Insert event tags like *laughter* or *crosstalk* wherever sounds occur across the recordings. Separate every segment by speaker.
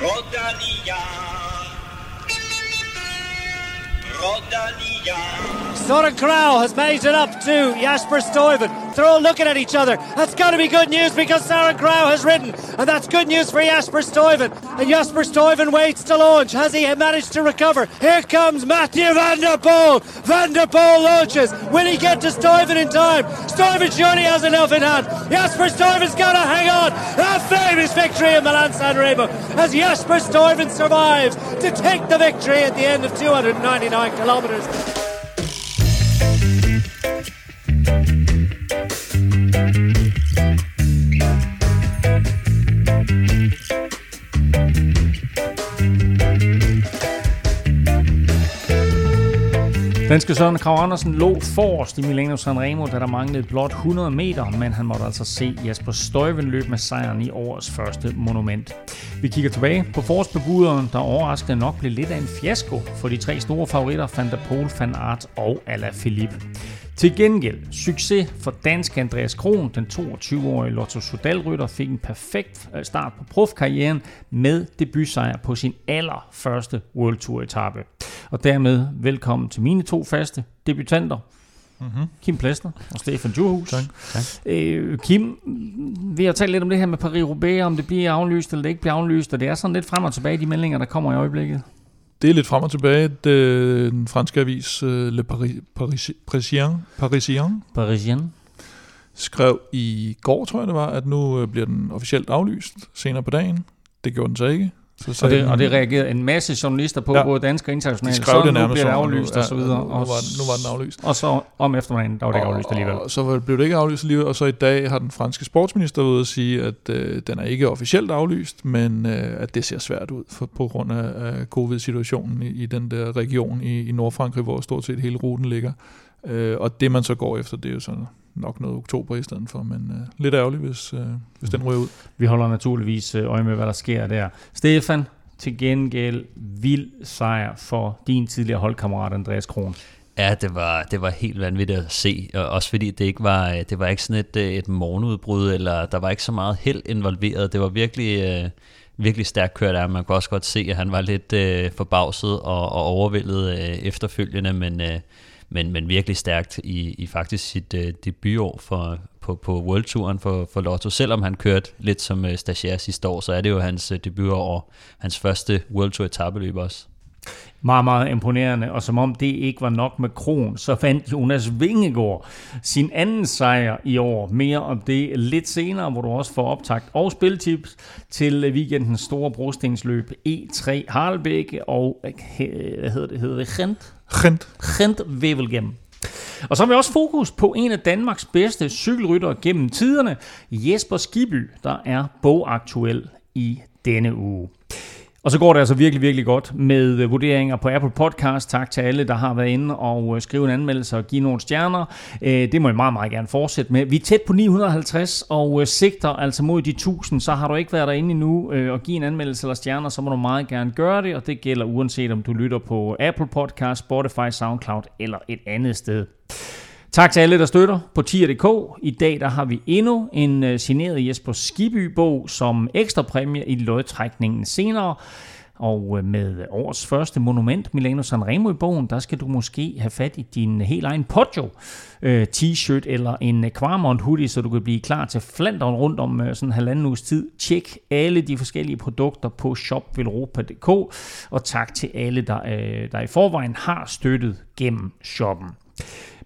Speaker 1: Rodalia. Rodalia.
Speaker 2: Soren Crow has made it up to Jasper Stuyven. They're all looking at each other. That's got to be good news because Sarah Crow has ridden. And that's good news for Jasper Stuyven. And Jasper Stuyven waits to launch. Has he managed to recover? Here comes Matthew Van Der Poel. Van Der Poel launches. Will he get to Stuyven in time? Stuyven surely has enough in hand. Jasper Stuyven's got to hang on. A famous victory in Milan San Remo as Jasper Stuyven survives to take the victory at the end of 299 kilometres.
Speaker 3: Danske Søren Krav Andersen lå forrest i Milano Sanremo, da der manglede blot 100 meter, men han måtte altså se Jasper Støjven løbe med sejren i årets første monument. Vi kigger tilbage på forårsbebuderen, der overraskende nok blev lidt af en fiasko for de tre store favoritter, Van der Poel, Van Aert og Alaphilippe. Til gengæld, succes for dansk Andreas Kron, den 22-årige Lotto Sudal-rytter, fik en perfekt øh, start på profkarrieren med debutsejr på sin allerførste World Tour etape. Og dermed velkommen til mine to faste debutanter, mm-hmm. Kim Plesner og Stefan Djurhus.
Speaker 4: Tak. tak.
Speaker 3: Øh, Kim, vi har talt lidt om det her med Paris-Roubaix, om det bliver aflyst eller det ikke bliver aflyst, og det er sådan lidt frem og tilbage, de meldinger, der kommer i øjeblikket.
Speaker 4: Det er lidt frem og tilbage. Det, den franske avis uh, Le Paris, Paris, Parisien, Parisien
Speaker 3: Parisien
Speaker 4: skrev i går, tror jeg det var, at nu uh, bliver den officielt aflyst senere på dagen. Det gjorde den så ikke. Så
Speaker 3: og, det, og det reagerede en masse journalister på, ja, både danske og internationale.
Speaker 4: De skrev
Speaker 3: så
Speaker 4: det
Speaker 3: nu bliver det
Speaker 4: sådan,
Speaker 3: aflyst
Speaker 4: nu,
Speaker 3: og så videre.
Speaker 4: Ja, nu, var, nu var den aflyst.
Speaker 3: Og så om eftermiddagen, der var det ikke aflyst alligevel.
Speaker 4: Og så blev det ikke aflyst alligevel, og så i dag har den franske sportsminister ude at sige, at øh, den er ikke officielt aflyst, men øh, at det ser svært ud for, på grund af, af covid-situationen i, i den der region i, i Nordfrankrig, hvor stort set hele ruten ligger. Øh, og det man så går efter, det er jo sådan nok noget oktober i stedet for, men øh, lidt ærgerligt, hvis, øh, hvis den ryger ud.
Speaker 3: Vi holder naturligvis øh, øje med, hvad der sker der. Stefan, til gengæld vild sejr for din tidligere holdkammerat Andreas Kron.
Speaker 5: Ja, det var, det var helt vanvittigt at se, og også fordi det ikke var, det var ikke sådan et, et morgenudbrud, eller der var ikke så meget held involveret. Det var virkelig, øh, virkelig stærkt kørt af Man kunne også godt se, at han var lidt øh, forbavset og, og overvældet øh, efterfølgende, men, øh, men, men virkelig stærkt i, i faktisk sit øh, debutår for, på, på World Touren for, for Lotto. Selvom han kørte lidt som øh, stagiaire sidste år, så er det jo hans øh, debutår og hans første World Tour etabeløb også.
Speaker 3: Meget, meget imponerende, og som om det ikke var nok med Kron, så fandt Jonas Vingegaard sin anden sejr i år. Mere om det lidt senere, hvor du også får optagt og spiltips til weekendens store brostensløb E3 Harlebæk og hvad hedder det, hedder det Gent?
Speaker 4: Gent.
Speaker 3: Gent Wevelgem. Og så har vi også fokus på en af Danmarks bedste cykelryttere gennem tiderne, Jesper Skiby, der er bogaktuel i denne uge. Og så går det altså virkelig, virkelig godt med øh, vurderinger på Apple Podcast. Tak til alle, der har været inde og øh, skrive en anmeldelse og give nogle stjerner. Øh, det må jeg meget, meget gerne fortsætte med. Vi er tæt på 950 og sigter altså mod de 1000, så har du ikke været derinde endnu og give en anmeldelse eller stjerner, så må du meget gerne gøre det, og det gælder uanset om du lytter på Apple Podcast, Spotify, SoundCloud eller et andet sted. Tak til alle, der støtter på tier.dk. I dag der har vi endnu en øh, signeret Jesper Skiby-bog som ekstra præmie i lodtrækningen senere. Og øh, med årets første monument, Milano Sanremo i bogen, der skal du måske have fat i din helt egen Poggio øh, t-shirt eller en Quarmont hoodie, så du kan blive klar til Flandern rundt om sådan en halvanden uges tid. Tjek alle de forskellige produkter på shopvelropa.dk, og tak til alle, der, der i forvejen har støttet gennem shoppen.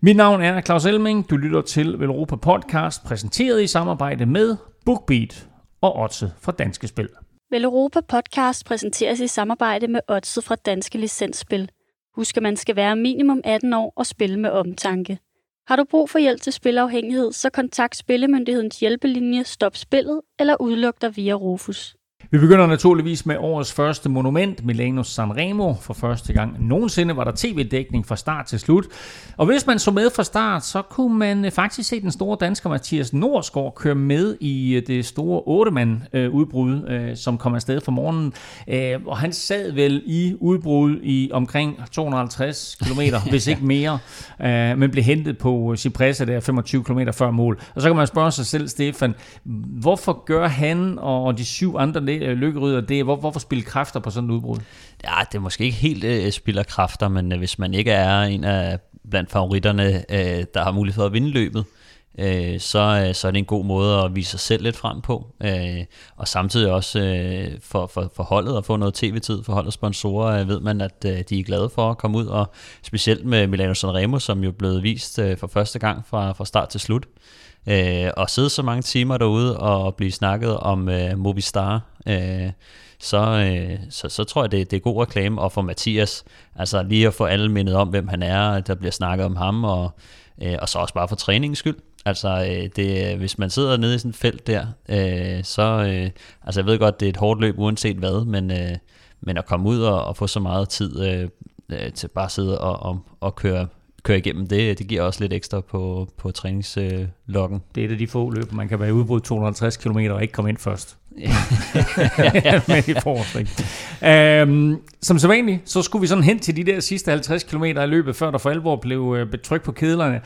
Speaker 3: Mit navn er Claus Elming. Du lytter til Velropa Podcast, præsenteret i samarbejde med BookBeat og Otse fra Danske Spil.
Speaker 6: Velropa Podcast præsenteres i samarbejde med Otse fra Danske Licensspil. Husk, at man skal være minimum 18 år og spille med omtanke. Har du brug for hjælp til spilafhængighed, så kontakt Spillemyndighedens hjælpelinje Stop Spillet eller udluk dig via Rufus.
Speaker 3: Vi begynder naturligvis med årets første monument, Milano Sanremo. For første gang nogensinde var der tv-dækning fra start til slut. Og hvis man så med fra start, så kunne man faktisk se den store dansker Mathias Norsgaard køre med i det store 8-mand-udbrud, som kom afsted fra morgenen. Og han sad vel i udbrud i omkring 250 km, *laughs* hvis ikke mere, men blev hentet på Cipressa der 25 km før mål. Og så kan man spørge sig selv, Stefan, hvorfor gør han og de syv andre øh, lykkeryder, det er, hvor, hvorfor spille kræfter på sådan et udbrud?
Speaker 5: Ja, det er måske ikke helt øh, spiller kræfter, men øh, hvis man ikke er en af blandt favoritterne, øh, der har mulighed for at vinde løbet, øh, så, øh, så er det en god måde at vise sig selv lidt frem på. Øh, og samtidig også øh, for, for, for holdet at få noget tv-tid for holdets sponsorer, øh, ved man, at øh, de er glade for at komme ud, og specielt med Milano Sanremo, som jo blev vist øh, for første gang fra, fra start til slut. Øh, Øh, og sidde så mange timer derude og blive snakket om øh, Movistar, øh, så, øh, så, så tror jeg, det, det er god reklame. Og for Mathias, altså lige at få alle mindet om, hvem han er, der bliver snakket om ham, og, øh, og så også bare for træningens skyld. Altså, øh, det, hvis man sidder nede i sådan et felt der, øh, så, øh, altså jeg ved godt, det er et hårdt løb uanset hvad, men, øh, men at komme ud og, og få så meget tid øh, øh til bare at sidde og, og, og køre, køre igennem, det, det giver også lidt ekstra på, på træningsloggen.
Speaker 3: Det er et af de få løb, man kan være udbrudt 250 km og ikke komme ind først. *laughs* med i forrest, øhm, som så vanligt, så skulle vi sådan hen til de der sidste 50 km i løbet, før der for alvor blev øh, betrykt på kedlerne.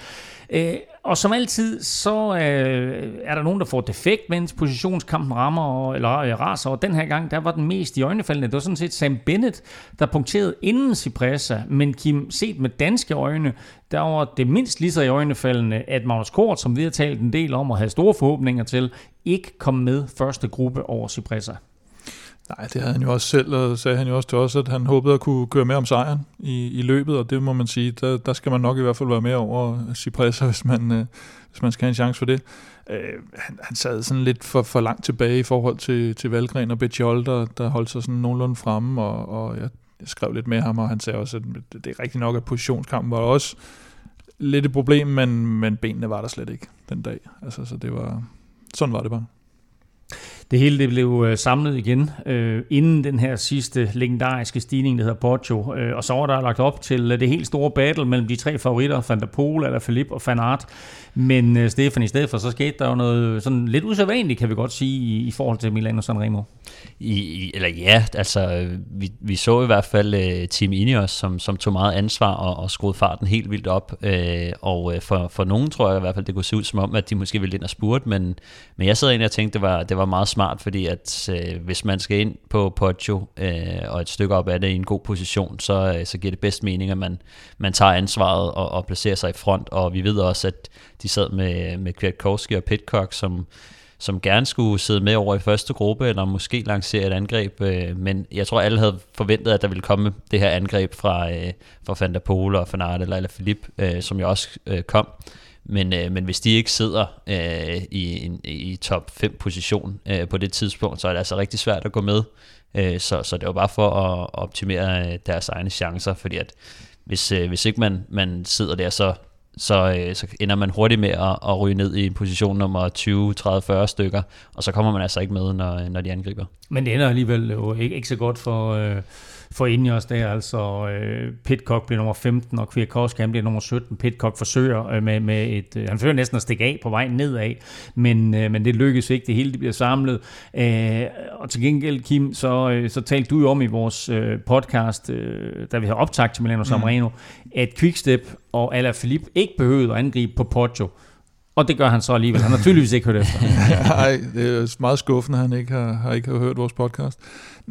Speaker 3: Øh, og som altid, så øh, er der nogen, der får defekt, mens positionskampen rammer, og, eller øh, raser, og den her gang, der var den mest i øjnefaldende. Det var sådan set Sam Bennett, der punkterede inden Cipressa, men Kim, set med danske øjne, der var det mindst lige så i øjnefaldende, at Magnus Kort, som vi har talt en del om og havde store forhåbninger til, ikke kom med første gruppe over Cipressa.
Speaker 4: Nej, det havde han jo også selv, og sagde han jo også til os, at han håbede at kunne køre med om sejren i, i løbet, og det må man sige, der, der skal man nok i hvert fald være med over Cipressa, *laughs* hvis man, øh, hvis man skal have en chance for det. Øh, han, han sad sådan lidt for, for langt tilbage i forhold til, til Valgren og Betjol, der, der holdt sig sådan nogenlunde fremme, og, og jeg, jeg skrev lidt med ham, og han sagde også, at det er rigtigt nok, at positionskampen var også lidt et problem, men, men benene var der slet ikke den dag. Altså, så det var, sådan var det bare.
Speaker 3: Det hele det blev øh, samlet igen øh, inden den her sidste legendariske stigning, der hedder Poggio. Øh, og så var der lagt op til øh, det helt store battle mellem de tre favoritter, Van der Poel, eller og Van Aert. Men øh, Stefan, i stedet for, så skete der jo noget øh, sådan lidt usædvanligt, kan vi godt sige, i, i forhold til Milano Sanremo.
Speaker 5: I, eller ja, altså vi, vi så i hvert fald uh, Team Ineos, som, som tog meget ansvar og, og skruede farten helt vildt op. Uh, og uh, for, for nogen tror jeg i hvert fald, det kunne se ud som om, at de måske ville ind og spurte, men, men jeg sad ind og tænkte, det var, det var meget smart, fordi at uh, hvis man skal ind på Poggio uh, og et stykke op af det i en god position, så, uh, så giver det bedst mening, at man, man tager ansvaret og, og placerer sig i front. Og vi ved også, at de sad med, med Kwiatkowski og Pitcock, som som gerne skulle sidde med over i første gruppe, eller måske lancere et angreb. Øh, men jeg tror, alle havde forventet, at der ville komme det her angreb fra, øh, fra Van der Pol og Fanart eller, eller Philippe, øh, som jo også øh, kom. Men, øh, men hvis de ikke sidder øh, i, i top 5 position øh, på det tidspunkt, så er det altså rigtig svært at gå med. Øh, så, så det var bare for at optimere øh, deres egne chancer, fordi at hvis, øh, hvis ikke man, man sidder der, så så, øh, så ender man hurtigt med at, at ryge ned i position nummer 20, 30, 40 stykker, og så kommer man altså ikke med, når, når de angriber.
Speaker 3: Men det ender alligevel jo ikke, ikke så godt for, øh, for Ineos der, altså øh, Pitcock bliver nummer 15, og Kwiatkowski han bliver nummer 17. Pitcock forsøger øh, med, med et, øh, han forsøger næsten at stikke af på vej nedad, men, øh, men det lykkes ikke, det hele det bliver samlet. Øh, og til gengæld, Kim, så, øh, så talte du jo om i vores øh, podcast, øh, da vi har optagt til Milano Sanremo, mm. at Quickstep og Alaphilippe ikke behøvede at angribe på Poggio. Og det gør han så alligevel. Han har tydeligvis ikke hørt efter. *laughs*
Speaker 4: Nej, det er meget skuffende, at han ikke har, har ikke har hørt vores podcast.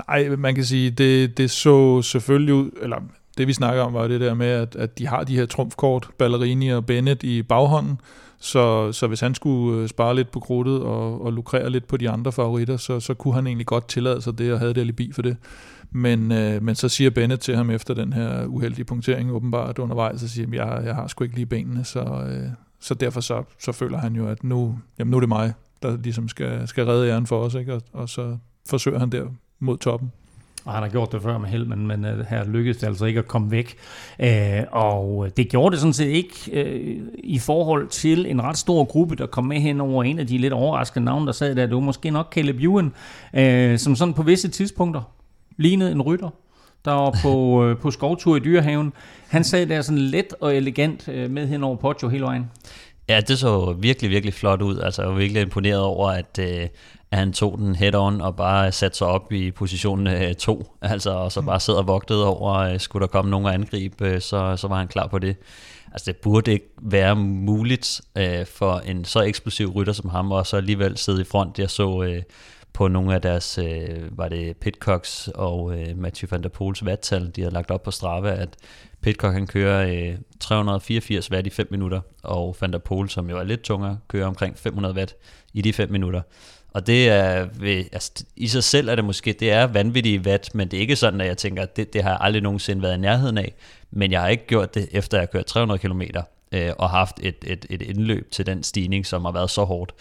Speaker 4: Nej, man kan sige, det, det så selvfølgelig ud, eller det vi snakker om var det der med, at, at de har de her trumfkort, Ballerini og Bennett i baghånden, så, så hvis han skulle øh, spare lidt på krudtet og, og lukrere lidt på de andre favoritter, så, så kunne han egentlig godt tillade sig det og havde det alibi for det. Men, øh, men så siger Bennett til ham efter den her uheldige punktering åbenbart undervejs, så siger jeg, jeg har sgu ikke lige benene, så, øh, så derfor så, så føler han jo, at nu, jamen nu er det mig, der ligesom skal, skal redde æren for os, ikke? Og, og så forsøger han der mod toppen.
Speaker 3: Og han har gjort det før med held, men, men uh, her lykkedes det altså ikke at komme væk. Uh, og øh, det gjorde det sådan set ikke uh, i forhold til en ret stor gruppe, der kom med hen over en af de lidt overraskende navne, der sad der. Det var måske nok Caleb Ewan, uh, som sådan på visse tidspunkter lignede en rytter der var på, øh, på skovtur i Dyrehaven. Han sad der sådan let og elegant øh, med hen over Poggio hele vejen.
Speaker 5: Ja, det så virkelig, virkelig flot ud. Altså, jeg var virkelig imponeret over, at, øh, at han tog den head-on og bare satte sig op i position 2. Øh, altså, og så bare sidder og vogtede over, øh, skulle der komme nogen angreb, angribe, øh, så, så var han klar på det. Altså, det burde ikke være muligt øh, for en så eksplosiv rytter som ham, og så alligevel sidde i front. Jeg så... Øh, på nogle af deres, øh, var det Pitcocks og øh, Mathieu van der Poels vattal, de har lagt op på Strava, at Pitcock han kører øh, 384 watt i 5 minutter, og Van der Poel, som jo er lidt tungere, kører omkring 500 watt i de 5 minutter. Og det er, ved, altså, i sig selv er det måske, det er vanvittigt watt, men det er ikke sådan, at jeg tænker, at det, det har jeg aldrig nogensinde været i nærheden af. Men jeg har ikke gjort det, efter jeg har kørt 300 km øh, og haft et, et, et indløb til den stigning, som har været så hårdt.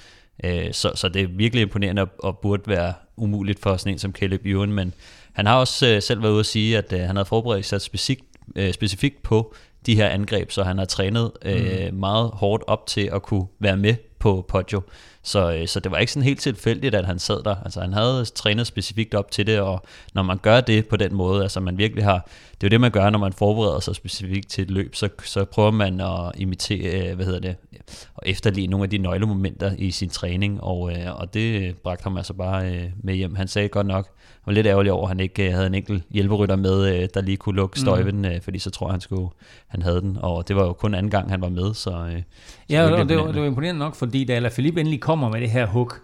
Speaker 5: Øh, så, så det er virkelig imponerende og, og burde være umuligt for sådan en som Caleb Ewan, men han har også øh, selv været ude at sige, at øh, han havde forberedt sig specifikt, øh, specifikt på de her angreb, så han har trænet øh, mm. meget hårdt op til at kunne være med på Poggio. Så, øh, så det var ikke sådan helt tilfældigt, at han sad der. Altså han havde trænet specifikt op til det, og når man gør det på den måde, altså man virkelig har, det er jo det, man gør, når man forbereder sig specifikt til et løb, så, så prøver man at imitere, øh, hvad hedder det, og efterligne nogle af de nøglemomenter i sin træning, og, øh, og det bragte ham altså bare øh, med hjem. Han sagde godt nok, var lidt ærgerlig over, at han ikke havde en enkelt hjælperytter med, der lige kunne lukke støjven, mm. fordi så tror jeg, han, skulle, han havde den, og det var jo kun anden gang, han var med, så... så
Speaker 3: ja, og det var, det var imponerende nok, fordi da Alaphilippe endelig kommer med det her hook,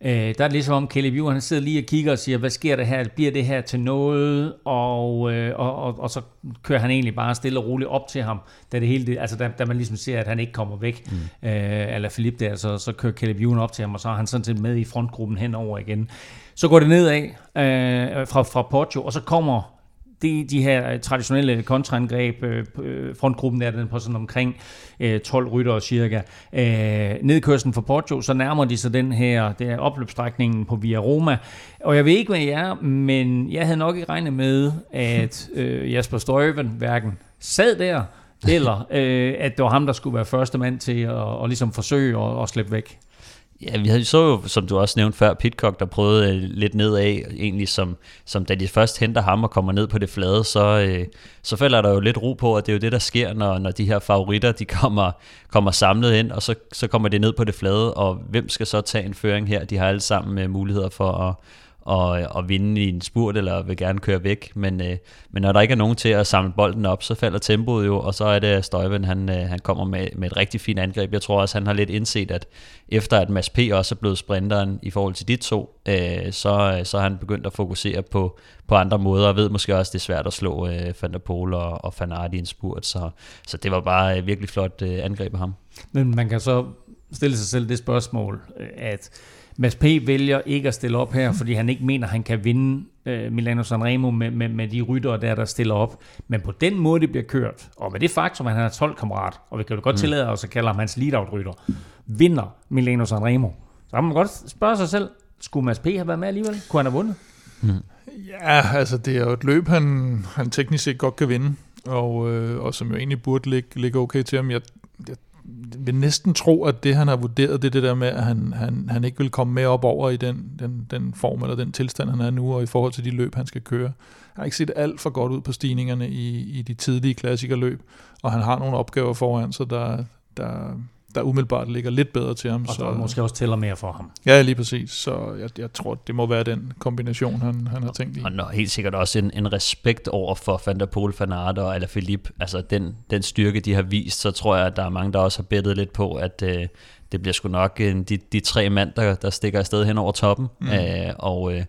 Speaker 3: øh, der er det ligesom om Caleb Ewan, han sidder lige og kigger og siger, hvad sker der her? Bliver det her til noget? Og, øh, og, og, og så kører han egentlig bare stille og roligt op til ham, da, det hele, altså da, da man ligesom ser, at han ikke kommer væk. Mm. Øh, eller Philip der, så, så kører Caleb Ewan op til ham, og så er han sådan set med i frontgruppen henover igen. Så går det nedad øh, fra, fra Porto, og så kommer de, de her traditionelle kontraangreb, øh, øh, frontgruppen er den på sådan omkring øh, 12 rytter cirka. Øh, nedkørslen for Porto, så nærmer de sig den her, det er opløbsstrækningen på Via Roma. Og jeg ved ikke, hvad jeg er, men jeg havde nok ikke regnet med, at *laughs* øh, Jasper Støjven hverken sad der, eller øh, at det var ham, der skulle være første mand til at og ligesom forsøge at, at slippe væk.
Speaker 5: Ja, vi havde så jo, som du også nævnte før, Pitcock, der prøvede øh, lidt nedad, egentlig som, som da de først henter ham og kommer ned på det flade, så, øh, så falder der jo lidt ro på, at det er jo det, der sker, når, når de her favoritter, de kommer, kommer samlet ind, og så, så kommer det ned på det flade, og hvem skal så tage en føring her? De har alle sammen øh, muligheder for at, og, og vinde i en spurt, eller vil gerne køre væk. Men, øh, men når der ikke er nogen til at samle bolden op, så falder tempoet jo, og så er det, at Støjven han, øh, han kommer med, med et rigtig fint angreb. Jeg tror også, han har lidt indset, at efter at Mads P. også er blevet sprinteren i forhold til de to, øh, så, øh, så har han begyndt at fokusere på, på andre måder, og ved måske også, at det er svært at slå øh, Van der Pol og, og Fanart i en spurt. Så, så det var bare øh, virkelig flot øh, angreb af ham.
Speaker 3: Men man kan så stille sig selv det spørgsmål, øh, at Mads P. vælger ikke at stille op her, fordi han ikke mener, at han kan vinde uh, Milano Sanremo med, med, med de ryttere der, der stiller op. Men på den måde, det bliver kørt, og med det faktum, at han er 12-kammerat, og vi kan jo godt mm. tillade os at kalde ham hans lead-out-rytter, vinder Milano Sanremo, så kan man godt spørge sig selv, skulle Mads P. have været med alligevel? Kunne han have vundet?
Speaker 4: Mm. Ja, altså det er jo et løb, han, han teknisk set godt kan vinde, og, øh, og som jo egentlig burde ligge, ligge okay til ham. Jeg, jeg vil næsten tro, at det han har vurderet, det er det der med, at han, han, han ikke vil komme med op over i den, den, den form eller den tilstand, han er nu, og i forhold til de løb, han skal køre. Han har ikke set alt for godt ud på stigningerne i, i de tidlige klassikerløb, og han har nogle opgaver foran sig, der, der, der umiddelbart ligger lidt bedre til ham.
Speaker 3: Og så, måske også tæller mere for ham.
Speaker 4: Ja, lige præcis. Så jeg, jeg tror, det må være den kombination, han, han har tænkt i.
Speaker 5: Og, og helt sikkert også en, en respekt over for Van der Poel, Van Aert og Alaphilippe. Altså den, den styrke, de har vist, så tror jeg, at der er mange, der også har bettet lidt på, at øh, det bliver sgu nok øh, de, de tre mand, der, der stikker afsted hen over toppen. Mm. Øh, og, øh,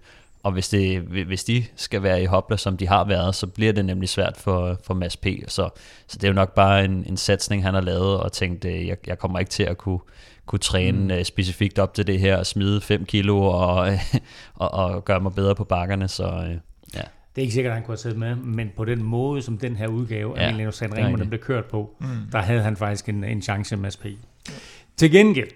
Speaker 5: og hvis, det, hvis de skal være i hopla, som de har været, så bliver det nemlig svært for, for Mads P. Så, så det er jo nok bare en, en satsning, han har lavet, og tænkt, øh, jeg, jeg kommer ikke til at kunne, kunne træne mm. uh, specifikt op til det her, smide 5 kilo og, *laughs* og, og gøre mig bedre på bakkerne. Så, uh, ja.
Speaker 3: Det er ikke sikkert, at han kunne have siddet med, men på den måde, som den her udgave ja. af Milano Sanremo, den blev kørt på, mm. der havde han faktisk en, en chance med SP. Ja. Til gengæld,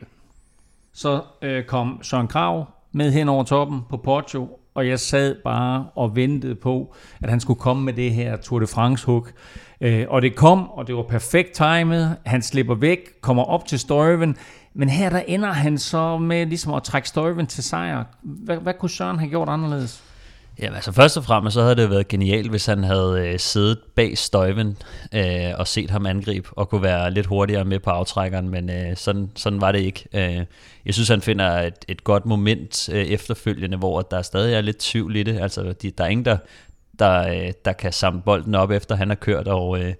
Speaker 3: så øh, kom Søren Krav med hen over toppen på Porto, og jeg sad bare og ventede på, at han skulle komme med det her Tour de France-hook. Øh, og det kom, og det var perfekt timet. Han slipper væk, kommer op til Støjven, men her der ender han så med ligesom at trække Støjven til sejr. Hvad, hvad kunne Søren have gjort anderledes?
Speaker 5: Ja, altså først og fremmest så havde det været genialt, hvis han havde øh, siddet bag støjven øh, og set ham angribe og kunne være lidt hurtigere med på aftrækkeren, men øh, sådan, sådan var det ikke. Øh, jeg synes, han finder et, et godt moment øh, efterfølgende, hvor der stadig er lidt tvivl i det. Altså, de, der er ingen, der, der, øh, der kan samle bolden op, efter han har kørt, og, øh,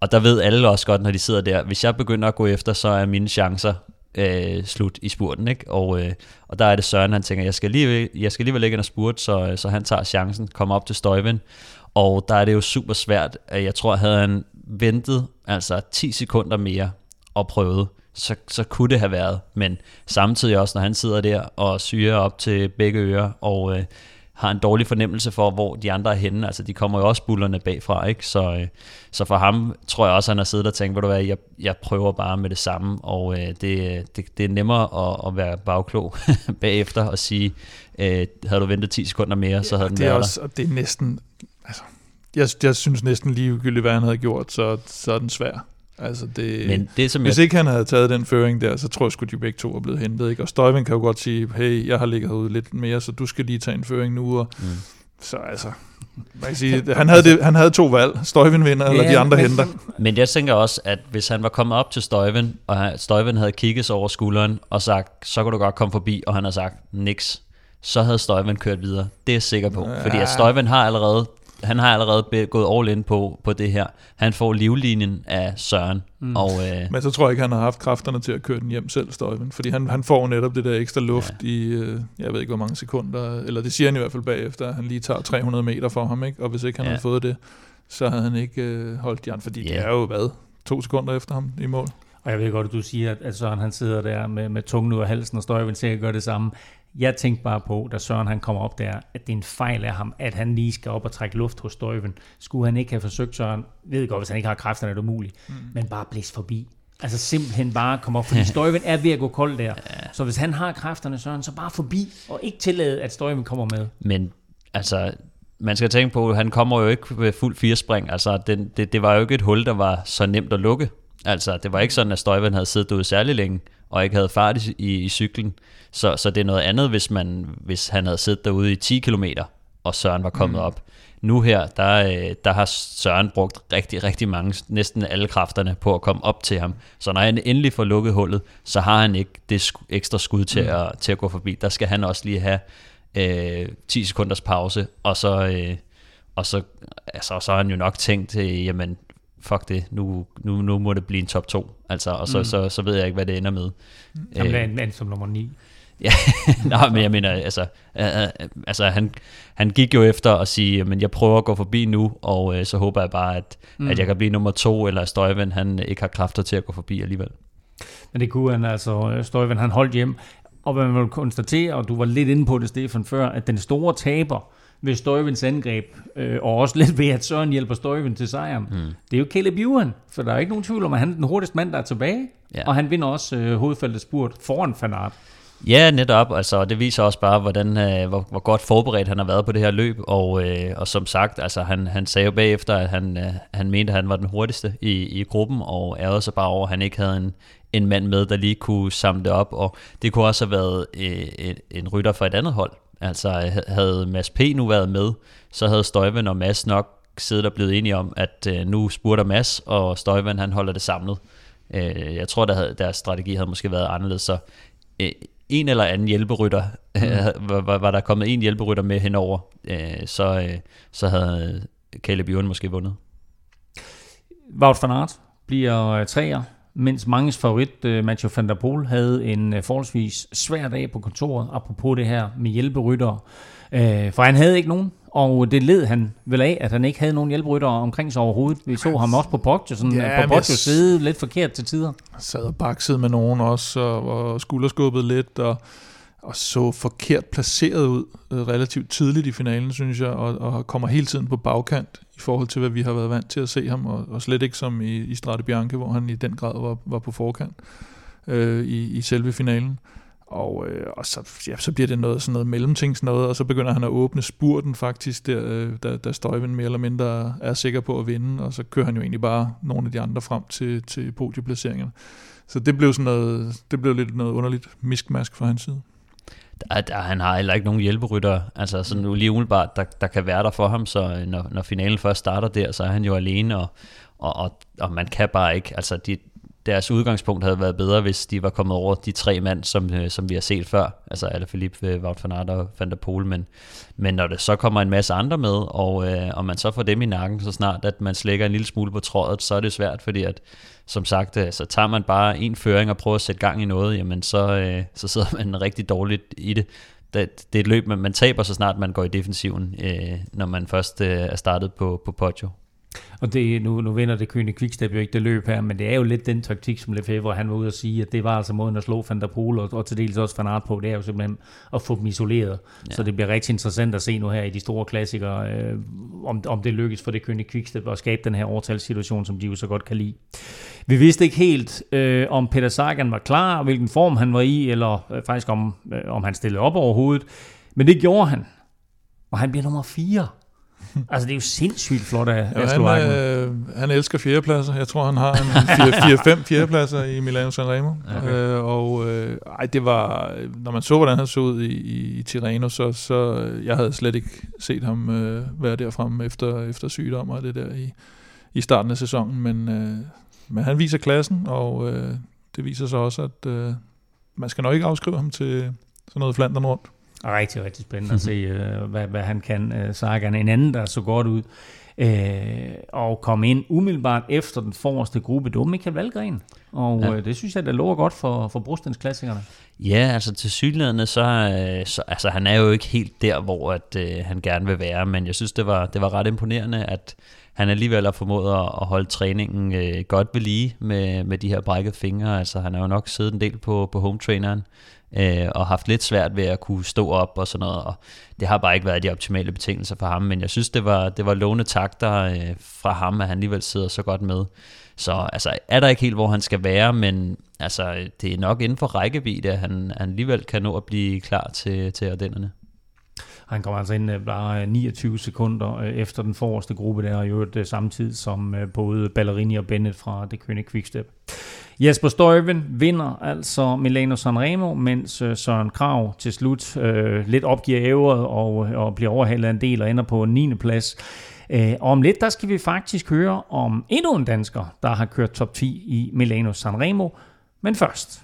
Speaker 5: og der ved alle også godt, når de sidder der, hvis jeg begynder at gå efter, så er mine chancer øh, slut i spurten, ikke? Og, øh, og der er det Søren, han tænker, jeg skal lige, jeg skal alligevel ikke ind og spurt, så, øh, så han tager chancen, kommer op til Støjven, og der er det jo super svært. Jeg tror, havde han ventet altså 10 sekunder mere og prøvet, så, så kunne det have været. Men samtidig også, når han sidder der og syrer op til begge ører, og øh, har en dårlig fornemmelse for, hvor de andre er henne. Altså, de kommer jo også bullerne bagfra, ikke? Så, øh, så for ham tror jeg også, at han har siddet og tænkt, hvor du hvad, jeg, jeg prøver bare med det samme, og øh, det, det, det er nemmere at, at være bagklog *laughs* bagefter og sige, øh, havde du ventet 10 sekunder mere, så havde den
Speaker 4: det er
Speaker 5: været
Speaker 4: også, og det er næsten, altså, jeg, jeg synes næsten ligegyldigt, hvad han havde gjort, så, så er den svær. Altså det,
Speaker 5: Men det, som
Speaker 4: hvis
Speaker 5: jeg,
Speaker 4: ikke han havde taget den føring der, så tror jeg sgu, de begge to er blevet hentet. Ikke? Og Støjvind kan jo godt sige, hey, jeg har ligget herude lidt mere, så du skal lige tage en føring nu. Og,
Speaker 5: Mm.
Speaker 4: Så altså, man kan sige, han havde, det, han havde to valg. Støjvind vinder, ja, eller de andre
Speaker 3: men-
Speaker 4: henter.
Speaker 5: Men jeg tænker også, at hvis han var kommet op til Støjven, og Støjven havde kigget sig over skulderen og sagt, så kan du godt komme forbi, og han har sagt, niks, så havde Støjven kørt videre. Det er jeg sikker på.
Speaker 4: Ja.
Speaker 5: Fordi at Støjven har allerede, han har allerede be- gået all in på, på det her. Han får livlinjen af Søren. Mm. Og, øh,
Speaker 4: Men så tror jeg ikke, han har haft kræfterne til at køre den hjem selv, Støjvind. Fordi han, han får netop det der ekstra luft ja. i, øh, jeg ved ikke hvor mange sekunder, eller det siger han i hvert fald bagefter, at han lige tager 300 meter for ham, ikke? og hvis ikke han
Speaker 5: Ja.
Speaker 4: havde fået det, så havde han ikke øh, holdt de andre, fordi
Speaker 5: Ja.
Speaker 4: det er jo hvad, to sekunder efter ham i mål.
Speaker 3: Og jeg ved godt, at du siger, at- at Søren han sidder der med, med tungen ud af halsen, og Støjvind sikkert gør det samme. Jeg tænkte bare på, da Søren han kommer op der, at det er en fejl af ham, at han lige skal op og trække luft hos Støjvind. Skulle han ikke have forsøgt Søren, ved godt, hvis han ikke har kræfterne, er det umuligt, mm. men bare blæst forbi. Altså simpelthen bare komme op, fordi *laughs* Støjvind er ved at gå kold der. Så hvis han har kræfterne, Søren, så bare forbi, og ikke tillade, at Støjvind kommer med.
Speaker 5: Men altså, man skal tænke på, at han kommer jo ikke ved fuld firespring. Altså, den, det, det var jo ikke et hul, der var så nemt at lukke. Altså, det var ikke sådan, at Støjven havde siddet ude særlig længe, og ikke havde fart i, i, i cyklen. Så, så det er noget andet, hvis, man, hvis han havde siddet derude i 10 km, og Søren var kommet mm. op. Nu her, der, øh, der har Søren brugt rigtig, rigtig mange, næsten alle kræfterne på at komme op til ham. Så når han endelig får lukket hullet, så har han ikke det ekstra skud til, mm. at, til at gå forbi. Der skal han også lige have øh, 10 sekunders pause, og så, øh, og så, altså, så har han jo nok tænkt, øh, jamen, fuck det, nu, nu, nu må det blive en top 2. Altså, og så, mm. så, så ved jeg ikke, hvad det ender med.
Speaker 3: Han
Speaker 5: Øh,
Speaker 3: bliver en mand som nummer 9.
Speaker 5: Ja, *laughs* nej, men jeg mener, altså, øh, øh, altså han, han gik jo efter at sige, men jeg prøver at gå forbi nu, og øh, så håber jeg bare, at, mm. at jeg kan blive nummer to, eller Støjven, han ikke har kræfter til at gå forbi alligevel.
Speaker 3: Men det kunne han altså, Støjven, han holdt hjem. Og man vil konstatere, og du var lidt inde på det, Stefan, før, at den store taber ved Støjvens angreb, øh, og også lidt ved, at Søren hjælper Støjven til sejren, mm. det er jo Caleb Ewan, for der er ikke nogen tvivl om, at han er den hurtigste mand, der er tilbage,
Speaker 5: Ja.
Speaker 3: og han vinder også øh, hovedfeltet spurt foran Fanart.
Speaker 5: Ja, netop. Altså, det viser også bare, hvordan, øh, hvor, hvor godt forberedt han har været på det her løb. Og, øh, og som sagt, altså, han, han sagde jo bagefter, at han, øh, han mente, at han var den hurtigste i, i gruppen, og ærede sig bare over, at han ikke havde en, en mand med, der lige kunne samle det op. Og det kunne også have været øh, en, en rytter fra et andet hold. Altså, havde Mads P. nu været med, så havde Støjven og Mads nok siddet og blevet enige om, at øh, nu spurgte Mads, og Støjven han holder det samlet. Øh, jeg tror, der havde, deres strategi havde måske været anderledes, så øh, en eller anden hjælperytter, mm. *laughs* var, var, var der kommet en hjælperytter med henover, øh, så, øh, så havde Caleb Ewan måske vundet.
Speaker 3: Wout van Aert bliver øh, træer, mens manges favorit, øh, Mathieu van der Poel, havde en øh, forholdsvis svær dag på kontoret, apropos det her med hjælperyttere. Øh, for han havde ikke nogen, og det led han vel af, at han ikke havde nogen hjælperyttere omkring sig overhovedet. Vi så ham også på Poggio, sådan
Speaker 4: Ja,
Speaker 3: på Poggio
Speaker 4: jeg-
Speaker 3: side lidt forkert til tider.
Speaker 4: sad og baksede med nogen også, og, og skulderskubbet lidt, og, og så forkert placeret ud øh, relativt tidligt i finalen, synes jeg, og, og kommer hele tiden på bagkant i forhold til, hvad vi har været vant til at se ham, og, og slet ikke som i, i Strade Bianche, hvor han i den grad var, var på forkant øh, i, i selve finalen. Og, øh, og så, ja, så bliver det noget, sådan noget mellemtings noget, og så begynder han at åbne spurten faktisk, der, øh, der, der Støjven mere eller mindre er sikker på at vinde, og så kører han jo egentlig bare nogle af de andre frem til, til podieplaceringerne. Så det blev sådan noget, det blev lidt noget underligt miskmask fra hans side.
Speaker 5: Der, der, han har heller ikke nogen hjælperytter, altså sådan nu lige umiddelbart, der, der kan være der for ham, så øh, når, når finalen først starter der, så er han jo alene, og, og, og, og man kan bare ikke, altså de, deres udgangspunkt havde været bedre, hvis de var kommet over de tre mand, som, øh, som vi har set før. Altså Alaphilippe, øh, Wout van Aert og Van der Poel. Men, men når det så kommer en masse andre med, og, øh, og man så får dem i nakken, så snart at man slækker en lille smule på trådet, så er det svært, fordi at, som sagt, øh, så tager man bare en føring og prøver at sætte gang i noget, jamen så, øh, så sidder man *laughs* rigtig dårligt i det. Det, det er et løb, man, man taber så snart man går i defensiven, øh, når man først øh, er startet på, på Poggio.
Speaker 3: Og det, nu, nu vinder det Køne Quickstep jo ikke det løb her, men det er jo lidt den taktik, som Lefebvre han var ude at sige, at det var altså måden at slå Van der Poel og, og til dels også Van Aert på, det er jo simpelthen at få dem isoleret. Ja. Så det bliver rigtig interessant at se nu her i de store klassikere, øh, om, om det lykkes for det Køne Quickstep at skabe den her overtalssituation, som de jo så godt kan lide. Vi vidste ikke helt, øh, om Peter Sagan var klar, og hvilken form han var i, eller øh, faktisk om, øh, om han stillede op overhovedet. Men det gjorde han. Og han bliver nummer 4 *laughs* altså, det er jo sindssygt flot af, ja,
Speaker 4: han, øh, han elsker fjerdepladser. Jeg tror, han har en 4-5 fjerdepladser i Milano Sanremo. Okay. Øh, og øh, ej, det var, når man så, hvordan han så ud i, i, Tirreno, så, så jeg havde slet ikke set ham øh, være derfremme efter, efter sygdom og det der i, i starten af sæsonen. Men, øh, men han viser klassen, og øh, det viser sig også, at øh, man skal nok ikke afskrive ham til sådan noget Flandern rundt.
Speaker 3: Og rigtig, rigtig spændende at se, øh, hvad, hvad han kan. Øh, Sagan en anden, der så godt ud. Øh, og kom ind umiddelbart efter den forreste gruppe. Det var Michael Valgren. Og ja. øh, det synes jeg, der lover godt for, for brostens-klassikerne.
Speaker 5: Ja, altså til synligheden, så, øh, så altså, han er jo ikke helt der, hvor at, øh, han gerne vil være, men jeg synes, det var, det var ret imponerende, at han alligevel har formået at holde træningen øh, godt ved lige med, med de her brækkede fingre. Altså han har jo nok siddet en del på, på home traineren øh, og haft lidt svært ved at kunne stå op og sådan noget, og det har bare ikke været de optimale betingelser for ham, men jeg synes, det var, det var lovende takter øh, fra ham, at han alligevel sidder så godt med. Så altså, er der ikke helt, hvor han skal være, men altså, det er nok inden for rækkevidde, at han, han alligevel kan nå at blive klar til, til Ardennerne.
Speaker 3: Han kommer altså ind øh, bare øh, 29 sekunder øh, efter den forreste gruppe der, og i øvrigt samtidig som både Ballerini og Bennett fra det Kønne Quickstep. Jesper Støjven vinder altså Milano Sanremo, mens Søren Krav til slut øh, lidt opgiver ævret og, og bliver overhalet en del og ender på 9. plads. Øh, og om lidt, der skal vi faktisk høre om endnu en dansker, der har kørt top 10 i Milano Sanremo. Men først.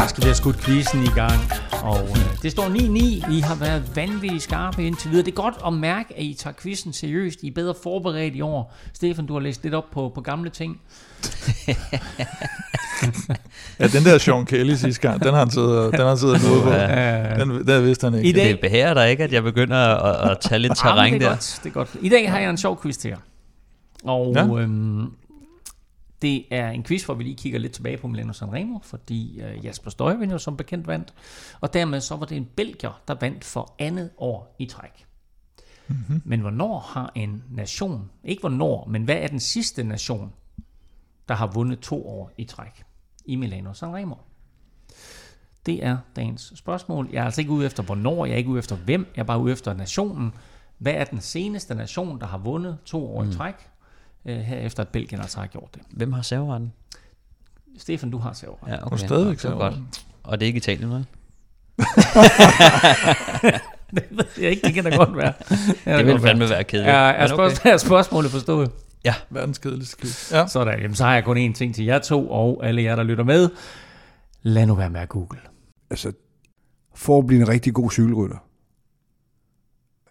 Speaker 3: Der skal vi have skudt quizzen i gang. Og øh, det står 9-9. I har været vanvittigt skarpe indtil videre. Det er godt at mærke, at I tager quizzen seriøst. I er bedre forberedt i år. Stefan, du har læst lidt op på, på gamle ting.
Speaker 4: ja, den der Sean Kelly sidste gang, den har han siddet, den har han siddet ude på. Den, den vidste han ikke.
Speaker 5: I dag, det behærer dig ikke, at jeg begynder at, at tage lidt terræn
Speaker 3: det
Speaker 5: der.
Speaker 3: Godt, det er godt. I dag har jeg en sjov quiz til jer. Og ja. øhm, det er en quiz, hvor vi lige kigger lidt tilbage på Milano Sanremo, fordi uh, Jasper Støjvind jo som bekendt vandt, og dermed så var det en belgier, der vandt for andet år i træk. Mm-hmm. Men hvornår har en nation, ikke hvornår, men hvad er den sidste nation, der har vundet to år i træk i Milano Sanremo? Det er dagens spørgsmål. Jeg er altså ikke ude efter hvornår, jeg er ikke ude efter hvem, jeg er bare ude efter nationen. Hvad er den seneste nation, der har vundet to år mm. i træk? Øh, her efter at Belgien altså har gjort det.
Speaker 5: Hvem har serveretten?
Speaker 3: Stefan, du har serveretten.
Speaker 5: Ja, okay. Og stadigvæk ja, godt. Og det er ikke Italien, vel? *laughs*
Speaker 3: det ved jeg ikke, det kan da godt være.
Speaker 5: Ja, det, vil fandme være kedeligt.
Speaker 3: Ja, er, spørgsmål, okay. er spørgsmålet forstået?
Speaker 5: Ja.
Speaker 4: Verdens kedeligste quiz.
Speaker 3: Ja. Sådan, jamen, så har jeg kun én ting til jer to, og alle jer, der lytter med. Lad nu være med at google.
Speaker 1: Altså, for at blive en rigtig god cykelrytter,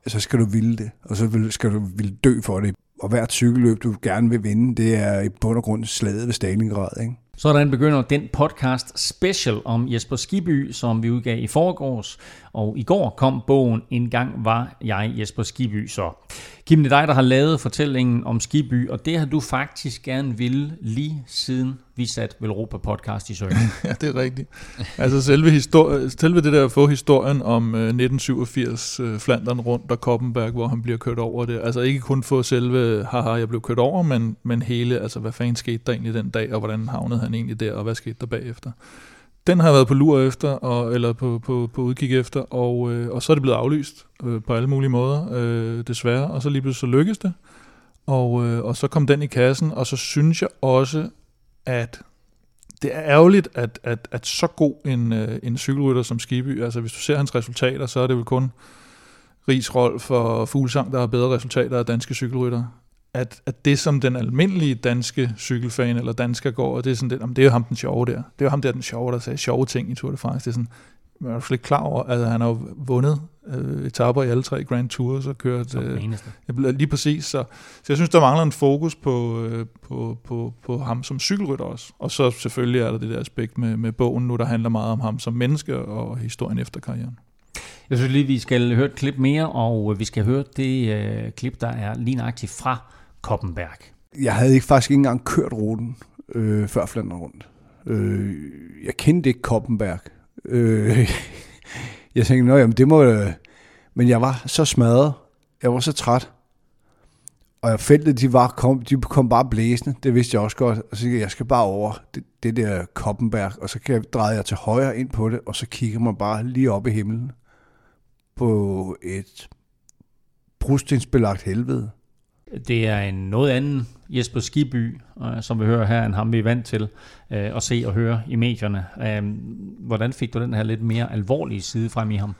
Speaker 1: så skal du ville det, og så skal du ville dø for det og hvert cykelløb, du gerne vil vinde, det er i bund og grund slaget ved Stalingrad. Ikke?
Speaker 3: Sådan begynder den podcast special om Jesper Skiby, som vi udgav i forgårs. Og i går kom bogen En gang var jeg Jesper Skiby så. Kim, det er dig, der har lavet fortællingen om Skiby, og det har du faktisk gerne ville lige siden vi satte Velropa podcast i søen. *laughs*
Speaker 4: ja, det er rigtigt. Altså selve, histori- selve det der at få historien om øh, 1987 øh, Flandern rundt og Koppenberg, hvor han bliver kørt over det. Altså ikke kun få selve, haha, jeg blev kørt over, men, men hele, altså hvad fanden skete der egentlig den dag, og hvordan havnede han egentlig der, og hvad skete der bagefter. Den har jeg været på lur efter, og, eller på, på, på udkig efter, og, øh, og så er det blevet aflyst øh, på alle mulige måder, øh, desværre. Og så lige pludselig så lykkedes det, og, øh, og så kom den i kassen, og så synes jeg også, at det er ærgerligt, at, at, at så god en, øh, en cykelrytter som Skiby, altså hvis du ser hans resultater, så er det vel kun Ries Rolf og Fuglsang, der har bedre resultater af danske cykelrytter at, at det, som den almindelige danske cykelfan eller dansker går, og det er sådan, det, det er jo ham den sjove der. Det er jo ham der den sjove, der sagde sjove ting i Tour de France. Det er sådan, man er jo ikke klar over, at han har vundet øh, etaper i alle tre Grand Tours og kørt øh, lige præcis. Så, så jeg synes, der mangler en fokus på, øh, på, på, på ham som cykelrytter også. Og så selvfølgelig er der det der aspekt med, med bogen nu, der handler meget om ham som menneske og historien efter karrieren.
Speaker 3: Jeg synes lige, vi skal høre et klip mere, og vi skal høre det øh, klip, der er lige nøjagtigt fra Koppenberg.
Speaker 1: Jeg havde ikke faktisk ikke engang kørt ruten øh, før Flandern rundt. Øh, jeg kendte ikke Koppenberg. Øh, *laughs* jeg tænkte, jamen det må... Øh, men jeg var så smadret. Jeg var så træt. Og jeg feltet, de, var, kom, de kom bare blæsende. Det vidste jeg også godt. Og så jeg, jeg skal bare over det, det der Koppenberg. Og så kan jeg, drejede jeg til højre ind på det, og så kigger man bare lige op i himlen på et brustensbelagt helvede.
Speaker 3: Det er en noget anden Jesper Skiby, øh, som vi hører her, end ham vi er vant til øh, at se og høre i medierne. Øh, hvordan fik du den her lidt mere alvorlige side frem i ham?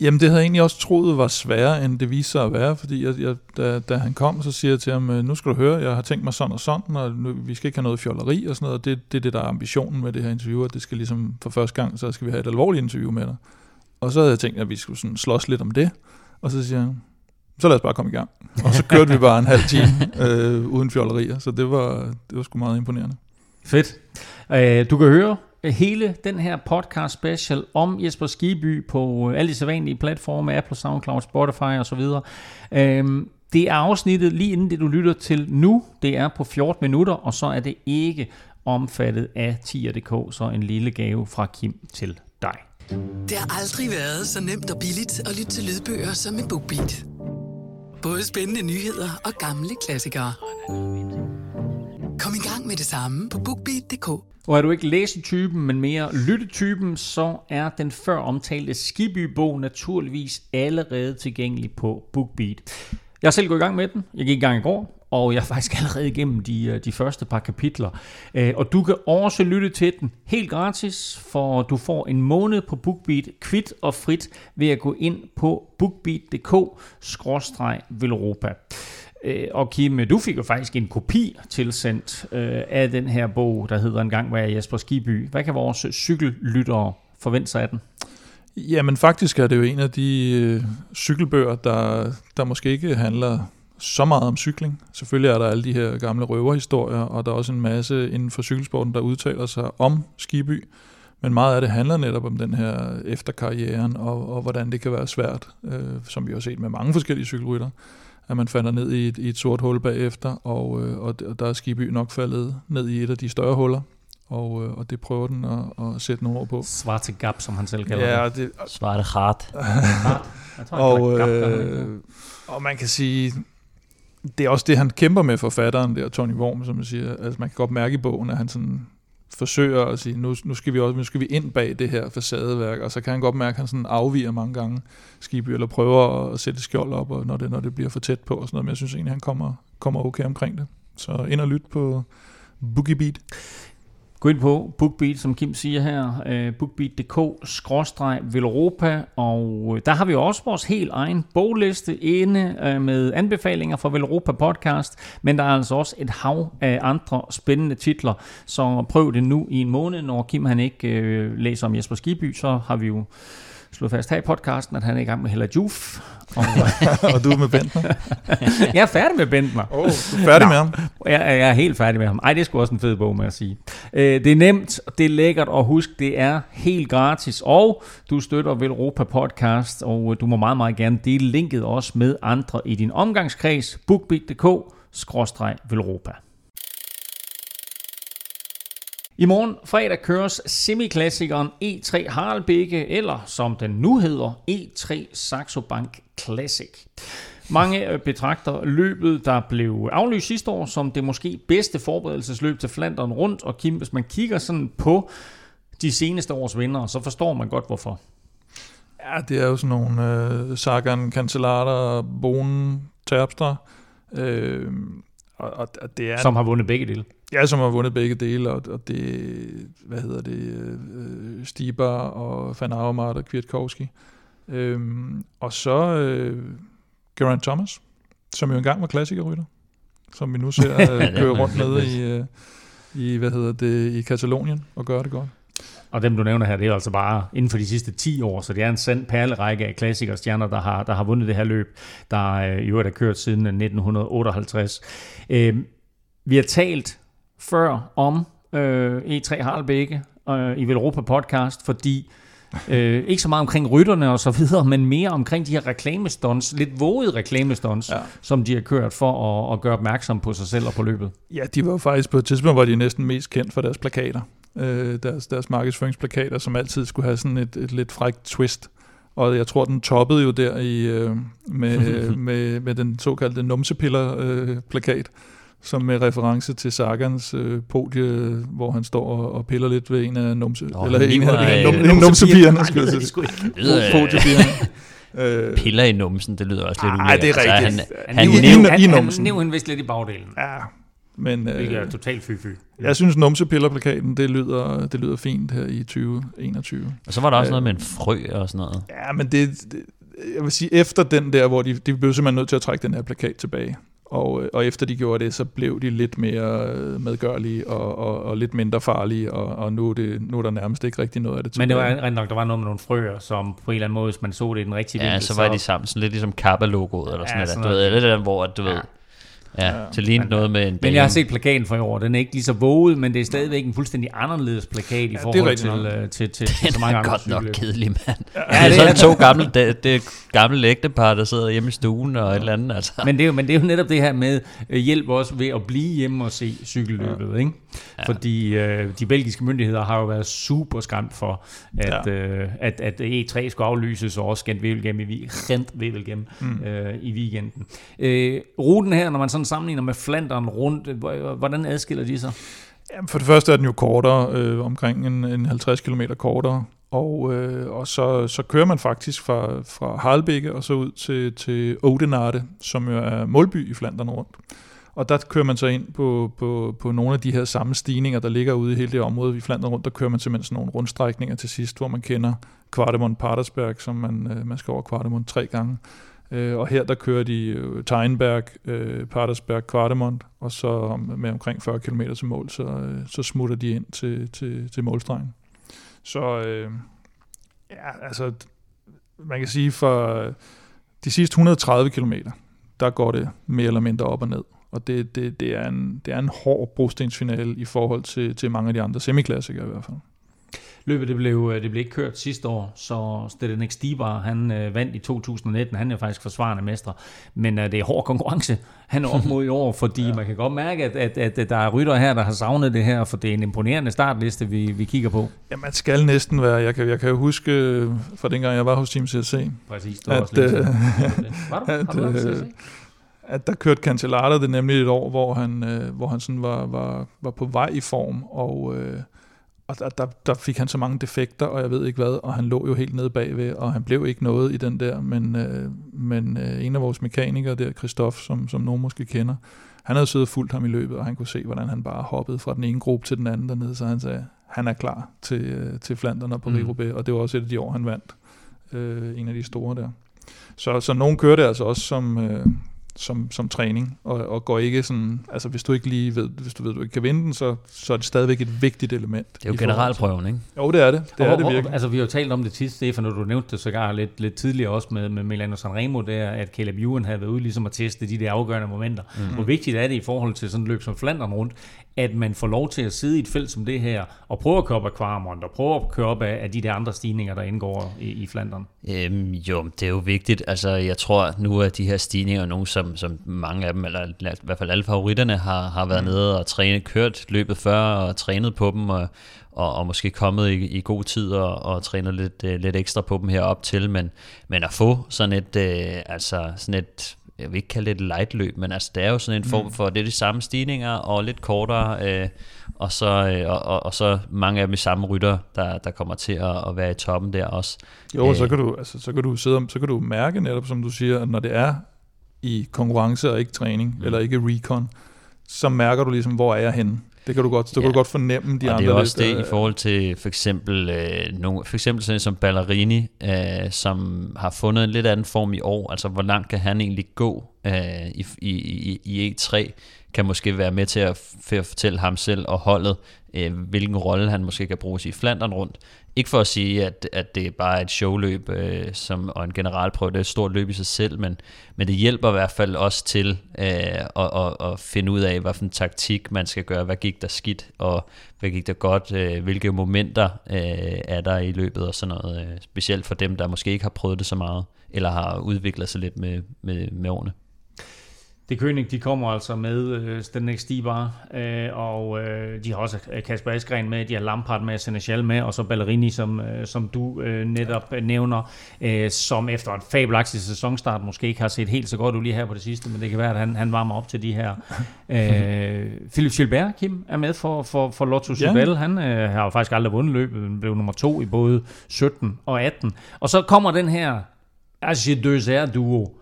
Speaker 4: Jamen det havde jeg egentlig også troet var sværere, end det viste sig at være, fordi jeg, jeg, da, da han kom, så siger jeg til ham, øh, nu skal du høre, jeg har tænkt mig sådan og sådan, og nu, vi skal ikke have noget fjolleri og sådan noget, det, det er det, der er ambitionen med det her interview, at det skal ligesom for første gang, så skal vi have et alvorligt interview med dig. Og så havde jeg tænkt, at vi skulle sådan slås lidt om det, og så siger han, så lad os bare komme i gang. Og så kørte vi bare en halv time øh, uden fjollerier, så det var, det var sgu meget imponerende.
Speaker 3: Fedt. Øh, du kan høre hele den her podcast special om Jesper Skiby på alle de sædvanlige platforme, Apple, SoundCloud, Spotify osv. Øh, det er afsnittet lige inden det, du lytter til nu. Det er på 14 minutter, og så er det ikke omfattet af tier.dk, så en lille gave fra Kim til dig.
Speaker 7: Det har aldrig været så nemt og billigt at lytte til lydbøger som med BookBeat. Både spændende nyheder og gamle klassikere. Kom i gang med det samme på BookBeat.dk.
Speaker 3: Og er du ikke læsetypen, men mere lyttetypen, så er den før omtalte Skiby-bog naturligvis allerede tilgængelig på BookBeat. Jeg har selv gået i gang med den. Jeg gik i gang i går, og jeg er faktisk allerede igennem de, øh, de første par kapitler. Øh, og du kan også lytte til den helt gratis, for du får en måned på BookBeat kvit og frit ved at gå ind på bookbeat.dk-velropa. Øh, og Kim, du fik jo faktisk en kopi tilsendt af den her bog, der hedder En gang var jeg Jesper Skiby. Hvad kan vores cykellyttere forvente sig af den?
Speaker 4: Jamen faktisk er det jo en af de øh, cykelbøger, der, der måske ikke handler så meget om cykling. Selvfølgelig er der alle de her gamle røverhistorier, og der er også en masse inden for cykelsporten, der udtaler sig om Skiby. Men meget af det handler netop om den her efterkarrieren, og, og hvordan det kan være svært, øh, som vi har set med mange forskellige cykelrytter, at man falder ned i et, i et sort hul bagefter, og, øh, og, og der er Skiby nok faldet ned i et af de større huller, og, øh, og det prøver den at, at sætte nogle ord på.
Speaker 3: Svarte gap, som han selv kalder
Speaker 5: ja,
Speaker 3: det.
Speaker 5: Svarte hart. *laughs*
Speaker 4: og, øh, og man kan sige, det er også det, han kæmper med forfatteren der, Tony Worm, som man siger. Altså, man kan godt mærke i bogen, at han sådan forsøger at sige, nu, nu, skal vi også, nu skal vi ind bag det her facadeværk, og så kan han godt mærke, at han sådan afviger mange gange Skiby, eller prøver at sætte skjold op, og når, det, når det bliver for tæt på, og sådan noget, men jeg synes egentlig, han kommer, kommer okay omkring det. Så ind og lyt på Boogie Beat.
Speaker 3: Gå ind på BookBeat, som Kim siger her, øh, bookbeat.dk-velropa, og øh, der har vi også vores helt egen bogliste inde øh, med anbefalinger fra Velropa podcast, men der er altså også et hav af andre spændende titler, så prøv det nu i en måned, når Kim han ikke læser om Jesper Skiby, så har vi jo slået fast her i podcasten, at han er i gang med Hella Juf.
Speaker 4: Og, *laughs* og du er med Bentner? *laughs*
Speaker 3: jeg er færdig med Bentner.
Speaker 4: Oh, du er færdig Nå, med ham?
Speaker 3: Jeg, jeg er helt færdig med ham. Ej, det er sgu også en fed bog med at sige. Øh, det er nemt, det er lækkert, og husk, det er helt gratis. Og du støtter Velropa Podcast, og du må meget, meget gerne dele linket også med andre i din omgangskreds. bookbeat.dk-velropa. I morgen fredag køres semiklassikeren E3 Haraldbække, eller som den nu hedder, E3 Saxo Bank Classic. Mange øh, betragter løbet, der blev aflyst sidste år, som det måske bedste forberedelsesløb til Flandern rundt. Og Kim, hvis man kigger sådan på de seneste års vinder, så forstår man godt hvorfor.
Speaker 4: Ja, det er jo sådan nogle øh, Sagan, Cancellara, Bonen, Terpstra. Øh,
Speaker 3: og, og det er, som har vundet begge dele.
Speaker 4: Ja, som har vundet begge dele, og, og det, hvad hedder det, øh, Stibar og Van Avermaet og Kwiatkowski. Øhm, og så øh, Geraint Thomas, som jo engang var klassikerrytter. som vi nu ser *laughs* øh, køre rundt nede i, øh, i, hvad hedder det, i Katalonien og gøre det godt.
Speaker 3: Og dem, du nævner her, det er altså bare inden for de sidste 10 år, så det er en sand perlerække af klassikerstjerner, der har, der har vundet det her løb, der øh, i øvrigt er kørt siden 1958. Øh, vi har talt før om øh, E3 Harlbække øh, i Velropa podcast, fordi øh, ikke så meget omkring rytterne og så videre, men mere omkring de her reklamestunts, lidt vågede reklamestunts, ja. som de har kørt for at, at gøre opmærksom på sig selv og på løbet.
Speaker 4: Ja, de var faktisk på et tidspunkt, hvor de næsten mest kendt for deres plakater. Øh, deres, deres markedsføringsplakater, som altid skulle have sådan et, et lidt frækt twist. Og jeg tror, den toppede jo der i, øh, med, *laughs* med, med den såkaldte numsepiller-plakat. Øh, som med reference til Sagans øh, podie, hvor han står og, og piller lidt ved en af numse,
Speaker 5: Nå,
Speaker 4: eller en af num, num, numsepigerne, skulle
Speaker 3: det
Speaker 4: jeg sige.
Speaker 5: øh,
Speaker 4: Podiepigerne. Øh, *laughs*
Speaker 5: Piller i numsen, det lyder også lidt
Speaker 4: Ej, det er
Speaker 5: ulækkert.
Speaker 4: rigtigt.
Speaker 5: han,
Speaker 3: Han,
Speaker 4: I-
Speaker 3: han,
Speaker 4: i
Speaker 3: han, han
Speaker 4: numsen.
Speaker 3: næv hende vist lidt i bagdelen,
Speaker 4: ja, men
Speaker 3: hvilket er
Speaker 4: øh,
Speaker 3: totalt fy-fy.
Speaker 4: jeg synes, numsepillerplakaten, det lyder, det lyder fint her i 2021.
Speaker 5: og så var der også
Speaker 4: Øh,
Speaker 5: noget med en frø og sådan noget.
Speaker 4: Ja, men det, det, jeg vil sige, efter den der, hvor de, de blev simpelthen nødt til at trække den her plakat tilbage. Og, øh, og efter de gjorde det, så blev de lidt mere øh, medgørlige og, og, og lidt mindre farlige, og, og nu, er det, nu er der nærmest ikke rigtig noget af det
Speaker 3: Men det var
Speaker 4: tilbage.
Speaker 3: rent nok, der var noget med nogle frøer, som på en eller anden måde, hvis man så det i den rigtige
Speaker 5: Ja,
Speaker 3: vinkel,
Speaker 5: så var de sammen, sådan lidt ligesom Kappa-logoet, eller sådan
Speaker 3: Ja,
Speaker 5: noget.
Speaker 3: sådan
Speaker 5: Du ved,
Speaker 3: noget.
Speaker 5: lidt der, hvor at du ved, ja, til lignede noget med en
Speaker 3: Men jeg har set plakaten for i år. Den er ikke lige så våget, men det er stadigvæk en fuldstændig anderledes plakat i
Speaker 4: er
Speaker 3: forhold til, øh, til, til, til,
Speaker 5: Den
Speaker 3: så mange
Speaker 5: er
Speaker 3: andre
Speaker 5: godt nok kedelig, mand. Ja,
Speaker 3: det
Speaker 5: er sådan to gamle, det, det gamle ægtepar, der sidder hjemme i stuen og et eller andet. Altså.
Speaker 3: Men det, er jo, men det er jo netop det her med øh, hjælp også ved at blive hjemme og se cykelløbet, ikke? Fordi øh, de belgiske myndigheder har jo været super skræmt for, at,
Speaker 4: Ja.
Speaker 3: øh, at, at E3 skulle aflyses, og også Gent Wevelgem i, Gent Wevelgem, mm. øh, i weekenden. Øh, ruten her, når man sådan sammenligner med Flandern rundt, hvor- hvordan adskiller de sig?
Speaker 4: Jamen, for det første er den jo kortere, øh, omkring en, en 50 km kortere, og, øh, og så, så kører man faktisk fra, fra Harlbække og så ud til, til Oudenaarde, som jo er målby i Flandern rundt. Og der kører man så ind på, på, på nogle af de her samme stigninger, der ligger ude i hele det område i Flandern rundt. Der kører man simpelthen sådan nogle rundstrækninger til sidst, hvor man kender Kvartemont Patersberg, som man, øh, man skal over Kvartemont tre gange. Øh, og her der kører de øh, Teinberg, øh, Patersberg, Kvartemont, og så med omkring 40 km til mål, så, øh, så smutter de ind til, til, til målstregen. Så øh, ja, altså, man kan sige, for øh, de sidste 130 km, der går det mere eller mindre op og ned. Og det, det, det, er, en, det er en hård brostensfinale i forhold til, til mange af de andre semiklassikere i hvert fald.
Speaker 3: Løbet det blev, øh, det blev ikke kørt sidste år, så Stedenek Stibar, han øh, vandt i 2019. Han er faktisk forsvarende mester, men øh, det er hård konkurrence, han er op *laughs* mod i år, fordi ja. man kan godt mærke, at, at, at, at der er rytter her, der har savnet det her, for det er en imponerende startliste, vi, vi kigger på.
Speaker 4: Ja, man skal næsten være, jeg kan, jeg kan jo huske øh, fra dengang jeg var hos Team CSC,
Speaker 3: Præcis, det var
Speaker 4: At,
Speaker 3: også
Speaker 4: øh. *laughs*
Speaker 3: Var du?
Speaker 4: at,
Speaker 3: Har du
Speaker 4: øh? At der kørte Cancellara det nemlig et år, hvor han, øh, hvor han sådan var, var, var på vej i form, og, øh, og der, der, der fik han så mange defekter, og jeg ved ikke hvad, og han lå jo helt nede bagved, og han blev ikke noget i den der, men, øh, men øh, en af vores mekanikere der, Christoph, som, som nogen måske kender, han havde siddet og fulgt ham i løbet, og han kunne se, hvordan han bare hoppede fra den ene gruppe til den anden dernede, så han sagde, han er klar til, øh, til Flandern og
Speaker 3: Mm.
Speaker 4: Paris-Roubaix, og det var også et af de år, han vandt, øh, en af de store der. Så, så nogen kører det altså også som, øh, som, som træning, og, og går ikke sådan, altså hvis du ikke lige ved, hvis du ved, du ikke kan vinde den, så, så er det stadigvæk et vigtigt element.
Speaker 5: Det er jo generalprøven, ikke?
Speaker 4: Jo, det er det. Det
Speaker 3: Og
Speaker 4: er det virkelig.
Speaker 3: Altså, vi har jo talt om det tit, Stefan, og du nævnte det sågar lidt, lidt tidligere også med, med Milano Sanremo, der, at Caleb Ewan havde været ude ligesom at teste de der afgørende momenter. Mm. Hvor vigtigt er det i forhold til sådan et løb som Flandern rundt, at man får lov til at sidde i et felt som det her, og prøve at køre op af Kvarmont, og prøve at køre op af, af de der andre stigninger, der indgår i, i Flandern.
Speaker 5: Øhm, jo, det er jo vigtigt. Altså, jeg tror nu, at de her stigninger er nogle, som, som mange af dem, eller i hvert fald alle favoritterne, har, har været mm. nede og trænet, kørt løbet før og trænet på dem, og, og, og måske kommet i, i god tid og, og trænet lidt, øh, lidt ekstra på dem herop til, men, men at få sådan et, øh, altså sådan et, jeg vil ikke kalde det et light løb, men altså det er jo sådan en form for, det er de samme stigninger og lidt kortere, øh, og, så, øh, og, og, og så mange af dem i samme rytter, der, der kommer til at, at være i toppen der også.
Speaker 4: Jo, og så
Speaker 5: Øh.
Speaker 4: kan du, altså, så kan du sidde, så kan du mærke netop, som du siger, at når det er i konkurrence og ikke træning, mm. eller ikke recon, så mærker du ligesom, hvor er jeg henne. Det kan du godt, så
Speaker 5: Ja.
Speaker 4: kan du godt fornemme de
Speaker 5: og
Speaker 4: andre
Speaker 5: det er også
Speaker 4: lidt,
Speaker 5: det
Speaker 4: øh,
Speaker 5: i forhold til for eksempel, øh, nogle, for eksempel sådan som Ballerini, øh, som har fundet en lidt anden form i år. Altså, hvor langt kan han egentlig gå øh, i, i, i E3, kan måske være med til at, for at fortælle ham selv og holdet, øh, hvilken rolle han måske kan bruges i Flandern rundt. Ikke for at sige, at, at det er bare et showløb øh, som, og en generalprøve, det er et stort løb i sig selv, men, men det hjælper i hvert fald også til øh, at, at, at finde ud af, hvilken taktik man skal gøre, hvad gik der skidt, og hvad gik der godt, øh, hvilke momenter øh, er der i løbet og sådan noget, øh, specielt for dem, der måske ikke har prøvet det så meget, eller har udviklet sig lidt med, med, med årene.
Speaker 3: Det König, de kommer altså med øh, Stenek Stibar, øh, og øh, de har også Kasper Askren med, de har Lampard med, Senechal med, og så Ballerini, som, øh, som du øh, netop ja. nævner, øh, som efter en fabelagtig sæsonstart måske ikke har set helt så godt ud lige her på det sidste, men det kan være, at han, han varmer op til de her. *laughs* Øh, Philip Gilbert, Kim, er med for, for, for Lotto Sudal. Ja. Han øh, har jo faktisk aldrig vundet løbet, blev nummer to i både 17 og 18. Og så kommer den her Archie duo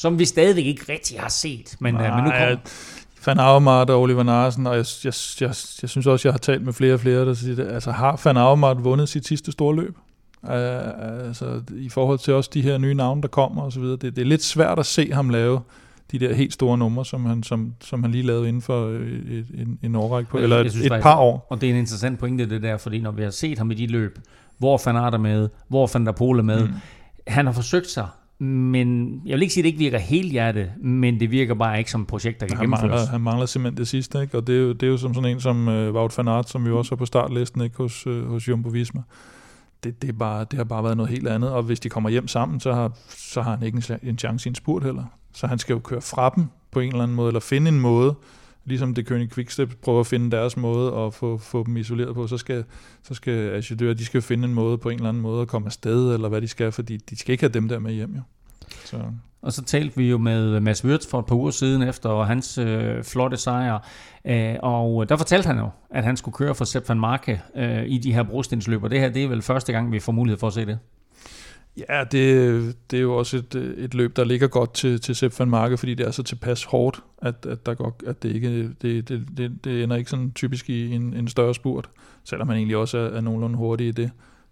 Speaker 3: som vi stadigvæk ikke rigtig har set. Men, Nej, uh, men nu kommer...
Speaker 4: Van Avermaet og Oliver Narsen, og jeg, jeg, jeg, jeg synes også, jeg har talt med flere og flere, der siger, altså har Van Avermaet vundet sit sidste store løb? Uh, altså i forhold til også de her nye navne, der kommer og så videre. Det, det er lidt svært at se ham lave de der helt store numre, som han, som, som han lige lavede inden for et, en, en årrække på, eller et, synes, et par år.
Speaker 3: Og det er en interessant pointe, det der, fordi når vi har set ham i de løb, hvor Van Aert er med, hvor Van der Pol er med, mm. han har forsøgt sig men jeg vil ikke sige, at det ikke virker helt hjerte, men det virker bare ikke som et projekt, der kan
Speaker 4: han
Speaker 3: gennemføres.
Speaker 4: Mangler, han mangler simpelthen det sidste, ikke? og det er, jo, det er jo som sådan en som uh, Wout van Aert, som vi også har på startlisten ikke? hos, uh, hos Jumbo Visma. Det, det, er bare, det har bare været noget helt andet, og hvis de kommer hjem sammen, så har, så har han ikke en, en chance i en spurt heller. Så han skal jo køre fra dem på en eller anden måde, eller finde en måde, ligesom det kønne Quickstep prøver at finde deres måde og få, få dem isoleret på, så skal, så skal Agidør, de skal finde en måde på en eller anden måde at komme afsted, eller hvad de skal, fordi de skal ikke have dem der med hjem, jo.
Speaker 3: Så. Og så talte vi jo med Mads Wirtz for et par uger siden efter hans øh, flotte sejr, øh, og der fortalte han jo, at han skulle køre for Sepp van Marke øh, i de her brostensløb, og det her det er vel første gang, vi får mulighed for at se det.
Speaker 4: Ja, det, det er jo også et, et løb, der ligger godt til, til Sepp van Marke, fordi det er så tilpas hårdt, at, at, der godt, at det, ikke, det, det, det, det ender ikke sådan typisk i en, en større spurt, selvom man egentlig også er, er nogenlunde hurtig i det.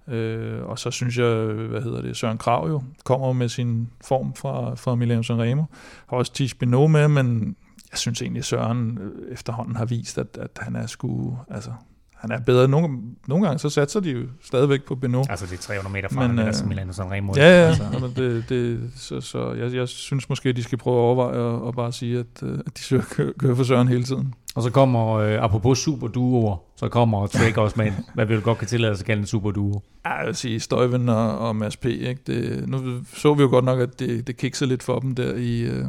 Speaker 4: Øh, og så synes jeg, hvad hedder det, Søren Krav jo kommer med sin form fra, fra Milano Sanremo. Har også Tish Beno med, men jeg synes egentlig, Søren øh, efterhånden har vist, at, at han er sgu, altså, han er bedre. Nogle, nogle gange så satser de jo stadigvæk på Beno.
Speaker 3: Altså det er 300 meter fra, men, øh, Milano Sanremo.
Speaker 4: Ja, ja. Altså. det, det, så, så jeg, jeg synes måske, at de skal prøve at overveje at, at bare sige, at, øh, at de søger køre, køre for Søren hele tiden.
Speaker 3: Og så kommer, øh, apropos superduoer, så kommer *laughs* Trek også med, hvad vi godt kan tillade sig at kalde en superduo.
Speaker 4: Ja, jeg vil sige, Støjven og, og Mads P. Ikke? Det, nu så vi jo godt nok, at det, det kiksede lidt for dem der i, øh,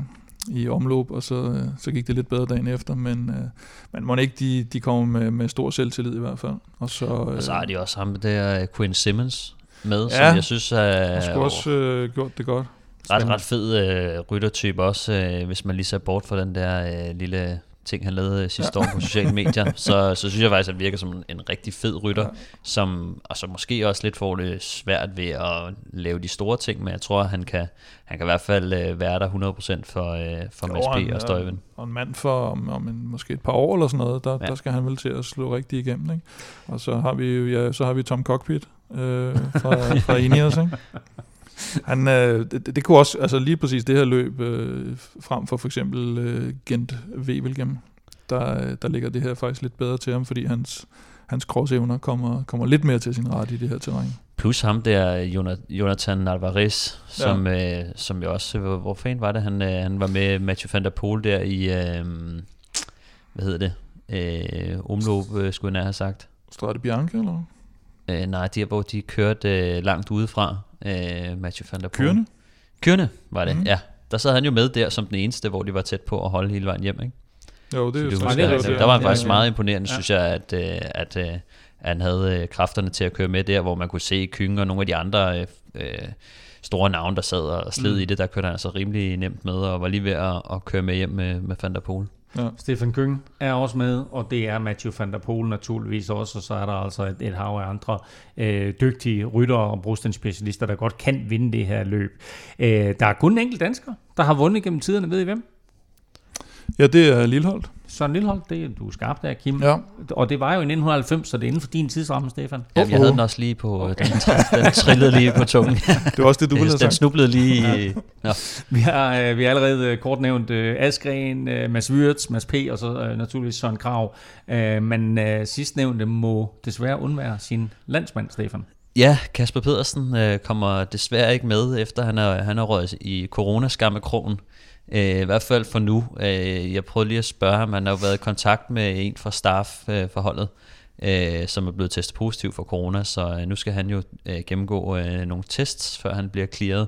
Speaker 4: i omløb, og så, øh, så gik det lidt bedre dagen efter, men, øh, men må ikke de, de kommer med, med stor selvtillid i hvert fald. Og så, øh,
Speaker 5: og så har de også ham der Quinn Simmons med, ja, som jeg synes er...
Speaker 4: har sgu også øh, gjort det godt.
Speaker 5: Ret, ret fed øh, ryttertype også, øh, hvis man lige ser bort fra den der øh, lille ting, han lavede sidste ja. år på sociale medier, *laughs* så, så synes jeg faktisk, at han virker som en rigtig fed rytter, ja. som altså måske også lidt får det svært ved at lave de store ting, men jeg tror, han kan, han kan i hvert fald øh, være der 100% for, øh, for Mads P. og Støjven.
Speaker 4: Og en mand for om, om en, måske et par år eller sådan noget, der, ja. der skal han vel til at slå rigtig igennem. Ikke? Og så har vi, ja, så har vi Tom Cockpit øh, fra, *laughs* fra Ineos, ikke? Han, øh, det, det kunne også, altså lige præcis det her løb, øh, frem for for eksempel øh, Gent Wevelgem, der, der ligger det her faktisk lidt bedre til ham, fordi hans, hans crossevner kommer, kommer lidt mere til sin ret i det her terræn.
Speaker 5: Plus ham der, Jonathan Alvarez, som, ja. øh, som jo også, hvor, hvor fanden var det, han, øh, han var med Mathieu van der Poel der i, øh, hvad hedder det, øh, omløb, øh, skulle jeg nær have sagt.
Speaker 4: Strade Bianca, eller?
Speaker 5: Øh, nej, de hvor de kørte øh, langt udefra, øh, Mathieu van der Poel.
Speaker 4: Kørende?
Speaker 5: Kørende var det, mm. ja. Der sad han jo med der som den eneste, hvor de var tæt på at holde hele vejen hjem, ikke?
Speaker 4: Jo, det er jo
Speaker 5: det, det, det, Der var han faktisk meget imponerende, ja. synes jeg, at, øh, at, at, øh, han havde øh, kræfterne til at køre med der, hvor man kunne se Kynge og nogle af de andre øh, store navne, der sad og sled mm. i det. Der kørte han altså rimelig nemt med, og var lige ved at, at køre med hjem med, med Van der Poel.
Speaker 3: Ja. Stefan Køng er også med, og det er Matthew van der Poel naturligvis også, og så er der altså et, et hav af andre øh, dygtige rytter og brostenspecialister, der godt kan vinde det her løb. Øh, der er kun en enkelt dansker, der har vundet gennem tiderne, ved I hvem?
Speaker 4: Ja, det er Lilleholdt.
Speaker 3: Søren Lilleholdt, det er du er skarp der, Kim.
Speaker 4: Ja.
Speaker 3: Og det var jo i 1990, så det er inden for din tidsramme, Stefan.
Speaker 5: Ja, jeg havde den også lige på, okay. den, den trillede lige på tungen. *laughs*
Speaker 4: Det var også det, du ville have
Speaker 5: Den snublede lige i... Nå.
Speaker 3: Vi har, øh, vi har allerede øh, kort nævnt øh, Askren, øh, Mads Wirtz, Mads P. og så øh, naturligvis Søren Krav. Øh, men øh, sidstnævnte må desværre undvære sin landsmand, Stefan.
Speaker 5: Ja, Kasper Pedersen øh, kommer desværre ikke med, efter han er, han er røget i coronaskammekrogen. Øh, I hvert fald for nu. Øh, jeg prøvede lige at spørge ham, han har jo været i kontakt med en fra staff-forholdet, øh, forholdet, øh, som er blevet testet positiv for corona, så øh, nu skal han jo øh, gennemgå øh, nogle tests, før han bliver clearet.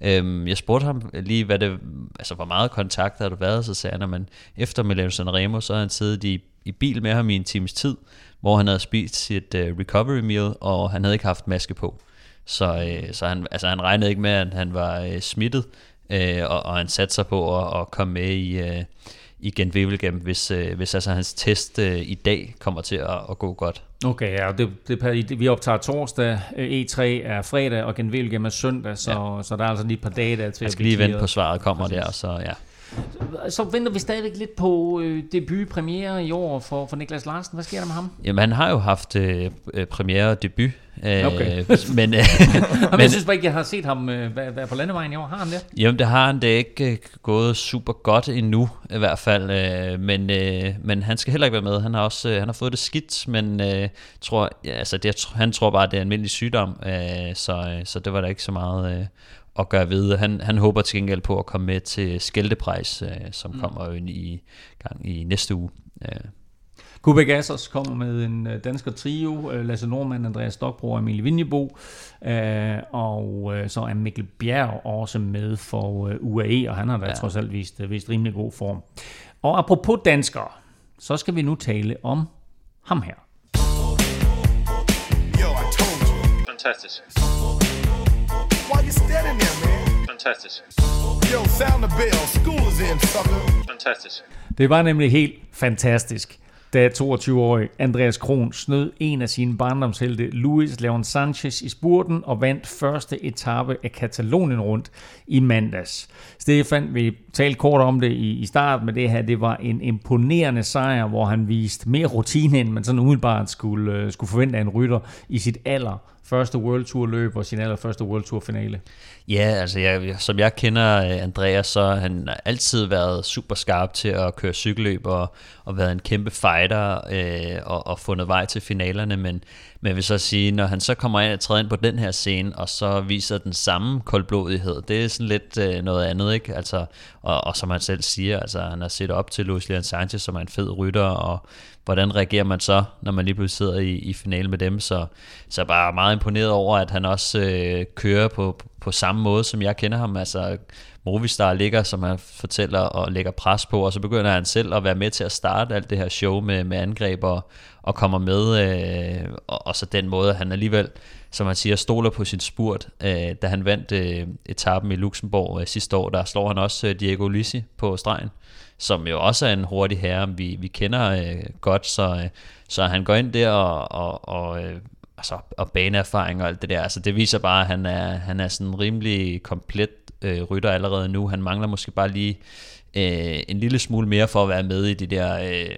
Speaker 5: Øh, jeg spurgte ham lige, hvad det, altså, hvor meget kontakt har du været, så sagde han, at man, efter Milano Sanremo, så har han siddet i, i bil med ham i en times tid, hvor han havde spist sit øh, recovery meal, og han havde ikke haft maske på. Så, øh, så han, altså, han regnede ikke med, at han var øh, smittet, øh, og, og han satte sig på at, at komme med i, øh, i Gent Wevelgem, hvis, øh, hvis altså hans test øh, i dag kommer til at, at gå godt.
Speaker 3: Okay, ja, det, det, det, vi optager torsdag, øh, E3 er fredag, og Genvilgem er søndag, så, ja. så der er altså lige et par dage der til
Speaker 5: Jeg
Speaker 3: at
Speaker 5: skal lige
Speaker 3: blive
Speaker 5: vente på svaret kommer
Speaker 3: Præcis.
Speaker 5: der, så ja.
Speaker 3: Så venter vi stadigvæk lidt på øh, debut premiere i år for, for Niklas Larsen. Hvad sker der med ham?
Speaker 5: Jamen, han har jo haft øh, øh, premiere og debut, øh,
Speaker 3: Okay. *laughs*
Speaker 5: men, øh, *laughs*
Speaker 3: Men, jeg synes bare ikke, jeg har set ham øh, være, på landevejen i år. Har han det?
Speaker 5: Jamen, det har han det er ikke øh, gået super godt endnu, i hvert fald. Øh, men, øh, men han skal heller ikke være med. Han har også øh, han har fået det skidt, men øh, tror, ja, altså, det, han tror bare, det er almindelig sygdom. Øh, så, øh, så det var der ikke så meget øh, at gøre ved. Han, han håber til gengæld på at komme med til Skældeprejs, øh, som mm. kommer jo i gang i næste uge. Øh,
Speaker 3: Kubek Assos kommer med en øh, dansker trio. Øh, Lasse Normand, Andreas Stokbro og Emilie Vinjebo. Øh, og så er Mikkel Bjerg også med for UAE, og han har da ja. Trods alt vist, vist rimelig god form. Og apropos danskere, så skal vi nu tale om ham her.
Speaker 8: Yo, I told you. Standing there, man?
Speaker 2: Fantastic.
Speaker 8: Yo, sound the bell. School is in, sucker.
Speaker 2: Fantastic.
Speaker 3: Det var nemlig helt fantastisk, da 22-årig Andreas Kron snød en af sine barndomshelte, Luis Leon Sanchez, i spurten og vandt første etape af Katalonien rundt i mandags. Stefan, vi talte kort om det i, i starten, men det her, det var en imponerende sejr, hvor han viste mere rutine, end man sådan umiddelbart skulle, øh, skulle forvente af en rytter i sit aller første World Tour løb og sin allerførste World Tour finale.
Speaker 5: Ja, altså jeg, som jeg kender øh, Andreas, så har han altid været super skarp til at køre cykelløb og, og været en kæmpe fighter øh, og, og fundet vej til finalerne, men, men jeg vil så sige, når han så kommer ind og træder ind på den her scene, og så viser den samme koldblodighed, det er sådan lidt øh, noget andet, ikke? Altså, og, og som han selv siger, altså han har set op til Luis Leon Sanchez, som er en fed rytter, og hvordan reagerer man så, når man lige pludselig sidder i, i finalen med dem, så, så er bare meget imponeret over, at han også øh, kører på, på samme måde, som jeg kender ham. Altså, Movistar ligger, som han fortæller, og lægger pres på, og så begynder han selv at være med til at starte alt det her show med, med angreb, og, og kommer med, øh, og, og så den måde, han alligevel, som han siger, stoler på sin spurt. Øh, da han vandt øh, etappen i Luxembourg øh, sidste år, der slår han også øh, Diego Lisi på stregen, som jo også er en hurtig herre, vi, vi kender øh, godt, så, øh, så han går ind der og, og, og øh, altså, og baneerfaring og alt det der. Altså, det viser bare, at han er, han er sådan rimelig komplet øh, rytter allerede nu. Han mangler måske bare lige øh, en lille smule mere for at være med i de der, øh,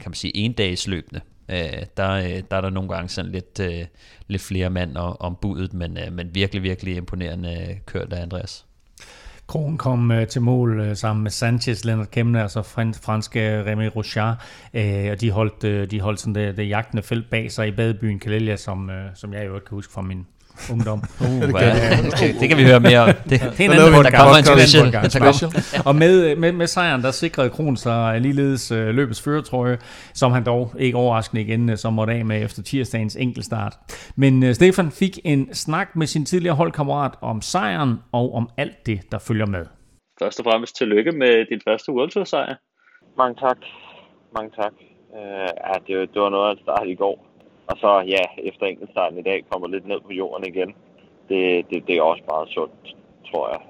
Speaker 5: kan man sige, endagsløbende. Øh, der, øh, der er der nogle gange sådan lidt, øh, lidt flere mand om, om budet, men, øh, men virkelig, virkelig imponerende øh, kørt af Andreas.
Speaker 3: Kron kom øh, til mål øh, sammen med Sanchez, Leonard Kemner og så fran- franske Remy Rochard, øh, og de holdt, øh, de holdt sådan det, det jagtende felt bag sig i badebyen Kalelia, som, øh, som jeg jo ikke kan huske fra min ungdom. *laughs*
Speaker 5: Uh, det, kan, det kan vi høre mere om. *laughs* Det,
Speaker 3: Det er en anden podcast.
Speaker 5: der kommer en special.
Speaker 3: Og med, med, med sejren, der sikrede Kron sig ligeledes øh, løbets føretrøje, som han dog ikke overraskende igen, øh, som måtte af med efter tirsdagens enkeltstart. Men øh, Stefan fik en snak med sin tidligere holdkammerat om sejren og om alt det, der følger med.
Speaker 9: Først og fremmest tillykke med din første World Tour sejr.
Speaker 10: Mange tak. Mange tak. Uh, ja, det, var- det var noget af en start i går. Og så ja, efter enkeltstarten i dag kommer lidt ned på jorden igen. Det, det, det er også meget sundt, tror jeg.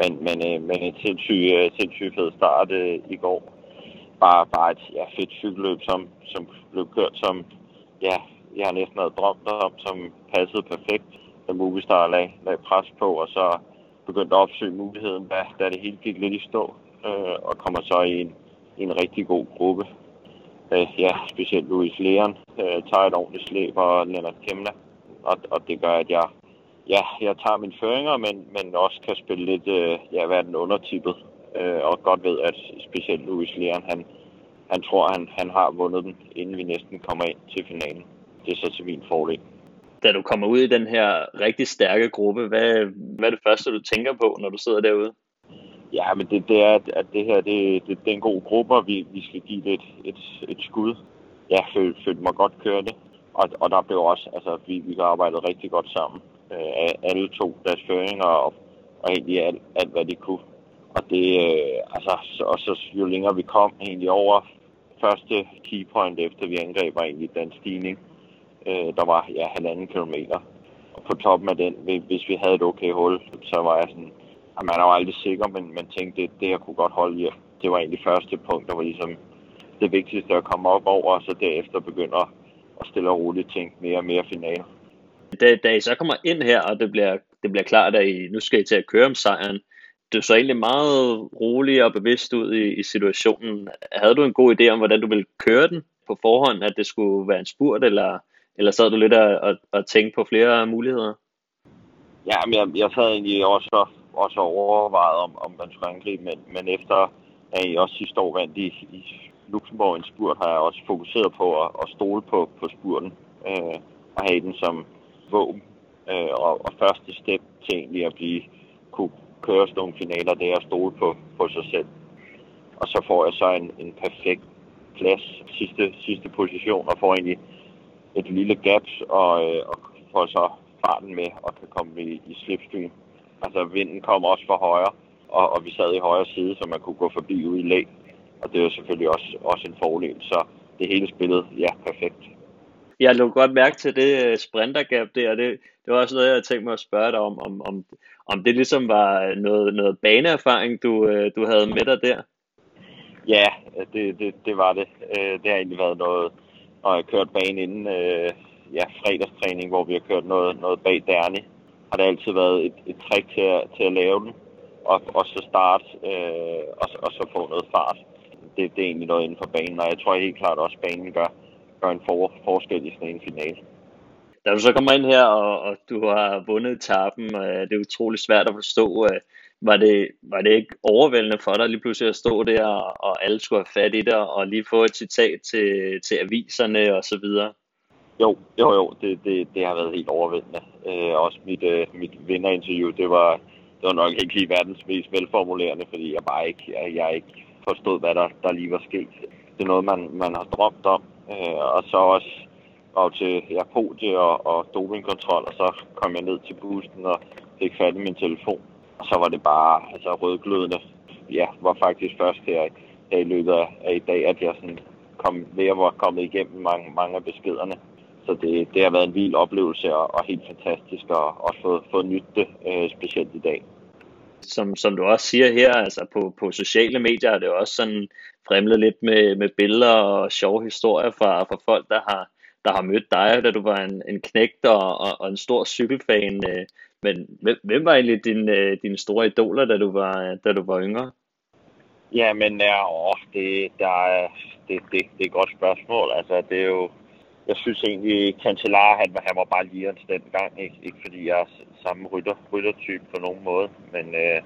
Speaker 10: Men, men, øh, men en sindssyg, uh, sindssyg fed start øh, i går. Bare, bare et ja, fedt cykelløb, som, som blev kørt som, ja, jeg har næsten havde drømt om, som passede perfekt. Da Movistar lag, lag pres på, og så begyndte at opsøge muligheden, da, da det hele gik lidt i stå. øh, og kommer så i en, i en rigtig god gruppe. Øh, ja, specielt Louis Leon øh, tager et ordentligt slæb, og Lennart Kemna. Og, og det gør, at jeg, ja, jeg tager mine føringer, men, men også kan spille lidt, øh, ja, være den undertippet. Øh, og godt ved, at specielt Louis Leon, han, han tror, han, han har vundet den, inden vi næsten kommer ind til finalen. Det er så til min fordel.
Speaker 9: Da du kommer ud i den her rigtig stærke gruppe, hvad, hvad er det første, du tænker på, når du sidder derude?
Speaker 10: Ja, men det, det er, at det her det, det, det er en god gruppe, og vi, vi skal give det et, et, et skud. Jeg følte, følte mig godt kørt det. Og, og der blev også, altså vi, vi har arbejdet rigtig godt sammen. Øh, alle to deres føringer og, og egentlig alt, alt, hvad de kunne. Og det, øh, altså, så, og så jo længere vi kom egentlig over første keypoint efter vi angreb var egentlig den stigning. Øh, der var ja, halvanden kilometer. Og på toppen af den, hvis vi havde et okay hul, så var jeg sådan, at man er jo aldrig sikker, men man tænkte, det, det her kunne godt holde i. Det var egentlig første punkt, der var ligesom det vigtigste at komme op over, og så derefter begynder at stille og roligt tænke mere og mere finale.
Speaker 9: Da, da I så kommer ind her, og det bliver, det bliver klart, at I nu skal I til at køre om sejren, du så egentlig meget rolig og bevidst ud i, i situationen. Havde du en god idé om, hvordan du ville køre den på forhånd, at det skulle være en spurt, eller, eller sad du lidt og, og, og tænkte på flere muligheder?
Speaker 10: Ja, men jeg, jeg sad egentlig også, også overvejet, om, om man skulle angribe, men, men efter at I også sidste år vandt i, i Luxembourg en spurt, har jeg også fokuseret på at, at stole på, på spurten øh, og have den som våben. Øh, og, og første step til egentlig at blive, kunne køre sådan nogle finaler, det er at stole på, på sig selv. Og så får jeg så en, en perfekt plads, sidste, sidste position, og får egentlig et lille gaps, og, øh, og får så farten med, og kan komme i, i slipstream. Altså vinden kom også fra højre, og, og vi sad i højre side, så man kunne gå forbi ud i læg. Og det er selvfølgelig også, også en fordel, så det hele spillet, ja, perfekt.
Speaker 9: Jeg lå godt mærke til det øh, sprintergap der, det, det var også noget, jeg tænkte mig at spørge dig om, om, om, om det ligesom var noget, noget baneerfaring, du, øh, du havde med dig der?
Speaker 10: Ja, det, det, det var det. Øh, det har egentlig været noget, når jeg kørt banen inden ja, fredagstræning, hvor vi har kørt noget, noget bag Derni. Har det altid været et, et trick til at, til at lave den, og, og så starte, øh, og, og så få noget fart. Det, det er egentlig noget inden for banen, og jeg tror helt klart også, at banen gør, gør en for, forskel i sådan en finale.
Speaker 9: Da du så kommer ind her, og, og du har vundet etappen, øh, det er utroligt svært at forstå, øh, var det, var det ikke overvældende for dig lige pludselig at stå der, og alle skulle have fat i dig, og lige få et citat til, til aviserne og så videre?
Speaker 10: Jo, jo, jo, det, det, det har været helt overvældende. Øh, også mit, øh, mit vinderinterview, det var, det var nok ikke lige verdens mest velformulerende, fordi jeg bare ikke, jeg, jeg ikke forstod, hvad der, der lige var sket. Det er noget, man, man har drømt om, øh, og så også og til ja, podie og, og dopingkontrol, og så kom jeg ned til bussen og fik fat i min telefon. Og så var det bare altså, rødglødende. Ja, var faktisk først her, her i løbet af i dag, at jeg sådan kom ved at være kommet igennem mange, mange af beskederne. Så det, det har været en vild oplevelse og, og helt fantastisk at også få, få nyt det, øh, specielt i dag.
Speaker 9: Som, som du også siger her, altså på, på sociale medier er det også sådan fremlet lidt med, med billeder og sjove historier fra, fra folk, der har, der har mødt dig, da du var en, en knægt og, og, og en stor cykelfan. Øh, men hvem, hvem var egentlig dine, øh, dine store idoler, da du var, da du var yngre?
Speaker 10: Ja, men ja, åh, det, der er, det, det, det er et godt spørgsmål. Altså, det er jo, jeg synes egentlig, Cancellara, han, han var bare lige den gang. Ikke, ikke fordi jeg er samme rytter, ryttertype på nogen måde, men, øh,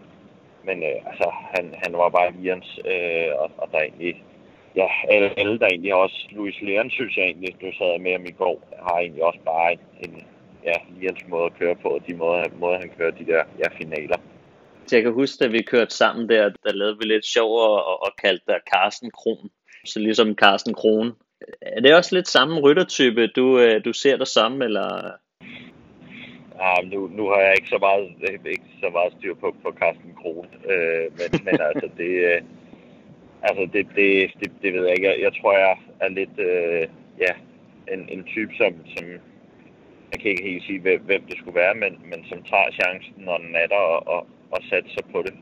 Speaker 10: men øh, altså, han, han var bare Lians, øh, og, og der egentlig, ja, alle, alle der egentlig også, Louis Leon synes jeg egentlig, du sad med ham i går, har egentlig også bare en, en ja, Lians måde at køre på, og de måder, måder han kører de der ja, finaler.
Speaker 9: Jeg kan huske, da vi kørte sammen der, der lavede vi lidt sjov og, og kaldte dig Carsten Kron. Så ligesom Carsten Kron. Er det også lidt samme ryttertype, du, øh, du ser dig som, eller?
Speaker 10: Ja, nu, nu har jeg ikke så meget, ikke så meget styr på, på Carsten Kron, øh, men, *laughs* men altså det, øh, altså det, det, det, det ved jeg ikke. Jeg, jeg tror, jeg er lidt, øh, ja, en, en type, som, som jeg kan ikke helt sige, hvem, hvem det skulle være, men, men som tager chancen, når den er der, og, og, og satser på det.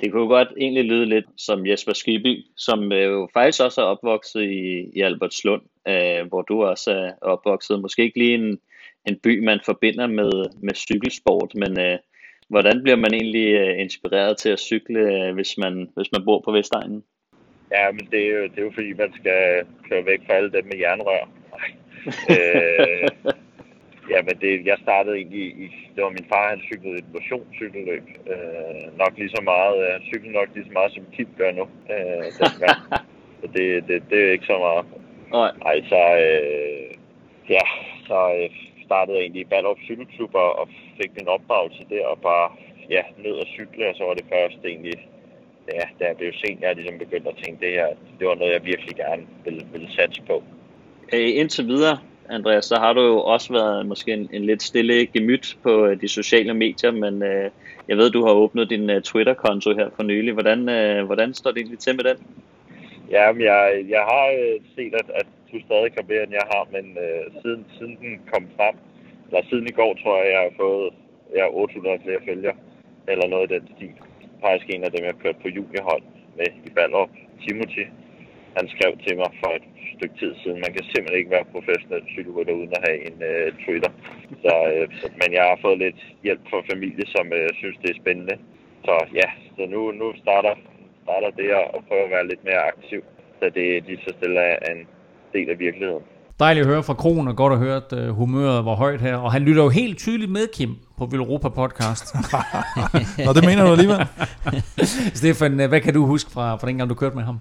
Speaker 9: Det kunne godt egentlig lyde lidt som Jesper Skiby, som øh, jo faktisk også er opvokset i, i Albertslund, øh, hvor du også er opvokset. Måske ikke lige en, en by, man forbinder med, med cykelsport, men, øh, hvordan bliver man egentlig øh, inspireret til at cykle, øh, hvis man, hvis man bor på Vestegnen?
Speaker 10: Ja, men det er, jo, det er jo fordi, man skal køre væk fra alle dem med jernrør. *laughs* Øh, ja, men det, jeg startede egentlig i, det var min far, han cyklede et motionscykelløb. Øh, nok lige så meget, øh, han cyklede nok lige så meget, som Kim gør nu. Øh, dengang. så det, det, det er ikke så meget.
Speaker 9: Nej.
Speaker 10: Ej, så, øh, ja, så øh, startede jeg egentlig i Ballerup Cykelklub og, og fik min opdragelse der og bare ja, ned og cykle, og så var det først egentlig, ja, da jeg blev sent, jeg ligesom begyndte at tænke, det her, det var noget, jeg virkelig gerne ville, ville satse på.
Speaker 9: Øh, indtil videre, Andreas, så har du jo også været måske en, en lidt stille gemyt på øh, de sociale medier, men øh, jeg ved, du har åbnet din øh, Twitter-konto her for nylig. Hvordan, øh, hvordan står det egentlig til med den?
Speaker 10: Ja, men jeg, jeg har øh, set, at, at du stadig kan mere, end jeg har, men øh, siden, siden den kom frem, eller siden i går, tror jeg, jeg har fået ja, 800 flere følgere, eller noget i den stil. Faktisk en af dem, jeg kørte på juniorhold med i Ballerup, Timothy. Han skrev til mig for et stykke tid siden, man kan simpelthen ikke være professionel cykelrytter uden at have en øh, Twitter. Så, øh, men jeg har fået lidt hjælp fra familie, som øh, synes, det er spændende. Så ja, så nu, nu starter, starter det at prøve at være lidt mere aktiv, så det lige så stille er en del af virkeligheden.
Speaker 3: Dejligt at høre fra Kron, og godt at høre, at uh, humøret var højt her. Og han lytter jo helt tydeligt med, Kim, på Villeuropa podcast. *laughs*
Speaker 4: Nå, det mener du alligevel. *laughs*
Speaker 3: Stefan, øh, hvad kan du huske fra, fra dengang, du kørte med ham?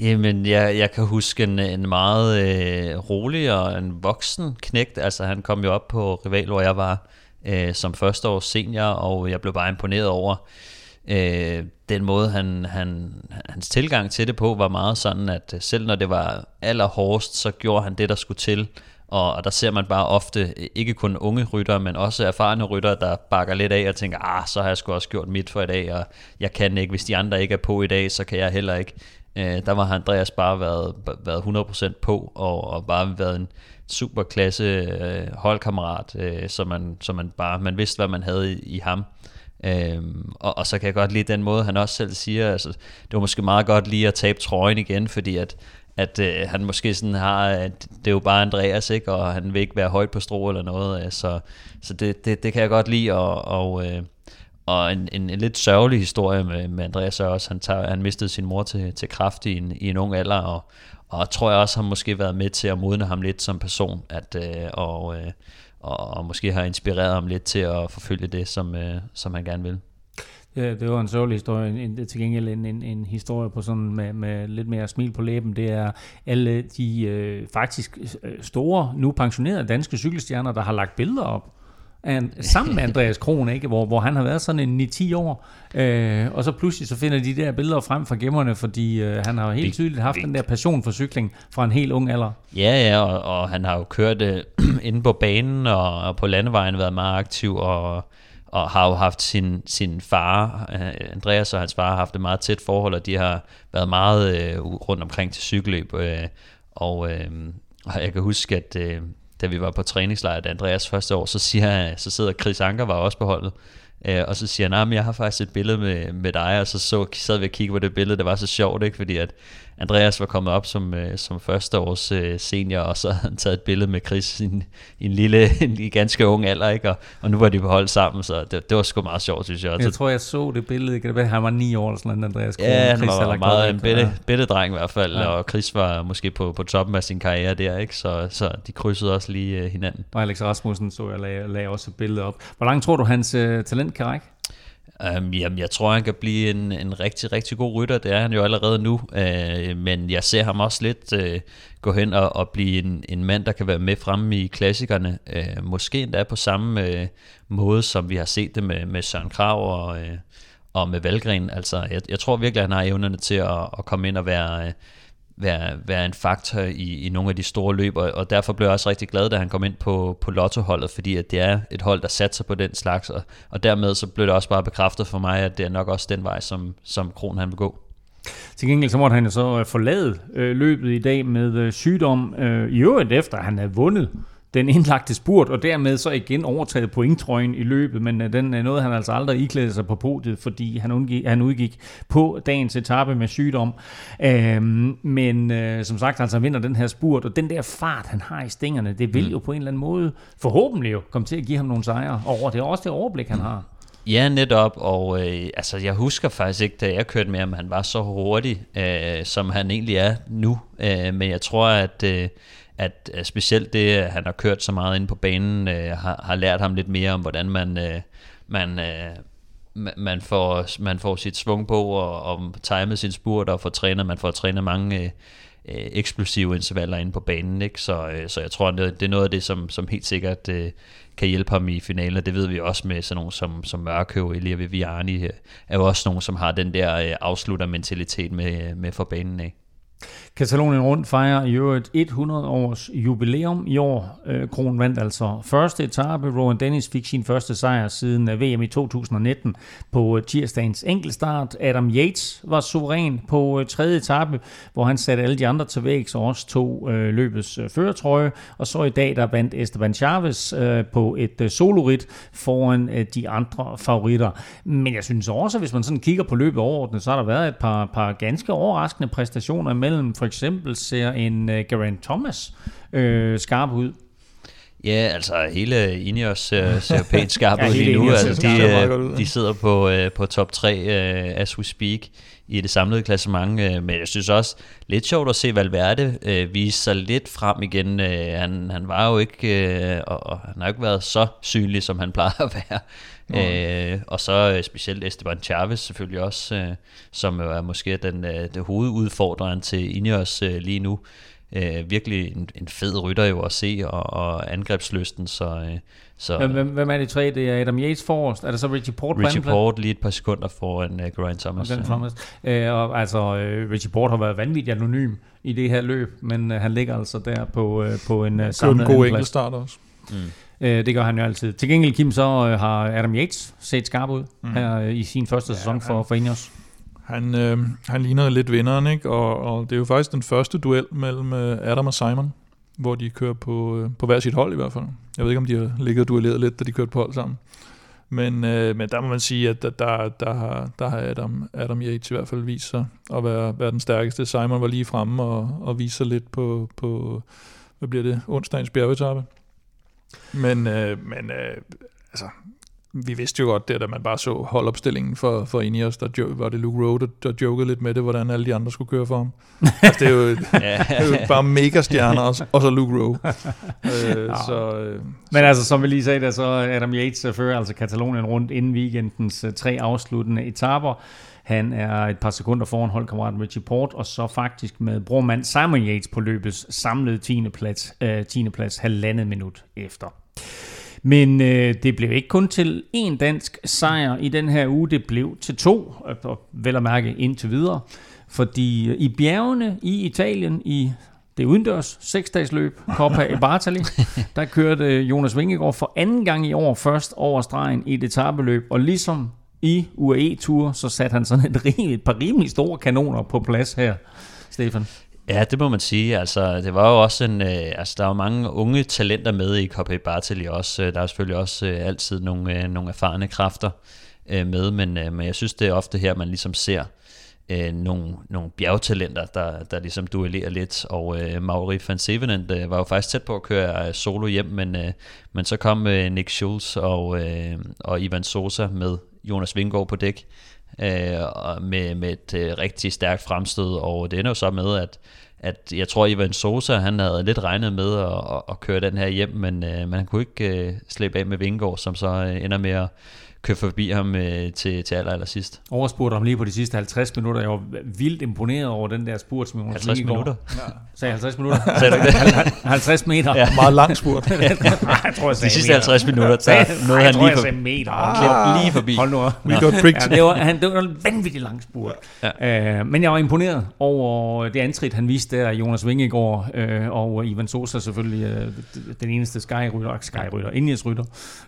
Speaker 5: Jamen, jeg, jeg kan huske en, en meget øh, rolig og en voksen knægt. Altså, han kom jo op på Rival, hvor jeg var øh, som første års senior, og jeg blev bare imponeret over øh, Øh, den måde, han, han, hans tilgang til det på, var meget sådan, at øh, selv når det var allerhårdest, så gjorde han det, der skulle til. Og, og der ser man bare ofte, øh, ikke kun unge ryttere, men også erfarne ryttere, der bakker lidt af og tænker, ah, så har jeg sgu også gjort mit for i dag, og jeg kan ikke, hvis de andre ikke er på i dag, så kan jeg heller ikke. Øh, der var Andreas bare været, været 100% på, og, og bare været en super klasse øh, holdkammerat, øh, så, man, så man bare, man vidste, hvad man havde i, i ham. Øhm, og, og så kan jeg godt lide den måde, han også selv siger, altså, det var måske meget godt lige at tabe trøjen igen, fordi at, at øh, han måske sådan har, at det er jo bare Andreas, ikke? og han vil ikke være højt på strå eller noget, øh, så, så det, det, det kan jeg godt lide, og, og, øh, og en, en, en lidt sørgelig historie med, med Andreas også, han, tager, han mistede sin mor til, til kraft i en, i en ung alder, og, og tror jeg også har måske været med til at modne ham lidt som person, at, øh, og, øh, og, og måske har inspireret ham lidt til at forfølge det, som, øh, som han gerne vil.
Speaker 3: Ja, det var en sørgelig historie. En, til gengæld en, en, en historie på sådan med, med lidt mere smil på læben. Det er alle de øh, faktisk øh, store, nu pensionerede danske cykelstjerner, der har lagt billeder op an, sammen med Andreas Kron, ikke? Hvor, hvor han har været sådan en 9-10 år, øh, og så pludselig så finder de der billeder frem fra gemmerne, fordi øh, han har helt tydeligt haft den der passion for cykling fra en helt ung alder.
Speaker 5: Ja, ja, og, og han har jo kørt øh, *clears throat* inde på banen og, og på landevejen været meget aktiv, og, og har jo haft sin, sin far, øh, Andreas og hans far har haft et meget tæt forhold, og de har været meget øh, rundt omkring til cykelløb, øh, og, øh, og jeg kan huske, at øh, da vi var på træningslejr, da Andreas første år, så, siger, så sidder Chris Anker var også på holdet, øh, og så siger han, nah, jeg har faktisk et billede med, med dig, og så, så sad vi og kiggede på det billede, det var så sjovt, ikke? fordi at Andreas var kommet op som, øh, som første års øh, senior, og så havde han taget et billede med Chris i en, en lille, *laughs* en ganske ung alder, ikke? Og, og nu var de på hold sammen, så det, det var sgu meget sjovt, synes jeg.
Speaker 3: Jeg tror, jeg så det billede, kan det være, han var ni år eller sådan noget, Andreas
Speaker 5: Kron, Ja, han Chris var meget en bitte, bitte dreng i hvert fald, ja. og Chris var måske på, på toppen af sin karriere der, ikke? Så, så de krydsede også lige uh, hinanden.
Speaker 3: Og Alex Rasmussen så jeg lagde, lagde også et billede op. Hvor langt tror du, hans uh, talent kan række?
Speaker 5: Um, jamen, jeg tror, han kan blive en, en rigtig, rigtig god rytter. Det er han jo allerede nu. Uh, men jeg ser ham også lidt uh, gå hen og, og blive en, en mand, der kan være med fremme i klassikerne. Uh, måske endda på samme uh, måde, som vi har set det med, med Søren Krav og, uh, og med Valgren. Altså, jeg, jeg tror virkelig, at han har evnerne til at, at komme ind og være... Uh, være, være en faktor i, i nogle af de store løb, og, og derfor blev jeg også rigtig glad, da han kom ind på, på lottoholdet, fordi at det er et hold, der satser på den slags, og, og dermed så blev det også bare bekræftet for mig, at det er nok også den vej, som, som Kron han vil gå.
Speaker 3: Til gengæld så måtte han jo så øh, forlade øh, løbet i dag med øh, sygdom, øh, i øvrigt efter han havde vundet den indlagte spurt, og dermed så igen overtaget pointtrøjen i løbet, men uh, den uh, nåede han altså aldrig iklæde sig på podiet, fordi han, undgik, han udgik på dagens etape med sygdom. Uh, men uh, som sagt, altså vinder den her spurt, og den der fart, han har i stængerne, det vil mm. jo på en eller anden måde forhåbentlig jo komme til at give ham nogle sejre over. Det er også det overblik, han har.
Speaker 5: Ja, netop, og øh, altså, jeg husker faktisk ikke, da jeg kørte med ham, han var så hurtig, øh, som han egentlig er nu. Øh, men jeg tror, at, øh, at øh, specielt det, at han har kørt så meget ind på banen, øh, har, har lært ham lidt mere om, hvordan man, øh, man, øh, man, får, man får sit svung på, og, og timet sin spurt, og får trænet, man får trænet mange øh, øh, eksplosive intervaller inde på banen. Ikke? Så, øh, så jeg tror, det, det er noget af det, som, som helt sikkert øh, kan hjælpe ham i finalen, det ved vi også med sådan nogle som, som Mørkøv, Elia Viviani, øh, er jo også nogen, som har den der øh, afsluttermentalitet med, øh, med for banen af.
Speaker 3: Katalonien Rundt fejrer i øvrigt 100 års jubilæum i år. Øh, Kronen vandt altså første etape. Rowan Dennis fik sin første sejr siden øh, VM i 2019 på øh, tirsdagens enkeltstart. Adam Yates var suveræn på øh, tredje etape, hvor han satte alle de andre til vægs og også tog løbets førertrøje. føretrøje. Og så i dag der vandt Esteban Chavez på et solorit foran de andre favoritter. Men jeg synes også, at hvis man sådan kigger på løbet overordnet, så har der været et par, par ganske overraskende præstationer imellem. For eksempel ser en uh, Geraint Thomas øh, skarp ud.
Speaker 5: Ja, altså hele Ineos ser, ser pænt *laughs* skarp
Speaker 3: Ja,
Speaker 5: ud lige nu. Altså, de, øh, de sidder på, øh, på top 3 øh, as we speak i det samlede klassement, øh, men jeg synes også lidt sjovt at se Valverde øh, vise sig lidt frem igen. Øh, han, han var jo ikke, øh, og, og han har ikke været så synlig, som han plejer at være. Øh, og så øh, specielt Esteban Chavez selvfølgelig også, øh, som er måske den, øh, det hovedudfordreren til Ineos øh, lige nu. Øh, virkelig en, en fed rytter jo at se, og, og angrebsløsten, så... Øh, så
Speaker 3: Hvem, hvem- er de tre? Det er Adam Yates forrest. Er der så Richie Port på
Speaker 5: Richie? Port lige et par sekunder foran uh, Geraint Thomas.
Speaker 3: Og, den Thomas. Øh, og altså, øh, Richie Port har været vanvittigt anonym i det her løb, men øh, han ligger altså der på, øh, på en øh,
Speaker 4: Det er
Speaker 3: samlet
Speaker 4: en god enkeltstart også.
Speaker 3: Øh, det gør han jo altid. Til gengæld, Kim, så øh, har Adam Yates set skarp ud mm. her øh, i sin første sæson for, for Ineos.
Speaker 4: Han, øh, han ligner lidt vinderen, ikke? Og, og det er jo faktisk den første duel mellem øh, Adam og Simon, hvor de kører på, øh, på hver sit hold i hvert fald. Jeg ved ikke, om de har ligget og duelleret lidt, da de kørte på hold sammen. Men, øh, men der må man sige, at der, der, der, har, der har Adam, Adam Yates i hvert fald vist sig at være, være den stærkeste. Simon var lige fremme og, og viste sig lidt på, på, hvad bliver det, onsdagens bjergetappe. Men, øh, men øh, altså, vi vidste jo godt, der, da man bare så holdopstillingen for, for Ineos, der jo, var det Luke Rowe, der, der jokede lidt med det, hvordan alle de andre skulle køre for ham. altså, det er jo, *laughs* det er jo bare mega stjerner, og, så- og så Luke Rowe. øh, så, øh,
Speaker 3: Men altså, som vi lige sagde, der så er Adam Yates fører altså Katalonien rundt inden weekendens øh, tre afsluttende etaper. Han er et par sekunder foran holdkammeraten Richie Port, og så faktisk med brormand Simon Yates på løbets samlede 10. plads, øh, 10. plads halvandet minut efter. Men øh, det blev ikke kun til én dansk sejr i den her uge, det blev til to, og- vel at mærke indtil videre. Fordi øh, i bjergene i Italien, i det udendørs seksdagsløb, Coppa e Bartali, der kørte øh, Jonas Vingegaard for anden gang i år først over stregen i et etabeløb, og ligesom i UAE-tur, så satte han sådan et, rimelig, et par rimelig store kanoner på plads her, Stefan.
Speaker 5: Ja, det må man sige. Altså, det var jo også en, øh, altså, der var mange unge talenter med i KP Bartali også. Der er selvfølgelig også øh, altid nogle, øh, nogle erfarne kræfter øh, med, men, øh, men jeg synes, det er ofte her, man ligesom ser øh, nogle, nogle bjergtalenter, der, der ligesom duellerer lidt, og øh, Mauri van Sevenent øh, var jo faktisk tæt på at køre øh, solo hjem, men, øh, men så kom øh, Nick Schulz og, øh, og Ivan Sosa med Jonas Vingård på dæk, øh, med, med et øh, rigtig stærkt fremstød, og det ender jo så med, at at jeg tror, Ivan Sosa, han havde lidt regnet med at, at, at køre den her hjem, men, øh, man kunne ikke øh, slippe af med Vingård, som så øh, ender med at køre forbi ham øh, til, til aller, aller sidst.
Speaker 3: Overspurgte ham lige på de sidste 50 minutter. Jeg var vildt imponeret over den der spurt, som Jonas
Speaker 5: 50
Speaker 3: Vingegaard-
Speaker 5: minutter?
Speaker 3: Sagde jeg 50 minutter? *laughs*
Speaker 5: Sagde du ikke det?
Speaker 3: 50 meter.
Speaker 5: Ja.
Speaker 4: Meget lang spurt. *laughs*
Speaker 3: Nej, jeg tror, jeg
Speaker 5: De
Speaker 3: sagde
Speaker 5: sidste
Speaker 3: meter.
Speaker 5: 50 minutter, der
Speaker 3: Sagde-
Speaker 5: nåede han
Speaker 3: tror,
Speaker 5: lige
Speaker 3: jeg
Speaker 5: for-
Speaker 3: sagde meter.
Speaker 5: Ah, lige forbi.
Speaker 3: Hold nu op.
Speaker 4: We got pricked.
Speaker 3: Ja, det, var, han, det var en vanvittig lang spurt. Ja. Uh, men jeg var imponeret over det antrit, han viste der, Jonas Vingegaard uh, og Ivan Sosa selvfølgelig, uh, den eneste skyrytter, skyrytter, Indies-rytter,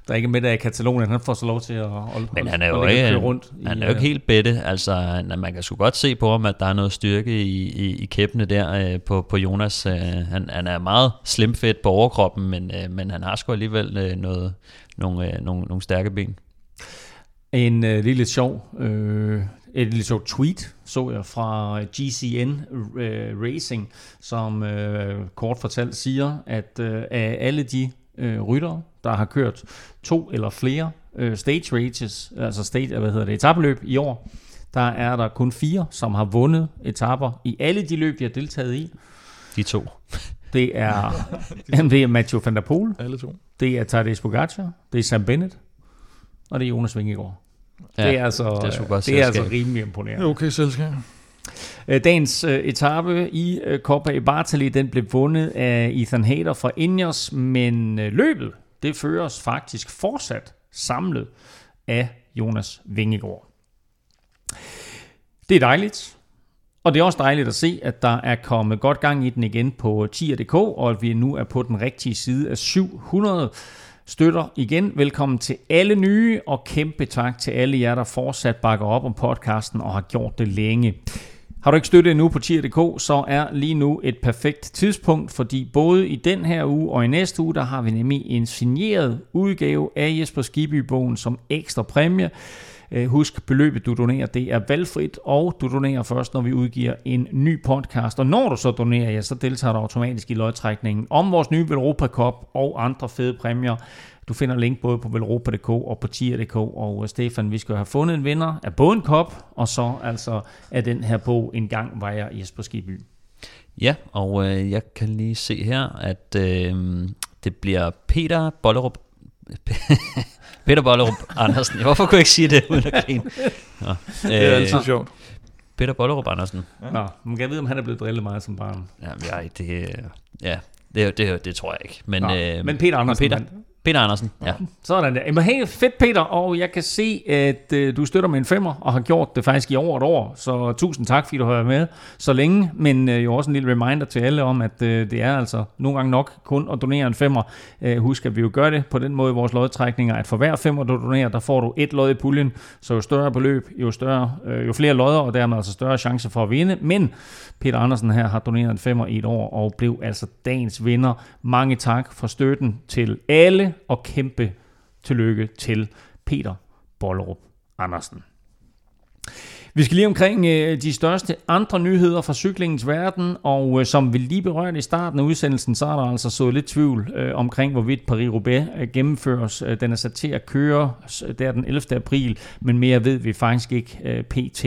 Speaker 3: der ikke er med der i Katalonien. Han får så lov til at, at,
Speaker 5: Men han er jo
Speaker 3: og
Speaker 5: ikke,
Speaker 3: rundt.
Speaker 5: han
Speaker 3: i,
Speaker 5: er jo ikke
Speaker 3: øh,
Speaker 5: helt bedte. Altså, man kan sgu godt se på ham, at der er noget styrke i, i, i kæppene der øh, på, på Jonas. Øh, han, han er meget slimfedt på overkroppen, men, øh, men han har sgu alligevel øh, noget, nogle, øh, nogle, nogle stærke ben.
Speaker 3: En øh, lille sjov, øh, et lille sjov tweet så jeg fra GCN øh, Racing, som øh, kort fortalt siger, at øh, af alle de øh, ryttere, der har kørt to eller flere øh, stage races, altså stage, hvad hedder det, etabeløb i år, der er der kun fire, som har vundet etapper i alle de løb, de har deltaget i.
Speaker 5: De to.
Speaker 3: Det er, *laughs* jamen, det er Mathieu van der Poel,
Speaker 4: Alle to.
Speaker 3: det er Tadej Pogacar, det er Sam Bennett, og det er Jonas Vingegaard.
Speaker 5: Ja,
Speaker 3: det er altså,
Speaker 5: det er godt
Speaker 3: det er altså rimelig imponerende.
Speaker 4: er okay selskab.
Speaker 3: Øh, Dagens øh, etape i øh, Coppa i Bartali, den blev vundet af Ethan Hader fra Ineos, men øh, løbet, det føres faktisk fortsat samlet af Jonas Vingegaard. Det er dejligt, og det er også dejligt at se, at der er kommet godt gang i den igen på tier.dk, og at vi nu er på den rigtige side af 700 støtter igen. Velkommen til alle nye, og kæmpe tak til alle jer, der fortsat bakker op om podcasten og har gjort det længe. Har du ikke støttet endnu på tier.dk, så er lige nu et perfekt tidspunkt, fordi både i den her uge og i næste uge, der har vi nemlig en signeret udgave af Jesper Skibby-bogen som ekstra præmie. Øh, husk, beløbet du donerer, det er valgfrit, og du donerer først, når vi udgiver en ny podcast. Og når du så donerer, ja, så deltager du automatisk i lodtrækningen om vores nye Europa Cup og andre fede præmier. Du finder link både på velropa.dk og på tier.dk, og øh, Stefan, vi skal have fundet en vinder af både en kop, og så altså af den her bog En gang var jeg Jesper Skibby.
Speaker 5: Ja, og øh, jeg kan lige se her, at øh, det bliver Peter Bollerup... *laughs* Peter Bollerup Andersen. Hvorfor kunne jeg ikke sige det uden at grine? Nå, *laughs*
Speaker 4: Det er altid sjovt.
Speaker 5: Peter Bollerup Andersen.
Speaker 3: Nå, man kan vide, om han er blevet drillet meget som barn.
Speaker 5: Jamen, jeg, det, ja, det, det, det tror jeg ikke. Men,
Speaker 3: Nå,
Speaker 5: øh,
Speaker 3: men Peter Andersen
Speaker 5: Peter. Peter Andersen, ja.
Speaker 3: Sådan der. Jamen hey, fedt Peter, og jeg kan se, at øh, du støtter med en femmer, og har gjort det faktisk i over et år, så tusind tak, fordi du har været med så længe, men øh, jo også en lille reminder til alle om, at øh, det er altså nogle gange nok kun at donere en femmer. Øh, husk, at vi jo gør det på den måde i vores lodtrækninger, at for hver femmer, du donerer, der får du et lod i puljen, så jo større beløb, jo, større, øh, jo flere lodder, og dermed altså større chance for at vinde, men Peter Andersen her har doneret en femmer i et år, og blev altså dagens vinder. Mange tak for støtten til alle, og kæmpe tillykke til Peter Bollerup Andersen. Vi skal lige omkring øh, de største andre nyheder fra cyklingens verden, og øh, som vi lige berørte i starten af udsendelsen, så er der altså så lidt tvivl øh, omkring, hvorvidt Paris-Roubaix øh, gennemføres. Øh, den er sat til at køre øh, der den 11. april, men mere ved vi faktisk ikke øh, pt.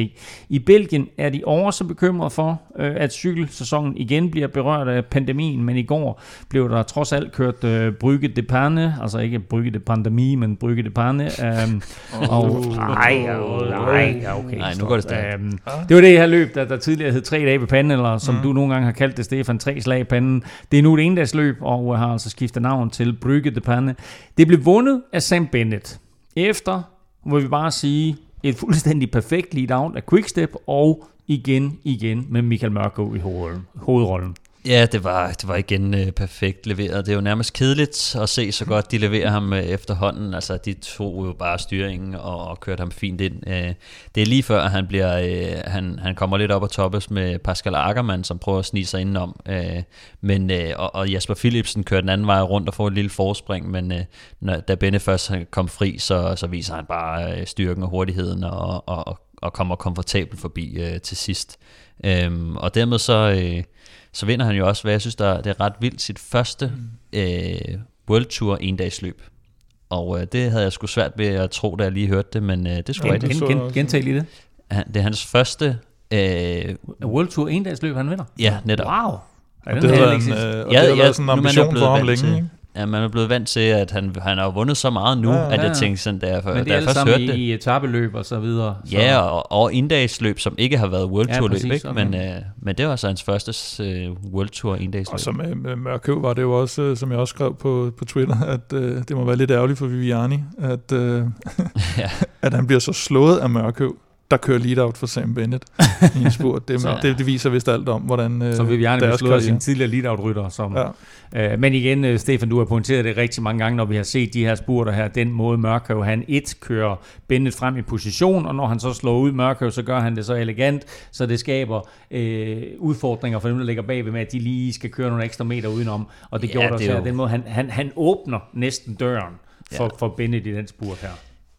Speaker 3: I Belgien er de også bekymrede for, øh, at cykelsæsonen igen bliver berørt af pandemien, men i går blev der trods alt kørt øh, Brygge de Panne, altså ikke Brygge de Pandemi, men Brygge de Panne. *laughs* Øh, og, nej, nej, okay.
Speaker 5: Nej, nu går det stærkt.
Speaker 3: Øhm, det var det her løb, der, der tidligere hed tre dage på panden, eller som mm. du nogle gange har kaldt det, Stefan, tre slag i panden. Det er nu et endagsløb, og har altså skiftet navn til Brygge de Pande. Det blev vundet af Sam Bennett. Efter, må vi bare sige, et fuldstændig perfekt lead-out af Quickstep, og igen, igen med Michael Mørkøv i hovedrollen.
Speaker 5: Ja, det var, det var igen øh, perfekt leveret. Det er jo nærmest kedeligt at se så godt, de leverer ham øh, efterhånden. Altså, de tog jo bare styringen og, og kørte ham fint ind. Øh, det er lige før, at han, bliver, øh, han, han kommer lidt op og toppes med Pascal Ackermann, som prøver at snige sig indenom. Øh, men, øh, og, og Jasper Philipsen kører den anden vej rundt og får et lille forspring, men øh, når, da Benne først kom fri, så, så viser han bare øh, styrken og hurtigheden og, og, og, og kommer komfortabelt forbi øh, til sidst. Øh, og dermed så... Øh, så vinder han jo også, hvad jeg synes, der, det er ret vildt, sit første øh, World Tour endagsløb. Og øh, det havde jeg sgu svært ved at tro, da jeg lige hørte det, men øh, det skulle
Speaker 3: Gen,
Speaker 5: rigtigt.
Speaker 3: gen, gen, gentag lige det.
Speaker 5: Han, det er hans første... Øh,
Speaker 3: World Tour endagsløb, han vinder.
Speaker 5: ja, netop.
Speaker 3: Wow. Ja,
Speaker 4: Og det
Speaker 3: havde
Speaker 4: en, øh, og det har været sådan en ambition for ham længe,
Speaker 5: til-
Speaker 4: ikke?
Speaker 5: Ja, man er blevet vant til, at han, han har vundet så meget nu,
Speaker 4: Ja,
Speaker 5: ja,
Speaker 4: ja.
Speaker 5: at jeg
Speaker 3: Ja.
Speaker 5: tænkte sådan, da jeg,
Speaker 3: Men
Speaker 5: da
Speaker 3: det er
Speaker 5: jeg
Speaker 3: alle
Speaker 5: først hørte det.
Speaker 3: i, i etabeløb og så videre. Så.
Speaker 5: Ja, og, og endagsløb, som ikke har været World
Speaker 3: Ja,
Speaker 5: Tour løb,
Speaker 3: præcis,
Speaker 5: ikke?
Speaker 3: okay.
Speaker 5: Men, øh, men det var så hans første øh, World Tour endagsløb.
Speaker 4: Og så med, med Mørkøv var det jo også, øh, som jeg også skrev på, på Twitter, at øh, det må være lidt ærgerligt for Viviani, at, øh, *laughs*
Speaker 5: Ja.
Speaker 4: at han bliver så slået af Mørkøv, der kører lead-out for Sam Bennett i en spurt. *laughs* Det,
Speaker 5: Så-
Speaker 4: det, det viser vist alt om, hvordan øh,
Speaker 3: Så vil vi gerne
Speaker 4: karriere-
Speaker 3: sin tidligere lead-out-rytter. Som,
Speaker 4: Ja.
Speaker 3: øh, men igen, øh, Stefan, du har pointeret det rigtig mange gange, når vi har set de her spurter her. Den måde Mørkøv, han et kører Bennett frem i position, og når han så slår ud Mørkøv, så gør han det så elegant, så det skaber øh, udfordringer for dem, der ligger bagved med, at de lige skal køre nogle ekstra meter udenom. Og det
Speaker 5: Ja,
Speaker 3: gjorde det
Speaker 5: det
Speaker 3: også
Speaker 5: er
Speaker 3: her.
Speaker 5: jo-
Speaker 3: Den måde, han, han, han åbner næsten døren for,
Speaker 5: Ja.
Speaker 3: for Bennett i den spurt her.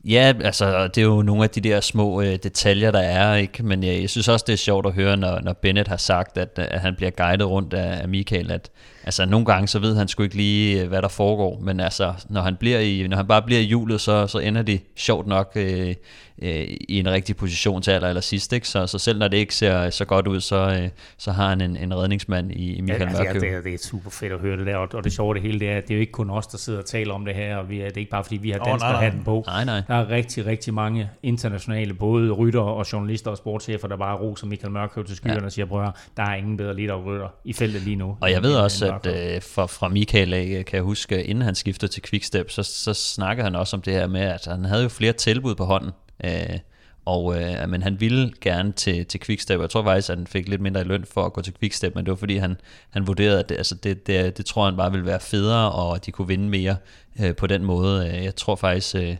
Speaker 5: Ja, altså det er jo nogle af de der små øh, detaljer, der er, ikke? men jeg, jeg synes også, det er sjovt at høre, når, når Bennett har sagt, at, øh, at han bliver guidet rundt af, af Michael, at, altså nogle gange så ved han sgu ikke lige, øh, hvad der foregår, men altså, når han, bliver i, når han bare bliver i hjulet, så, så ender det sjovt nok øh, øh, i en rigtig position til aller, aller sidst, ikke? Så, så selv når det ikke ser så godt ud, så, øh, så har han en, en redningsmand i, i Michael
Speaker 3: ja, altså,
Speaker 5: Mørkøv.
Speaker 3: det, er, det er super fedt at høre det der, og, og det sjove det hele, det er, at det er jo ikke kun os, der sidder og taler om det her, og vi er, det er ikke bare fordi, vi har
Speaker 4: Åh,
Speaker 3: danskere
Speaker 4: nej, nej.
Speaker 3: hatten på.
Speaker 5: Nej, nej.
Speaker 3: Der er rigtig, rigtig mange internationale, både rytter og journalister og sportschefer, der bare roser Michael Mørkøv til skyerne ja. og siger, prøv der er ingen bedre leader rytter i feltet lige nu.
Speaker 5: Og jeg
Speaker 3: end-
Speaker 5: ved også, at øh, fra, fra Michael af, kan jeg huske, inden han skiftede til Quickstep, så, så snakkede han også om det her med, at han havde jo flere tilbud på hånden. Øh, og, øh, men han ville gerne til, til Quickstep. Jeg tror faktisk, at han fik lidt mindre i løn for at gå til Quickstep, men det var fordi, han, han vurderede, at det, altså det, det, det tror han bare ville være federe, og at de kunne vinde mere øh, på den måde. Øh, Jeg tror faktisk, øh,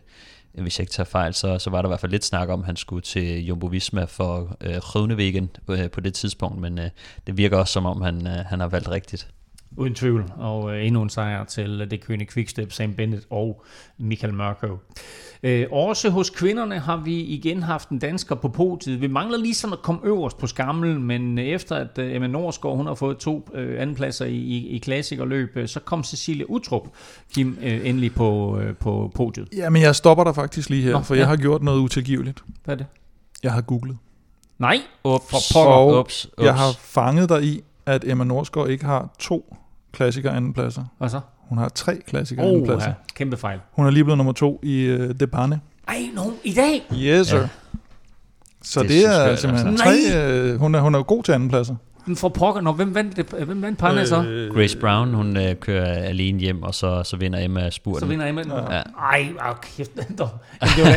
Speaker 5: hvis jeg ikke tager fejl, så, så var der i hvert fald lidt snak om, at han skulle til Jumbo Visma for øh, Grønnevæggen øh, på det tidspunkt, men øh, det virker også som om, han, øh, han har valgt rigtigt.
Speaker 3: Uden tvivl, og øh, endnu en sejr til det kønne Quickstep, Sam Bennett og Michael Mørkøv. Øh, også hos kvinderne har vi igen haft en dansker på podiet. Vi mangler lige sådan at komme øverst på skammel, men øh, efter at øh, Emma Norsgaard hun har fået to øh, andenpladser i, i, i klassikerløb, øh, så kom Cecilie Utrup, Kim, øh, endelig på, øh, på podiet.
Speaker 4: Ja, men jeg stopper dig faktisk lige her,
Speaker 3: Nå,
Speaker 4: for
Speaker 3: ja.
Speaker 4: jeg har gjort noget utilgiveligt.
Speaker 3: Hvad er det?
Speaker 4: Jeg har googlet.
Speaker 3: Nej,
Speaker 5: Ups,
Speaker 3: for pokker.
Speaker 4: Og
Speaker 5: ups, ups.
Speaker 4: jeg har fanget dig i, at Emma Norsgaard ikke har to klassiker andenpladser.
Speaker 3: Hvad så?
Speaker 4: Hun har tre klassiker
Speaker 3: Oh,
Speaker 4: andenpladser.
Speaker 3: ja, kæmpe fejl.
Speaker 4: Hun er lige blevet nummer to i uh, Depane.
Speaker 3: Ej, no, i dag?
Speaker 4: Yes, sir.
Speaker 5: Ja.
Speaker 4: Så
Speaker 5: Det
Speaker 4: det,
Speaker 5: er
Speaker 4: det
Speaker 5: så skørt,
Speaker 4: simpelthen
Speaker 3: altså.
Speaker 4: tre... Øh, hun, er, hun er jo god til andenpladser.
Speaker 3: Men For pokker, Nå, hvem vandt, det, hvem vandt Parna så?
Speaker 4: Øh,
Speaker 5: Grace Brown, hun øh, kører alene hjem, og så, så vinder Emma spurten.
Speaker 3: Så vinder Emma.
Speaker 5: Ja.
Speaker 3: Ja. Ej, ah, kæft. Det var,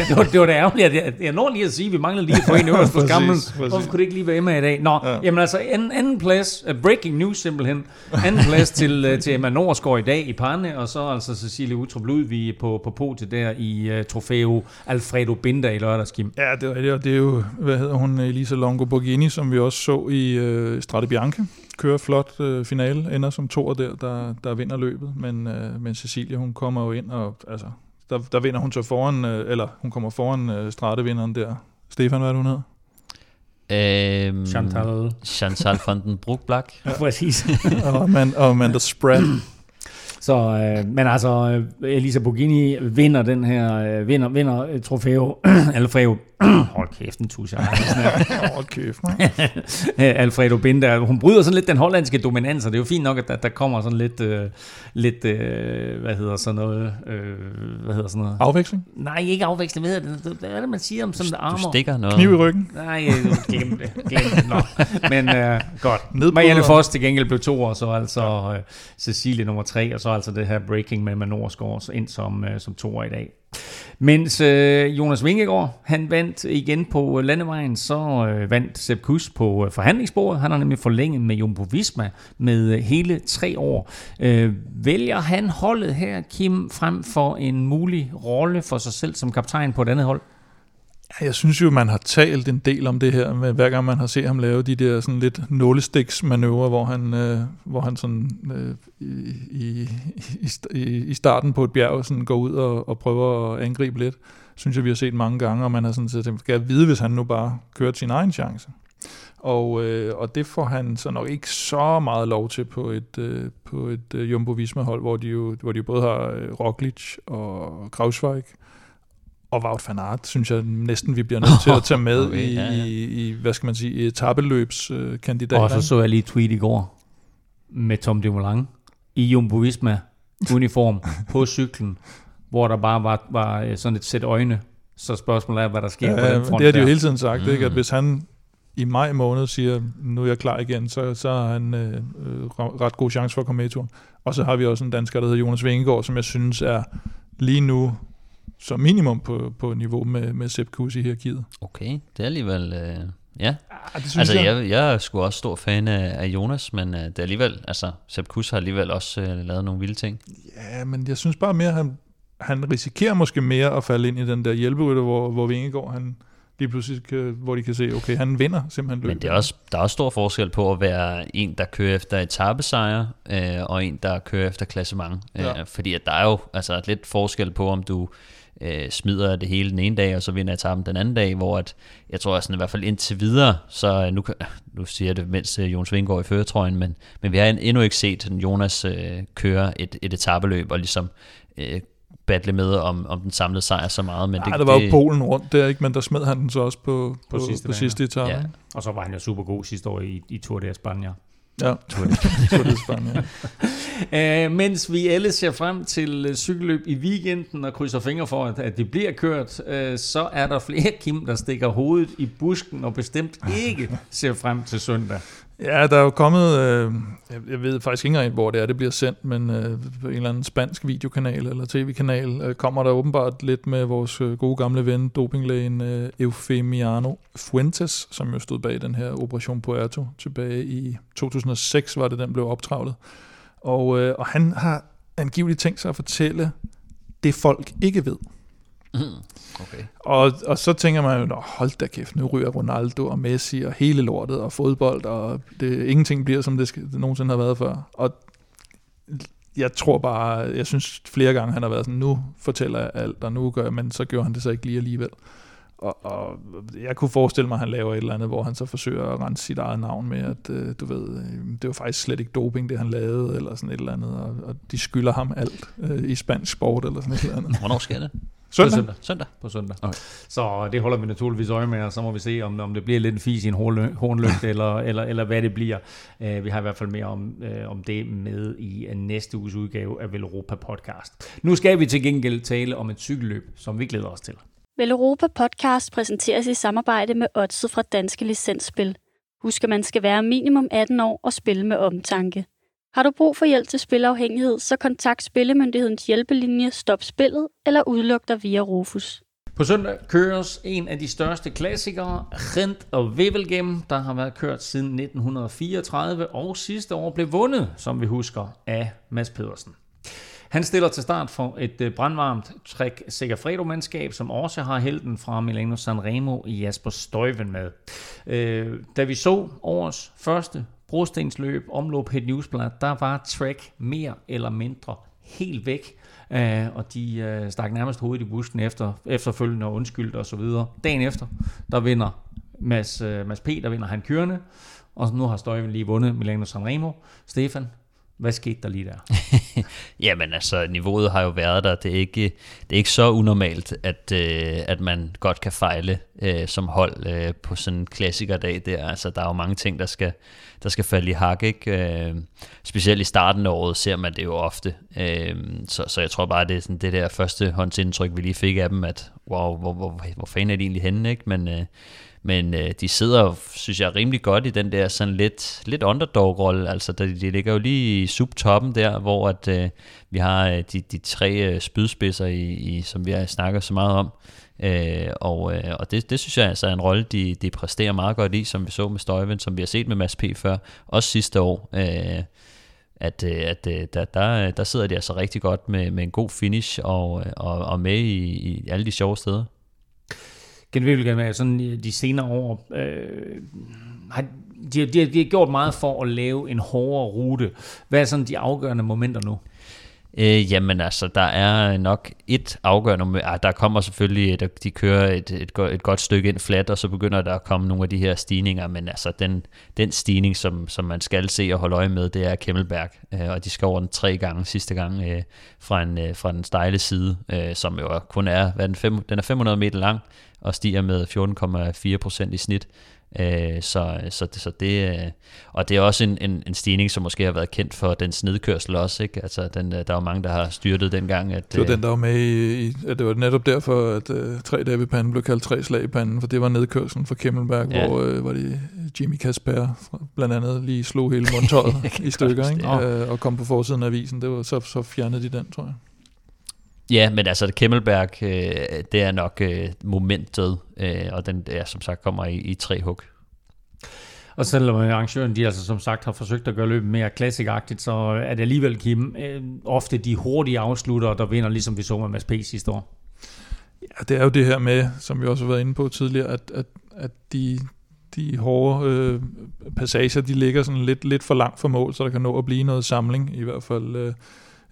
Speaker 3: det var, det var, da ærgerligt. at Jeg, jeg når lige at sige, at vi mangler lige at få en øverst på *laughs*
Speaker 4: Præcis,
Speaker 3: skammen. Hvorfor kunne det ikke lige være Emma i dag? Nå, ja. jamen altså, anden, anden plads, uh, breaking news simpelthen. Anden plads til, uh, til Emma Norsgaard i dag i Parne, og så altså Cecilie Utrup Ludvig på, på podiet der i uh, trofæo Alfredo Binder i lørdags, Kim.
Speaker 4: Ja, det er, det er jo, hvad hedder hun, Elisa Longo Borghini, som vi også så i øh, Strade Bianche. Kører flot øh, finale, ender som toer der, der, der vinder løbet. Men, øh, men Cecilia, hun kommer jo ind, og altså, der, der vinder hun så foran, øh, eller hun kommer foran øh, Strade-vinderen der. Stefan, hvad er det, hun hedder?
Speaker 5: Øhm,
Speaker 3: Chantal.
Speaker 5: Chantal van den Broek *laughs*
Speaker 3: Ja. Præcis. *laughs*
Speaker 4: og, Amanda, og Amanda Spread.
Speaker 3: Så, øh, men altså, øh, Elisa Bogini vinder den her, øh, vinder, vinder øh, trofæo, *clears throat* Alfredo, *clears throat* hold kæft, en tusind. *laughs*
Speaker 4: Hold kæft. *laughs*
Speaker 3: Alfredo Binder, hun bryder sådan lidt den hollandske dominans, og det er jo fint nok, at der, der kommer sådan lidt, øh, lidt øh, hvad hedder sådan noget, øh, hvad hedder sådan noget?
Speaker 4: Afveksling?
Speaker 3: Nej, ikke afveksling, hvad hedder det? Hvad er det, man siger om sådan et armor?
Speaker 5: Du stikker noget.
Speaker 4: Kniv i ryggen?
Speaker 3: Nej, øh, glem det. Glem det. Nå. Men øh, godt.
Speaker 4: Nedbryder.
Speaker 3: Marianne Foss til gengæld blev to, og så altså øh, Cecilie nummer tre, og så altså det her breaking med Manorsgaard så ind som, øh, som toer i dag. Mens øh, Jonas Vingegaard, han vandt igen på øh, landevejen, så øh, vandt Sepp Kuss på øh, forhandlingsbordet. Han har nemlig forlænget med Jumbo Visma med øh, hele tre år. Øh, vælger han holdet her, Kim, frem for en mulig rolle for sig selv som kaptajn på et andet hold?
Speaker 4: Jeg synes jo, man har talt en del om det her, med, hver gang man har set ham lave de der sådan lidt nålestiksmanøvrer, hvor han, øh, hvor han sådan, øh, i, i, i, i, i starten på et bjerg sådan går ud og, og prøver at angribe lidt. Synes jeg, vi har set mange gange, og man har sådan set tænkt, skal jeg vide, hvis han nu bare kørte sin egen chance. Og, øh, og det får han så nok ikke så meget lov til på et, øh, på et øh, Jumbo Visma-hold, hvor de jo hvor de jo både har øh, Roglic og Krausweig, og Wout van Aert, synes jeg næsten, vi bliver nødt til at tage *laughs* med
Speaker 5: Okay,
Speaker 4: i,
Speaker 5: ja, ja.
Speaker 4: i, i, hvad skal man sige, etabeløbskandidater.
Speaker 3: Og så så jeg lige et tweet i går med Tom Dumoulin i Jumbo Visma uniform på cyklen, hvor der bare var, var øh, sådan et sæt øjne. Så spørgsmålet er, hvad der sker på
Speaker 4: ja,
Speaker 3: den
Speaker 4: men
Speaker 3: front
Speaker 4: det har de jo hele tiden sagt, mm. ikke? at
Speaker 5: Mm.
Speaker 4: hvis han i maj måned siger, nu er jeg klar igen, så, så har han øh, øh, ret god chance for at komme med i turen. Og så har vi også en dansker, der hedder Jonas Vingegaard, som jeg synes er lige nu som minimum på, på niveau med, med Sepp Kuss i hierarkiet.
Speaker 5: Okay, det er alligevel... Øh, ja,
Speaker 4: Ah, det synes
Speaker 5: altså jeg, jeg er sgu også stor fan af, af Jonas, men øh, det er alligevel... Altså, Sepp Kuss har alligevel også øh, lavet nogle vilde ting.
Speaker 4: Ja, men jeg synes bare mere, han, han risikerer måske mere at falde ind i den der hjælperytter, hvor, hvor Vingegaard, han, lige pludselig, kan, hvor de kan se, okay, han vinder simpelthen løbet.
Speaker 5: Men det er også, der er også stor forskel på at være en, der kører efter etappesejre, øh, og en, der kører efter klassement.
Speaker 4: Ja.
Speaker 5: Øh, fordi at der er jo altså, lidt forskel på, om du øh, smider det hele den ene dag, og så vinder etappen den anden dag, hvor at, jeg tror sådan, i hvert fald indtil videre, så øh, nu, nu siger jeg det, mens øh, Jonas Vind går i føretrøjen, men, men vi har endnu ikke set sådan Jonas øh, køre et, et etappeløb, og ligesom øh, battle med om, om den samlede sejr så meget. Men
Speaker 4: Men det, det var jo Polen rundt der, ikke? men der smed han den så også på, på, på sidste, på sidste etape.
Speaker 5: Ja.
Speaker 4: Ja,
Speaker 3: Og så var han jo super god sidste år i, i Tour de España.
Speaker 4: Ja. Tour de España, ja.
Speaker 3: Uh, *laughs* mens vi alle ser frem til uh, cykelløb i weekenden og krydser fingre for, at, at det bliver kørt, uh, så er der flere Kim, der stikker hovedet i busken og bestemt ikke ser frem til søndag.
Speaker 4: Ja, der er jo kommet, øh, jeg, ved faktisk ikke engang, hvor det er, det bliver sendt, men øh, på en eller anden spansk videokanal eller tv-kanal øh, kommer der åbenbart lidt med vores øh, gode gamle ven, dopinglægen øh, Eufemiano Fuentes, som jo stod bag den her Operation Puerto tilbage i 2006, var det, den blev optravlet. Og, øh, og han har angiveligt tænkt sig at fortælle det, folk ikke ved.
Speaker 5: Okay.
Speaker 4: Og, og så tænker man jo, "Nå, hold da kæft, nu ryger Ronaldo og Messi og hele lortet og fodbold, og det, ingenting bliver, som det, skal, det nogensinde har været før. Og jeg tror bare, jeg synes flere gange, han har været sådan, nu fortæller jeg alt, og nu gør jeg, men så gjorde han det så ikke lige alligevel. Og, og jeg kunne forestille mig, at han laver et eller andet, hvor han så forsøger at rense sit eget navn med, at øh, du ved, øh, det var faktisk slet ikke doping, det han lavede, eller sådan et eller andet, og, og de skylder ham alt øh, i spansk sport, eller sådan et eller andet.
Speaker 5: Hvornår sker det?
Speaker 4: Søndag.
Speaker 3: På søndag.
Speaker 5: Søndag.
Speaker 3: På søndag.
Speaker 5: Okay.
Speaker 3: Så det holder vi naturligvis øje med, og så må vi se, om, om det bliver lidt en fis i en hornlygte, *laughs* eller, eller, eller hvad det bliver. Uh, vi har i hvert fald mere om, uh, om det med i uh, næste uges udgave af Velropa Podcast. Nu skal vi til gengæld tale om et cykelløb, som vi glæder os til.
Speaker 6: Vel Europa Podcast præsenteres i samarbejde med Odset fra Danske Licensspil. Husk, at man skal være minimum 18 år og spille med omtanke. Har du brug for hjælp til spilafhængighed, så kontakt Spillemyndighedens hjælpelinje Stop Spillet eller udluk dig via Rufus.
Speaker 3: På søndag køres en af de største klassikere, Rent og Wevelgem, der har været kørt siden 1934 og sidste år blev vundet, som vi husker, af Mads Pedersen. Han stiller til start for et øh, brandvarmt Trek Segafredo-mandskab, som også har helten fra Milano Sanremo i Jasper Støjven med. Øh, da vi så årets første brostensløb omløb Het Newsblad, der var Trek mere eller mindre helt væk, øh, og de øh, stak nærmest hovedet i busken efter, efterfølgende og undskyldte og så videre. Dagen efter, der vinder Mads, øh, Mads P., der vinder han kørende, og nu har Støjven lige vundet Milano Sanremo. Stefan, hvad skete der lige der? *laughs*
Speaker 5: Jamen altså, niveauet har jo været der. Det er ikke, det er ikke så unormalt, at, øh, at man godt kan fejle øh, som hold øh, på sådan en klassikerdag der. Altså, der er jo mange ting, der skal, der skal falde i hak, ikke? Øh, specielt i starten af året ser man det jo ofte. Øh, så, så jeg tror bare, det er sådan det der første håndsindtryk, vi lige fik af dem, at wow, hvor, hvor, hvor fanden er de egentlig henne, ikke? Men, øh, men øh, de sidder, synes jeg, rimelig godt i den der sådan lidt, lidt underdog-rolle. Altså, de, de ligger jo lige i subtoppen der, hvor at, øh, vi har øh, de, de tre øh, spydspidser, i, i, som vi har snakket så meget om. Øh, og øh, og det, det synes jeg altså er en rolle, de, de præsterer meget godt i, som vi så med Støjven, som vi har set med Mads P. før, også sidste år. Øh, at, øh, at øh, der, der, der sidder de altså rigtig godt med, med en god finish og, og, og med i, i alle de sjove steder.
Speaker 3: Genvilgen med sådan øh, de senere år, øh, har, de, de, de har gjort meget for at lave en hårdere rute. Hvad er sådan de afgørende momenter nu?
Speaker 5: Øh, jamen altså, der er nok et afgørende, ah, der kommer selvfølgelig, der, de kører et, et, et godt stykke ind flat, og så begynder der at komme nogle af de her stigninger, men altså den, den stigning, som, som man skal se og holde øje med, det er Kemmelberg, øh, og de skal over den tre gange sidste gang øh, fra, en, øh, fra den stejle side, øh, som jo kun er, hvad er den, fem, den er 500 meter lang, og stiger med 14,4 procent i snit. Øh, så, så, så det, øh, og det er også en, en, en stigning, som måske har været kendt for den snedkørsel også, ikke? Altså, den, øh, der er jo mange, der har styrtet dengang. At,
Speaker 4: Det var
Speaker 5: øh,
Speaker 4: den, der var med i, i at det var netop derfor, at uh, tre dage ved panden blev kaldt tre slag i panden, for det var nedkørselen fra Kemmelberg,
Speaker 5: Ja.
Speaker 4: hvor, uh, hvor det Jimmy Kasper blandt andet lige slog hele mundtøjet *laughs* i stykker, ikke?
Speaker 3: huske
Speaker 4: Uh, og kom på forsiden af avisen. Det var, så, så fjernede de den, tror jeg.
Speaker 5: Ja, men altså Kemmelberg, øh, det er nok øh, momentet, øh, og den er som sagt kommer i, i tre hug.
Speaker 3: Og selvom arrangøren, de altså som sagt har forsøgt at gøre løbet mere klassikagtigt, så er det alligevel, Kim, øh, ofte de hurtige afslutter, der vinder, ligesom vi så med Mads P. sidste år.
Speaker 4: Ja, det er jo det her med, som vi også har været inde på tidligere, at, at, at de, de hårde øh, passager, de ligger sådan lidt, lidt for langt for mål, så der kan nå at blive noget samling, i hvert fald øh,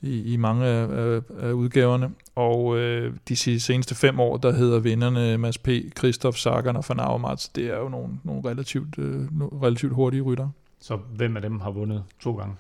Speaker 4: i, i mange af, af, af udgaverne. Og øh, de seneste fem år, der hedder vinderne Mads P., Christoph Sagan og Van Avermaet, det er jo nogle, nogle relativt, øh, relativt hurtige rytter.
Speaker 3: Så hvem af dem har vundet to gange?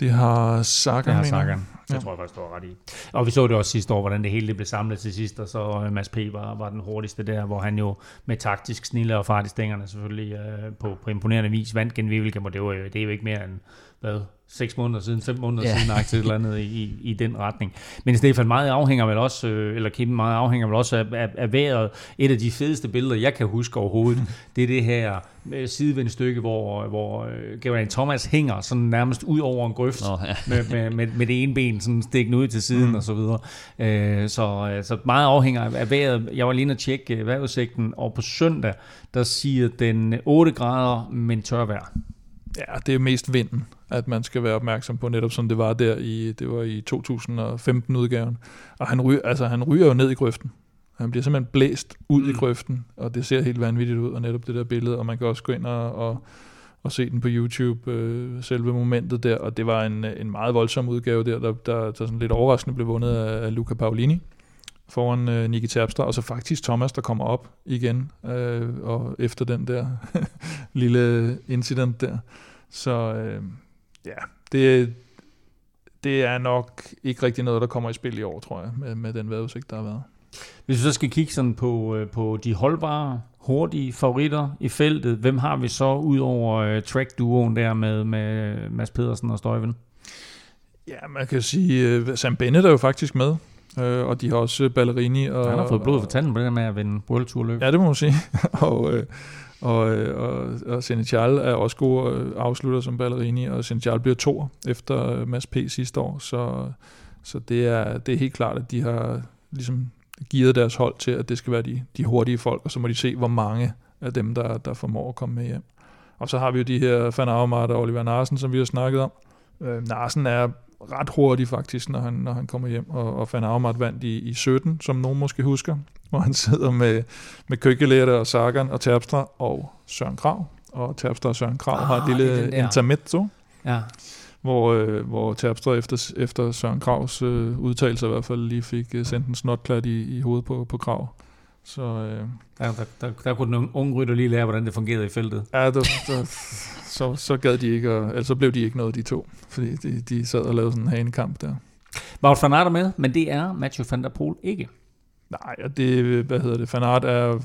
Speaker 4: Det har Sagan.
Speaker 3: Det har. Sagan. Det
Speaker 4: Ja.
Speaker 3: tror jeg faktisk, du har ret i. Og vi så det også sidste år, hvordan det hele det blev samlet til sidst, og så øh, Mads P. var, var den hurtigste der, hvor han jo med taktisk snille og fart i stængerne selvfølgelig øh, på, på imponerende vis vandt gen Wevelgem, og det, var, jo- det er jo ikke mere end, hvad, seks måneder siden, fem måneder
Speaker 5: Ja.
Speaker 3: siden, et eller andet i, i, i den retning. Men Stefan, meget afhænger vel også, øh, eller Kim, meget afhænger vel også af, af, af vejret. Et af de fedeste billeder, jeg kan huske overhovedet, det er det her øh, sidevindstykke, hvor, hvor øh, Geraint Thomas hænger sådan nærmest ud over en grøft
Speaker 5: Nå, ja.
Speaker 3: med, med, med, med det ene ben sådan stikkende ud til siden mm. og så videre. Øh, så, så meget afhænger af- vejret. Jeg var lige og tjekke vejrudsigten, og på søndag, der siger den 8 grader, men tørvejr.
Speaker 4: Ja, det er mest vinden, at man skal være opmærksom på, netop som det var der i, det var i 2015-udgaven. Og han ryger, altså, han ryger jo ned i grøften. Han bliver simpelthen blæst ud mm. i grøften, og det ser helt vanvittigt ud, og netop det der billede, og man kan også gå ind og, og, og se den på YouTube, øh, selve momentet der, og det var en, en meget voldsom udgave der, der, der, der sådan lidt overraskende blev vundet af, af Luca Paolini foran øh, Niki Terpstra, og så faktisk Thomas, der kommer op igen, øh, og efter den der *laughs* lille incident der. Så øh, ja, det, det er nok ikke rigtig noget, der kommer i spil i år, tror jeg, med, med den vejrudsigt, der har været.
Speaker 3: Hvis vi så skal kigge sådan på, øh, på de holdbare, hurtige favoritter i feltet, hvem har vi så ud over øh, track-duoen der med, med Mads Pedersen og Støjven?
Speaker 4: Ja, man kan sige, øh, Sam Bennett er jo faktisk med, øh, og de har også Ballerini. Og,
Speaker 3: Han har fået blod for tanden på det der med at vinde World Tour løb.
Speaker 4: Ja, det må man sige. *laughs* og, øh, og, øh, og, og Senechal er også god øh, afslutter som Ballerini, og Senechal bliver to efter øh, Mads P. sidste år, så, så det, er, det er helt klart, at de har ligesom givet deres hold til, at det skal være de, de hurtige folk, og så må de se, hvor mange af dem, der, der formår at komme med hjem. Og så har vi jo de her Van Avermaet og Oliver Narsen, som vi har snakket om. Øh, Narsen er ret hurtig faktisk, når han, når han kommer hjem, og, og Van Avermaet vandt i, i 17, som nogen måske husker, hvor han *laughs* sidder med, med Køkkelerte og Sagan og Terpstra og Søren Krav. Og Terpstra og Søren Krav ah, har et
Speaker 3: den
Speaker 4: lille intermezzo,
Speaker 3: Ja.
Speaker 4: hvor, øh, hvor Terpstra efter, efter Søren Kravs øh, udtalelse i hvert fald lige fik øh, sendt en snotklat i, i hovedet på, på Krav. Så øh,
Speaker 3: Der, der, der, der kunne den unge rytter lige lære, hvordan det fungerede i feltet.
Speaker 4: ja, der, der, så, så gad de ikke, og, altså så blev de ikke noget, de to, fordi de, de sad og lavede sådan en hanekamp der.
Speaker 3: Wout van Aert er med, men det er Mathieu van der Poel ikke.
Speaker 4: Nej, og det, hvad hedder det, Van Aert er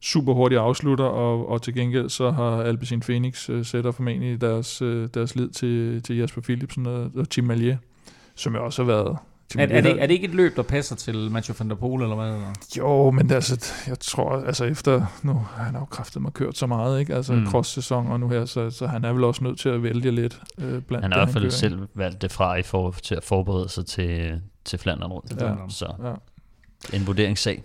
Speaker 4: super hurtig afslutter, og, og til gengæld så har Alpecin Phoenix øh, sætter formentlig deres, øh, deres lid til, til Jasper Philipsen og, og Tim Malier, som jo også har været...
Speaker 3: Er, er, det, er det ikke et løb, der passer til Mathieu van der Poel, eller hvad? Eller?
Speaker 4: Jo, men det, er altså, jeg tror, altså efter, nu han har jo kraftet mig kørt så meget, ikke? Altså
Speaker 3: Mm.
Speaker 4: cross-sæson og nu her, så, så han er vel også nødt til at vælge lidt øh, blandt
Speaker 5: Han har i hvert fald selv valgt det fra i for, til at forberede sig til, til Flandern rundt.
Speaker 3: Ja.
Speaker 5: Så
Speaker 4: Ja.
Speaker 5: en vurderingssag.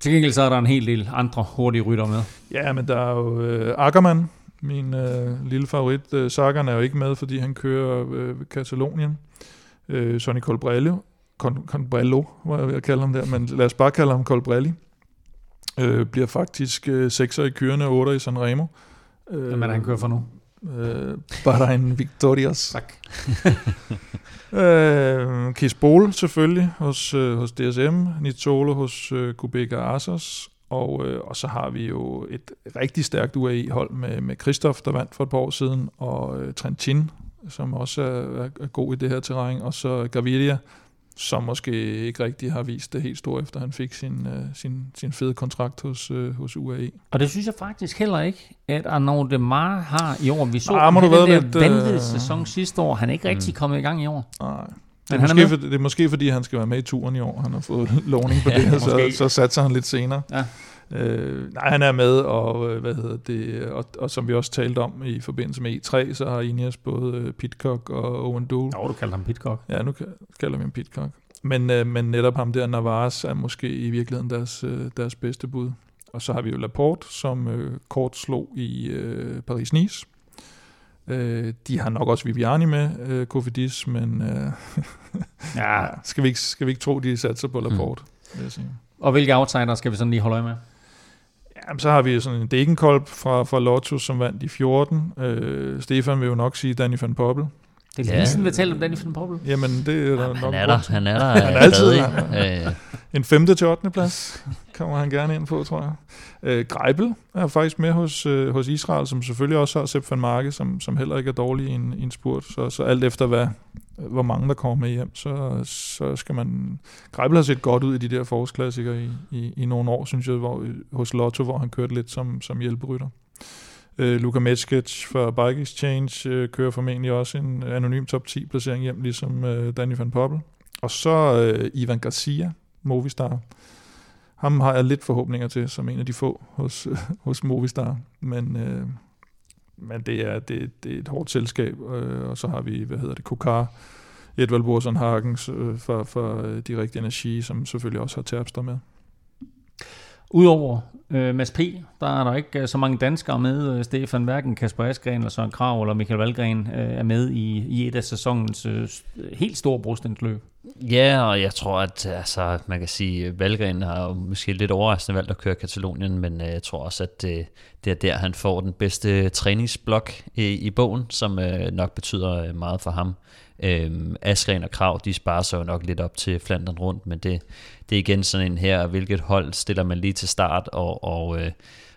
Speaker 3: Til gengæld så er der en hel del andre hurtige rytter med.
Speaker 4: Ja, men der er jo øh, Ackermann, min øh, lille favorit. Øh, Sagan er jo ikke med, fordi han kører øh, Katalonien. Øh, Sonny Colbrello, Con, Colbrello, var jeg ved at kalde ham der, men lad os bare kalde ham Colbrelli. Øh, bliver faktisk øh, 6'er i kørende og 8'er i Sanremo. Øh,
Speaker 3: Hvem er det, han kører for nu?
Speaker 4: Øh, Bahrain Victorias.
Speaker 3: Tak. *laughs*
Speaker 4: øh, Kies Bol selvfølgelig hos, øh, hos DSM, Nizzolo hos øh, Kubeka Asos, og, øh, og så har vi jo et rigtig stærkt UAE-hold med, med Christoph, der vandt for et par år siden, og øh, Trentin, som også er, er, god i det her terræn, og så Gaviria, som måske ikke rigtig har vist det helt store, efter han fik sin, øh, sin, sin fede kontrakt hos, øh, hos UAE.
Speaker 3: Og det synes jeg faktisk heller ikke, at Arnaud Demar har i år. Vi så
Speaker 4: Ah, må
Speaker 3: den der
Speaker 4: lidt, øh,
Speaker 3: sæson sidste år. Han er ikke rigtig kommet i gang i år.
Speaker 4: Nej.
Speaker 3: Men
Speaker 4: Det er,
Speaker 3: han
Speaker 4: måske, for, det er måske fordi, han skal være med i turen i år. Han har fået *laughs* lovning på
Speaker 3: Ja,
Speaker 4: det, så, så satser han lidt senere.
Speaker 3: Ja.
Speaker 4: Øh, nej, han er med, og øh, hvad hedder det, og, og som vi også talte om i forbindelse med E3, så har Ineos både øh, Pitcock og Owen Dool.
Speaker 3: Jo, du kalder ham Pitcock.
Speaker 4: Ja, nu ka- kalder vi ham Pitcock. Men, øh, men netop ham der, Navarres, er måske i virkeligheden deres, øh, deres bedste bud. Og så har vi jo Laporte, som øh, kort slog i øh, Paris-Nice. Øh, de har nok også Viviani med, øh, Kofidis, men øh,
Speaker 3: Ja. *laughs*
Speaker 4: skal, vi ikke, skal vi ikke tro, de satser på Laporte, mm. vil jeg sige.
Speaker 3: Og hvilke outsider skal vi sådan lige holde øje med?
Speaker 4: Jamen, så har vi sådan en Degenkolb fra, fra Lotus, som vandt i 14. Øh, Stefan vil jo nok sige Danny van Poppel.
Speaker 3: Det er
Speaker 5: Ja.
Speaker 3: længe siden, vi har talt om Danny van Poppel.
Speaker 4: Jamen, det er der
Speaker 5: Jamen,
Speaker 4: nok
Speaker 5: han er der, han er der
Speaker 4: Han er altid der.
Speaker 5: Øh,
Speaker 4: En femte til 8. plads kommer han gerne ind på, tror jeg. Øh, Greibel er faktisk med hos, øh, hos Israel, som selvfølgelig også har Sepp van Marke, som, som heller ikke er dårlig i en, i en spurt. Så, så alt efter, hvad, hvor mange der kommer med hjem, så, så skal man... Greibel har set godt ud i de der forårsklassikere i, i, i nogle år, synes jeg, hvor, hos Lotto, hvor han kørte lidt som, som hjælperytter. Øh, Luka Metskic fra Bike Exchange øh, kører formentlig også en anonym top 10 placering hjem, ligesom øh, Danny van Poppel. Og så øh, Ivan Garcia, Movistar. Ham har jeg lidt forhåbninger til, som en af de få hos, *laughs* hos Movistar. Men, øh, men det, er, det, det er et hårdt selskab. Øh, og så har vi, hvad hedder det, Kokar, Edvald Borsen Hagens øh, for, for øh, Direkt energi, som selvfølgelig også har Terpstra med.
Speaker 3: Udover øh, Mads P., der er der ikke øh, så mange danskere med. Øh, Stefan, hverken Kasper Askren eller Søren Krav eller Michael Valgren øh, er med i, i et af sæsonens øh, helt store brostensløb.
Speaker 5: Ja, og jeg tror, at altså, man kan sige, at Valgren har måske lidt overraskende valgt at køre Katalonien, men øh, jeg tror også, at øh, det er der, han får den bedste træningsblok i, i bogen, som øh, nok betyder meget for ham. Øhm, Askren og Krav, de sparer sig jo nok lidt op til Flandern rundt, men det, det er igen sådan en her, hvilket hold stiller man lige til start, og, og, øh,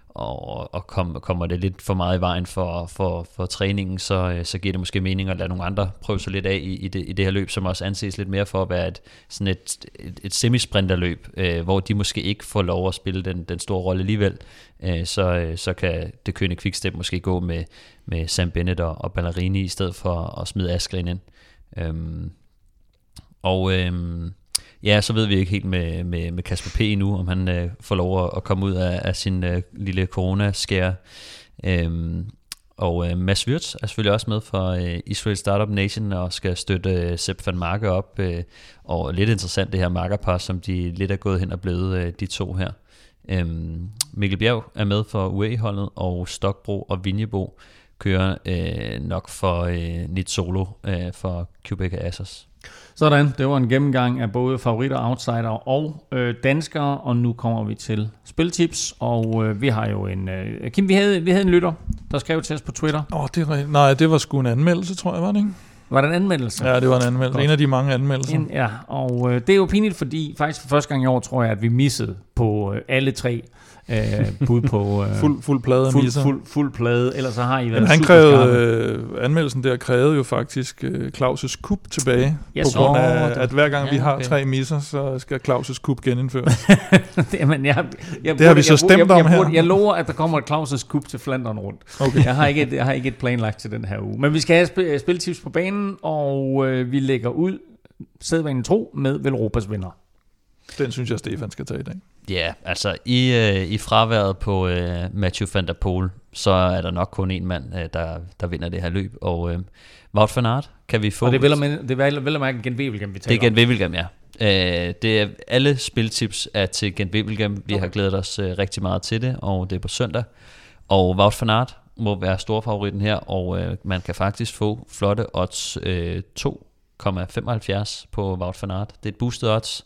Speaker 5: og, og kom, kommer det lidt for meget i vejen for, for, for træningen, så, øh, så giver det måske mening at lade nogle andre prøve sig lidt af i, i, det, i det her løb, som også anses lidt mere for at være et, sådan et, et, et semisprinterløb, øh, hvor de måske ikke får lov at spille den, den store rolle alligevel, øh, så, øh, så kan det kønne Quickstep måske gå med, med Sam Bennett og, og Ballerini i stedet for at smide Askren ind. Øhm, og øhm, ja, så ved vi ikke helt med, med, med Kasper P. nu, om han øh, får lov at, at komme ud af, af sin øh, lille coronaskære. Øhm, og øh, Mads Wirtz er selvfølgelig også med for øh, Israel Startup Nation og skal støtte øh, Sepp van Marke op. Øh, og lidt interessant det her markerpar, som de lidt er gået hen og blevet, øh, de to her. Øhm, Mikkel Bjerg er med for UAE-holdet, og Stokbro og Vinjebo kører øh, nok for øh, Nit Solo øh, for Quebec Assos.
Speaker 3: Sådan, det var en gennemgang af både favoritter, outsider og øh, danskere, og nu kommer vi til spiltips, og øh, vi har jo en... Øh, Kim, vi havde, vi havde en lytter, der skrev til os på Twitter.
Speaker 4: Åh, oh, det er. Nej, det var sgu en anmeldelse, tror jeg, var det ikke?
Speaker 3: Var der en anmeldelse?
Speaker 4: Ja, det var en anmeldelse.
Speaker 3: Godt.
Speaker 4: En af de mange anmeldelser.
Speaker 3: En, ja, og øh, det er jo pinligt, fordi faktisk for første gang i år, tror jeg, at vi missede på øh, alle tre øh, bud på... Øh,
Speaker 4: Fuld, fuld plade
Speaker 3: fuld,
Speaker 4: misser.
Speaker 3: fuld, fuld plade, ellers så har I været
Speaker 4: Men han
Speaker 3: super
Speaker 4: krævede, øh, anmeldelsen der krævede jo faktisk øh, Claus' kup tilbage,
Speaker 3: Jeg
Speaker 4: på
Speaker 3: så
Speaker 4: grund af,
Speaker 3: det.
Speaker 4: at hver gang vi
Speaker 3: Ja,
Speaker 4: har
Speaker 3: okay.
Speaker 4: tre misser, så skal Claus' kup genindføres. *laughs*
Speaker 3: Jamen, jeg, jeg,
Speaker 4: Det har vi så stemt
Speaker 3: jeg, jeg,
Speaker 4: om
Speaker 3: jeg,
Speaker 4: her.
Speaker 3: Jeg, jeg lover, at der kommer et Claus' kub til Flandern rundt.
Speaker 4: Okay.
Speaker 3: Jeg har, ikke et, jeg har ikke et planlagt til den her uge. Men vi skal have spil, spiltips på banen, og øh, vi lægger ud sædvanen tro med Velropas vinder.
Speaker 4: Den synes jeg, Stefan skal tage i dag.
Speaker 5: Ja, altså i, øh, i fraværet på øh, Matthew van der Poel, så er der nok kun en mand, øh, der, der vinder det her løb. Og øh, Wout van Aert kan vi få...
Speaker 3: Og det er vel at mærke, det er vel, vel at mærke Gent Wevelgem, vi
Speaker 5: Det er
Speaker 3: taler
Speaker 5: Gent Wevelgem, ja. Øh, det er, alle spiltips er til Gent Wevelgem. Vi har glædet os øh, rigtig meget til det, og det er på søndag. Og Wout van Aert må være storfavoritten her, og øh, man kan faktisk få flotte odds øh, 2,75 på Wout van Aert. Det er et boosted odds,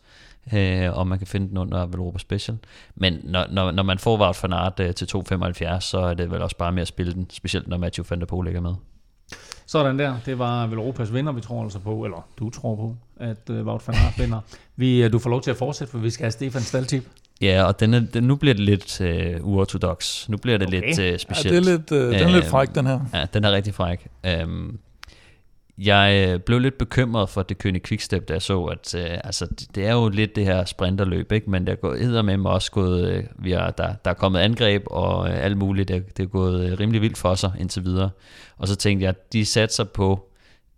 Speaker 5: øh, og man kan finde den under Velropa Special. Men når, når, når man får Wout van Aert øh, til 2,75, så er det vel også bare med at spille den, specielt når Matthew van der Poel ligger med.
Speaker 3: Sådan der. Det var Velropas vinder, vi tror altså på, eller du tror på, at uh, Wout van Aert vinder. Vi, uh, du får lov til at fortsætte, for vi skal have Stefan Staltip.
Speaker 5: Ja, og den er, den, nu bliver det lidt øh, uortodox. Nu bliver det
Speaker 3: Okay.
Speaker 5: lidt øh,
Speaker 4: Ja,
Speaker 5: specielt.
Speaker 4: det er lidt, øh, den er lidt fræk, den her.
Speaker 5: Ja, den er rigtig fræk. Øhm, jeg øh, blev lidt bekymret for det kønne quickstep, da jeg så, at øh, altså, det- det er jo lidt det her sprinterløb, ikke? men der går med mig også gået, øh, vi er, der, der er kommet angreb og øh, alt muligt, det, det er gået øh, rimelig vildt for sig indtil videre. Og så tænkte jeg, at de satser på,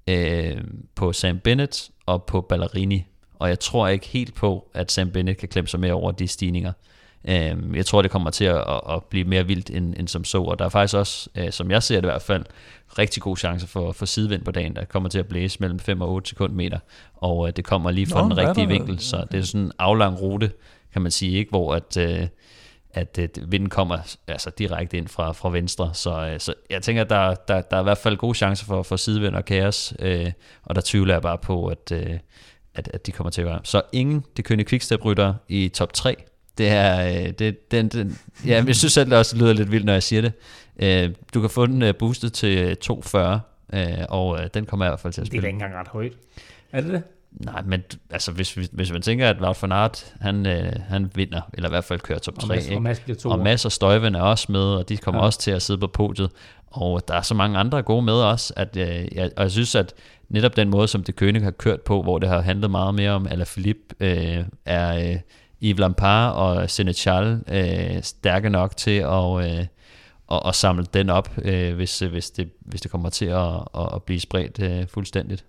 Speaker 5: øh, på Sam Bennett og på Ballerini, og jeg tror ikke helt på, at Sam Bennett kan klemme sig mere over de stigninger. Øhm, jeg tror, det kommer til at, at, blive mere vildt end, end som så, og der er faktisk også, øh, som jeg ser det i hvert fald, rigtig gode chancer for, for sidevind på dagen, der kommer til at blæse mellem 5 og 8 sekundmeter, og øh, det kommer lige fra
Speaker 4: Nå,
Speaker 5: den rigtige
Speaker 4: der-
Speaker 5: vinkel, så det er sådan en aflang rute, kan man sige, ikke, hvor at, øh, at øh, vinden kommer altså direkte ind fra, fra venstre, så, øh, så jeg tænker, at der, der, der er i hvert fald gode chancer for, for sidevind og kaos, øh, og der tvivler jeg bare på, at, øh, at, at de kommer til at være. Så ingen det kønne quickstep-rytter i top 3 Det er, øh, det, den, den, ja, jeg synes selv, det også lyder lidt vildt, når jeg siger det. Øh, du kan få den øh, boostet til 240, øh, og øh, den kommer jeg i hvert fald til at
Speaker 3: Det er
Speaker 5: spille.
Speaker 3: ikke engang ret højt. Er det det?
Speaker 5: Nej, men altså, hvis, hvis, hvis man tænker, at Wout van Aert, han, øh, han vinder, eller i hvert fald kører top
Speaker 3: Og
Speaker 5: 3,
Speaker 3: Mads- og Mads
Speaker 5: og Mads og Støjven er også med, og de kommer
Speaker 3: Ja.
Speaker 5: ja. også til at sidde på podiet, og der er så mange andre gode med også, at øh, jeg, og jeg synes, at netop den måde, som det König har kørt på, hvor det har handlet meget mere om Alaphilippe, øh, er øh, Yves Lampard og Senechal øh, stærke nok til at, øh, at, at samle den op, øh, hvis, hvis, det, hvis det kommer til at, at, at blive spredt øh, fuldstændigt.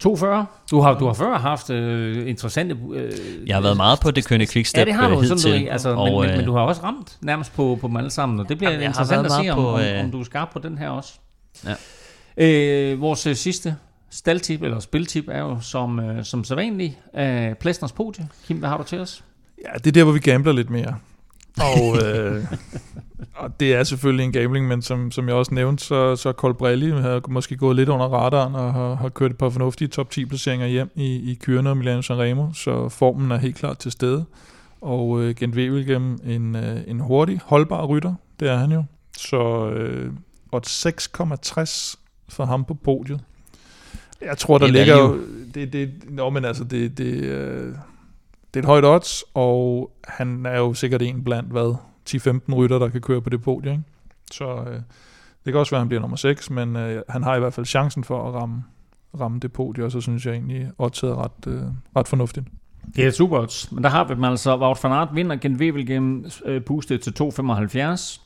Speaker 3: 240. Du har, du har før haft øh, interessante... Øh,
Speaker 5: Jeg har været meget på det König Quickstep
Speaker 3: Ja, det har du,
Speaker 5: øh,
Speaker 3: sådan du,
Speaker 5: hidtil,
Speaker 3: ikke? altså,
Speaker 5: og,
Speaker 3: men, men,
Speaker 5: øh,
Speaker 3: men, du har også ramt nærmest på, på dem alle sammen, og det bliver
Speaker 5: Jamen,
Speaker 3: interessant at se, om,
Speaker 5: på,
Speaker 3: om,
Speaker 5: øh,
Speaker 3: om du er skarp på den her også.
Speaker 5: Ja.
Speaker 3: Øh, vores øh, sidste staldtip, eller spiltip, er jo som, øh, som sædvanligt øh, Plæstners podie. Kim, hvad har du til os?
Speaker 4: Ja, det er der, hvor vi gambler lidt mere. Og, *laughs* øh, og det er selvfølgelig en gambling, men som, som jeg også nævnte, så, så Colbrelli har måske gået lidt under radaren og har, har kørt et par fornuftige top 10 placeringer hjem i, i Kyrne og Milano Sanremo, så formen er helt klart til stede. Og øh, Gent Wevelgem, en, øh, en hurtig, holdbar rytter, det er han jo. Så øh, odds 6,60 for ham på podiet. Jeg tror, der
Speaker 5: er
Speaker 4: ligger jo... Det, det, nå, men altså, det, det, øh, det er et højt odds, og han er jo sikkert en blandt, hvad, 10-15 rytter, der kan køre på det podie, ikke? Så øh, det kan også være, at han bliver nummer 6, men øh, han har i hvert fald chancen for at ramme, ramme det podie, og så synes jeg egentlig, oddset er ret, øh, ret fornuftigt.
Speaker 3: Det er super odds, men der har vi dem altså. Wout van Aert vinder Gent Wevelgem øh, boostet til 2,75.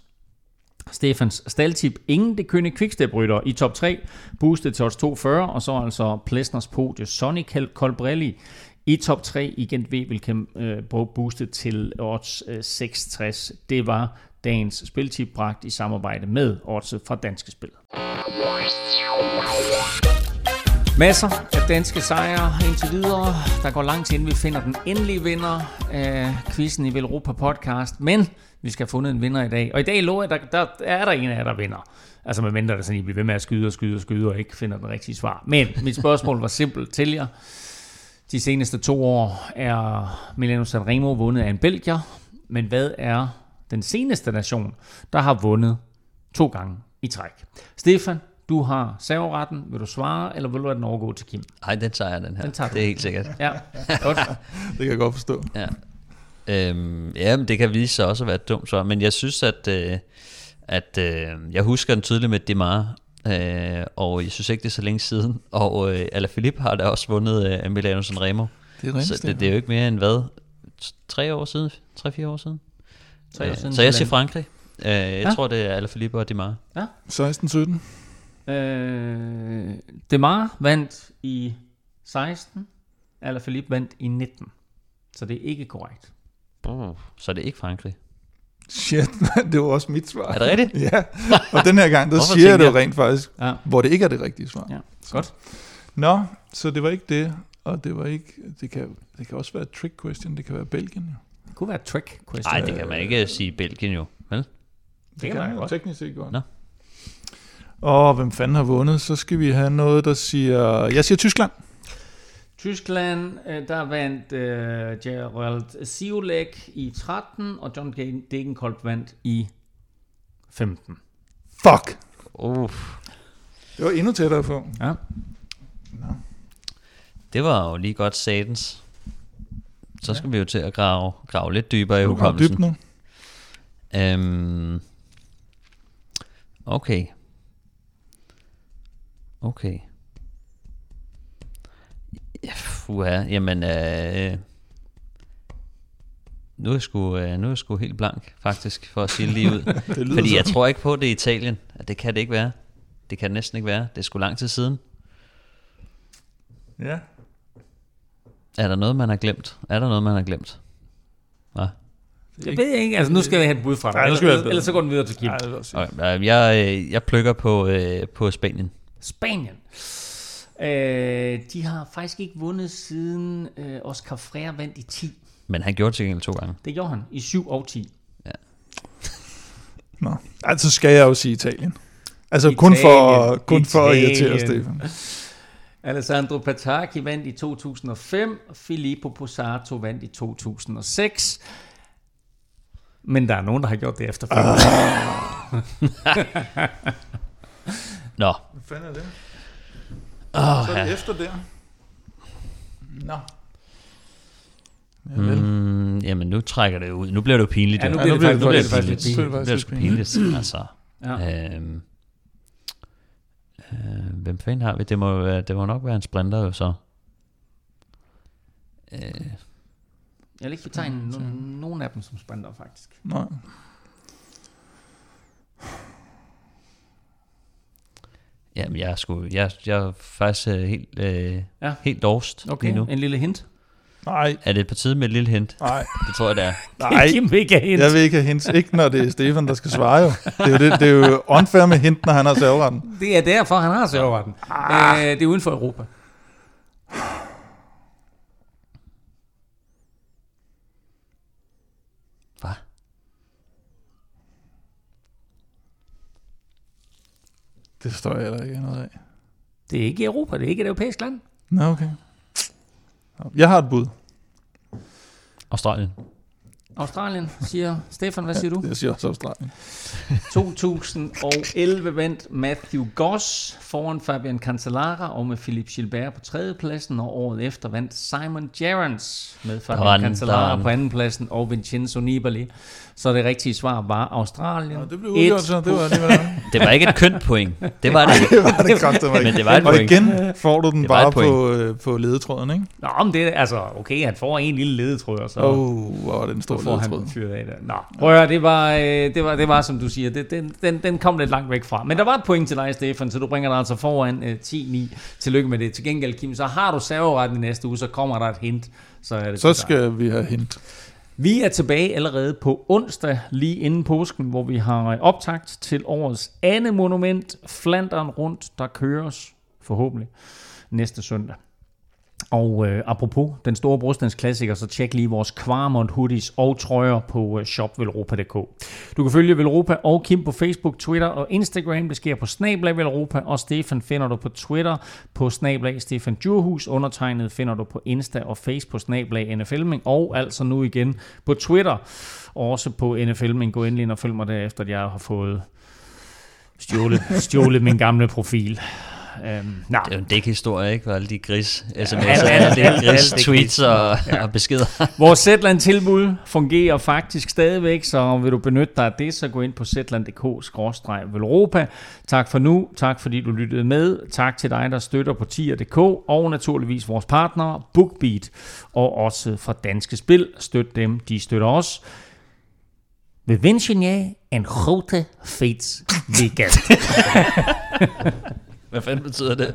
Speaker 3: Stefans staldtip, ingen det kønne quickstep rytter i top 3, boostet til odds 2,40, og så altså Plesners podie Sonny Colbrelli i top 3 i Gent Wevelgem øh, boostet til odds øh, 6,60. Det var dagens spiltip bragt i samarbejde med Odds fra Danske Spil. Masser af danske sejre indtil videre. Der går lang tid, inden vi finder den endelige vinder af quizzen i Velropa podcast. Men vi skal have fundet en vinder i dag. Og i dag lover jeg, der, der er der en af jer, der vinder. Altså med mindre, der sådan, I bliver ved med at skyde og skyde og skyde og ikke finder den rigtige svar. Men mit spørgsmål var simpelt til jer. De seneste to år er Milano Sanremo vundet af en belgier. Men hvad er den seneste nation, der har vundet to gange i træk? Stefan, du har serveretten. Vil du svare, eller vil du lade den overgå til Kim?
Speaker 5: Nej, den tager jeg, den her.
Speaker 3: Den tager
Speaker 5: det er helt sikkert.
Speaker 3: Ja, godt. *laughs*
Speaker 4: Det kan jeg godt forstå.
Speaker 5: Ja. Øhm, ja, men det kan vise sig også at være et dumt svar, men jeg synes, at, øh, at øh, jeg husker den tydeligt med Demar, øh, og jeg synes ikke, det er så længe siden, og øh, Alaphilippe har da også vundet øh, Milano Sanremo.
Speaker 4: Det er rigtigt,
Speaker 5: Så det, det er jo ikke mere end hvad? Tre år siden? Tre-fire år siden?
Speaker 3: Tre år
Speaker 5: Øh,
Speaker 3: siden
Speaker 5: Så jeg siger. Frankrig. Øh, jeg
Speaker 3: Ja.
Speaker 5: tror, det er Alaphilippe og Demar.
Speaker 3: Ja.
Speaker 4: 16-17.
Speaker 3: Øh, Demar vandt i 16, eller Philippe vandt i 19. Så det er ikke korrekt.
Speaker 5: Uh, så er det ikke Frankrig.
Speaker 4: Shit, det var også mit svar.
Speaker 5: Er det rigtigt? *laughs*
Speaker 4: ja, og den her gang, der siger jeg det jo rent faktisk,
Speaker 3: Ja.
Speaker 4: hvor det ikke er det rigtige svar.
Speaker 3: Ja, godt.
Speaker 4: Nå, så det var ikke det, og det var ikke, det kan, det kan også være et trick question, det kan være Belgien jo.
Speaker 3: Det kunne være et trick question.
Speaker 5: Nej, det kan man ikke sige Belgien jo. Vel?
Speaker 3: det kan man
Speaker 4: jo
Speaker 3: godt.
Speaker 4: teknisk set godt.
Speaker 5: Nå.
Speaker 4: Og hvem fanden har vundet? Så skal vi have noget, der siger... Jeg siger Tyskland.
Speaker 3: Tyskland, øh, der vandt øh, Gerald Siolek i 13, og John Degenkolb vandt i 15.
Speaker 4: Fuck!
Speaker 5: Uh,
Speaker 4: Det var endnu tættere på.
Speaker 3: Ja.
Speaker 5: det var jo lige godt satans. Så skal vi jo til at grave, grave lidt dybere i
Speaker 4: går dybt
Speaker 5: hukommelsen.
Speaker 4: nu.
Speaker 5: Øhm, okay. Okay. Ja, Fuha, jamen, øh, nu er jeg sgu, øh, nu er jeg sgu helt blank, faktisk, for at sige det lige ud. *laughs*
Speaker 4: lyder
Speaker 5: Fordi jeg
Speaker 4: sådan.
Speaker 5: tror ikke på, at det er Italien. Det kan det ikke være. Det kan det næsten ikke være. Det er sgu lang tid siden.
Speaker 4: Ja.
Speaker 5: Er der noget, man har glemt? Er der noget, man har glemt? Hvad?
Speaker 3: Jeg ved ikke, altså nu skal jeg have et bud fra dig.
Speaker 4: Nu skal
Speaker 3: ellers, så går den videre til Kim.
Speaker 4: Ej, det vil jeg også sige.
Speaker 5: Okay, jeg, øh, jeg plukker på, øh, på Spanien.
Speaker 3: Spanien. Øh, de har faktisk ikke vundet siden øh, Oscar Freire vandt i 10.
Speaker 5: Men han gjorde det til gengæld to gange.
Speaker 3: Det gjorde han i 7 og 10.
Speaker 4: Nå. Altså skal jeg jo sige Italien. Altså kun for,
Speaker 3: Italien.
Speaker 4: kun for at
Speaker 3: Italien.
Speaker 4: irritere Stefan.
Speaker 3: Alessandro Pataki vandt i 2005, Filippo Posato vandt i 2006. Men der er nogen, der har gjort det efter. *laughs* *laughs*
Speaker 5: Nå,
Speaker 4: Hvad fanden er det?
Speaker 5: Åh,
Speaker 4: Så er det
Speaker 5: ja.
Speaker 4: efter der. Nå. Ja, vel.
Speaker 5: Mm, jamen, nu trækker det ud. Nu bliver det jo pinligt.
Speaker 3: Ja, nu bliver det
Speaker 4: bliver
Speaker 3: faktisk,
Speaker 4: det
Speaker 3: nu bliver det
Speaker 4: faktisk pinligt.
Speaker 5: Nu bliver det sgu pinligt, altså.
Speaker 3: Ja.
Speaker 5: Øhm, øh, hvem fanden har vi? Det må, være- det må nok være en sprinter jo så. Øh,
Speaker 3: Jeg vil ikke betegne no- nogen af dem som sprinter, faktisk.
Speaker 4: Nej.
Speaker 5: Jamen, jeg er, sgu, jeg, jeg er faktisk øh, helt, øh,
Speaker 3: Ja.
Speaker 5: helt lost
Speaker 3: Okay,
Speaker 5: lige nu.
Speaker 3: en lille hint.
Speaker 4: Nej,
Speaker 5: Er det på tide med et lille hint?
Speaker 4: nej,
Speaker 5: Det tror jeg, det er.
Speaker 4: nej. *laughs*
Speaker 3: Kim vil ikke have hint.
Speaker 4: Jeg vil ikke have hints. Ikke når det er Stefan, der skal svare jo. Det er jo, det, det er jo unfair med hint, når han har serveretten.
Speaker 3: Det er derfor, han har serveretten. Ah. Øh, det er uden for Europa.
Speaker 4: Det forstår jeg heller ikke noget af.
Speaker 3: Det er ikke i Europa, det er ikke et europæisk land.
Speaker 4: Nå, okay. Jeg har et bud.
Speaker 5: Australien.
Speaker 3: Australien, siger Stefan. Hvad siger du?
Speaker 4: Jeg siger også Australien.
Speaker 3: 2011 vandt Matthew Goss foran Fabian Cancellara og med Philip Gilbert på tredjepladsen, og året efter vandt Simon Gerrans med Fabian Cancellara på andenpladsen og Vincenzo Nibali. Så det rigtige svar var Australien.
Speaker 4: Nå, det blev udgjort, så det var alligevel. *laughs*
Speaker 5: Det var ikke et kønt point. Det var det ikke.
Speaker 4: det var det ikke. *laughs*
Speaker 5: Men det var et
Speaker 4: Og
Speaker 5: point.
Speaker 4: igen får du den
Speaker 5: Det var
Speaker 4: bare på, øh, på ledetråden, ikke?
Speaker 3: Nå, men det er altså, okay, han får en lille ledetråd, og så...
Speaker 4: Åh, oh, hvor var det en stor
Speaker 3: får
Speaker 4: ledetråd.
Speaker 3: han fyret af der. Nå, prøv at høre, det var, øh, det var, det var som du siger, det, den, den, den kom lidt langt væk fra. Men der var et point til dig, Stefan, så du bringer dig altså foran øh, 10-9. Tillykke med det. Til gengæld, Kim, så har du serveretten i næste uge, så kommer der et hint. Så, er det
Speaker 4: Så skal vi have hint.
Speaker 3: Vi er tilbage allerede på onsdag, lige inden påsken, hvor vi har øh, optakt til årets andet monument, Flandern rundt, der køres forhåbentlig næste søndag. Og øh, apropos den store brostensklassiker, så tjek lige vores Kvarmont hoodies og trøjer på øh, shopvelropa.dk. Du kan følge Velropa og Kim på Facebook, Twitter og Instagram. Det sker på Snablag Velropa, og Stefan finder du på Twitter på Snablag Stefan Djurhus. Undertegnet finder du på Insta og Face på Snablag NFLming, og altså nu igen på Twitter. Også på NFLming. Gå endelig ind og følg mig derefter, at jeg har fået stjålet, stjålet min gamle profil. Øhm, nej.
Speaker 5: Det er jo en dækhistorie, ikke? For alle de gris sms'er, alle de gris tweets og, og beskeder. *laughs*
Speaker 3: Vores Zetland-tilbud fungerer faktisk stadigvæk, så vil du benytte dig af det, så gå ind på zetland.dk-velropa. Tak for nu, tak fordi du lyttede med, tak til dig, der støtter på tier.dk, og naturligvis vores partnere, BookBeat, og også fra Danske Spil. Støt dem, de støtter os. Vi wensen jer en grote fedt weekend. *laughs*
Speaker 5: Hvad fanden betyder det?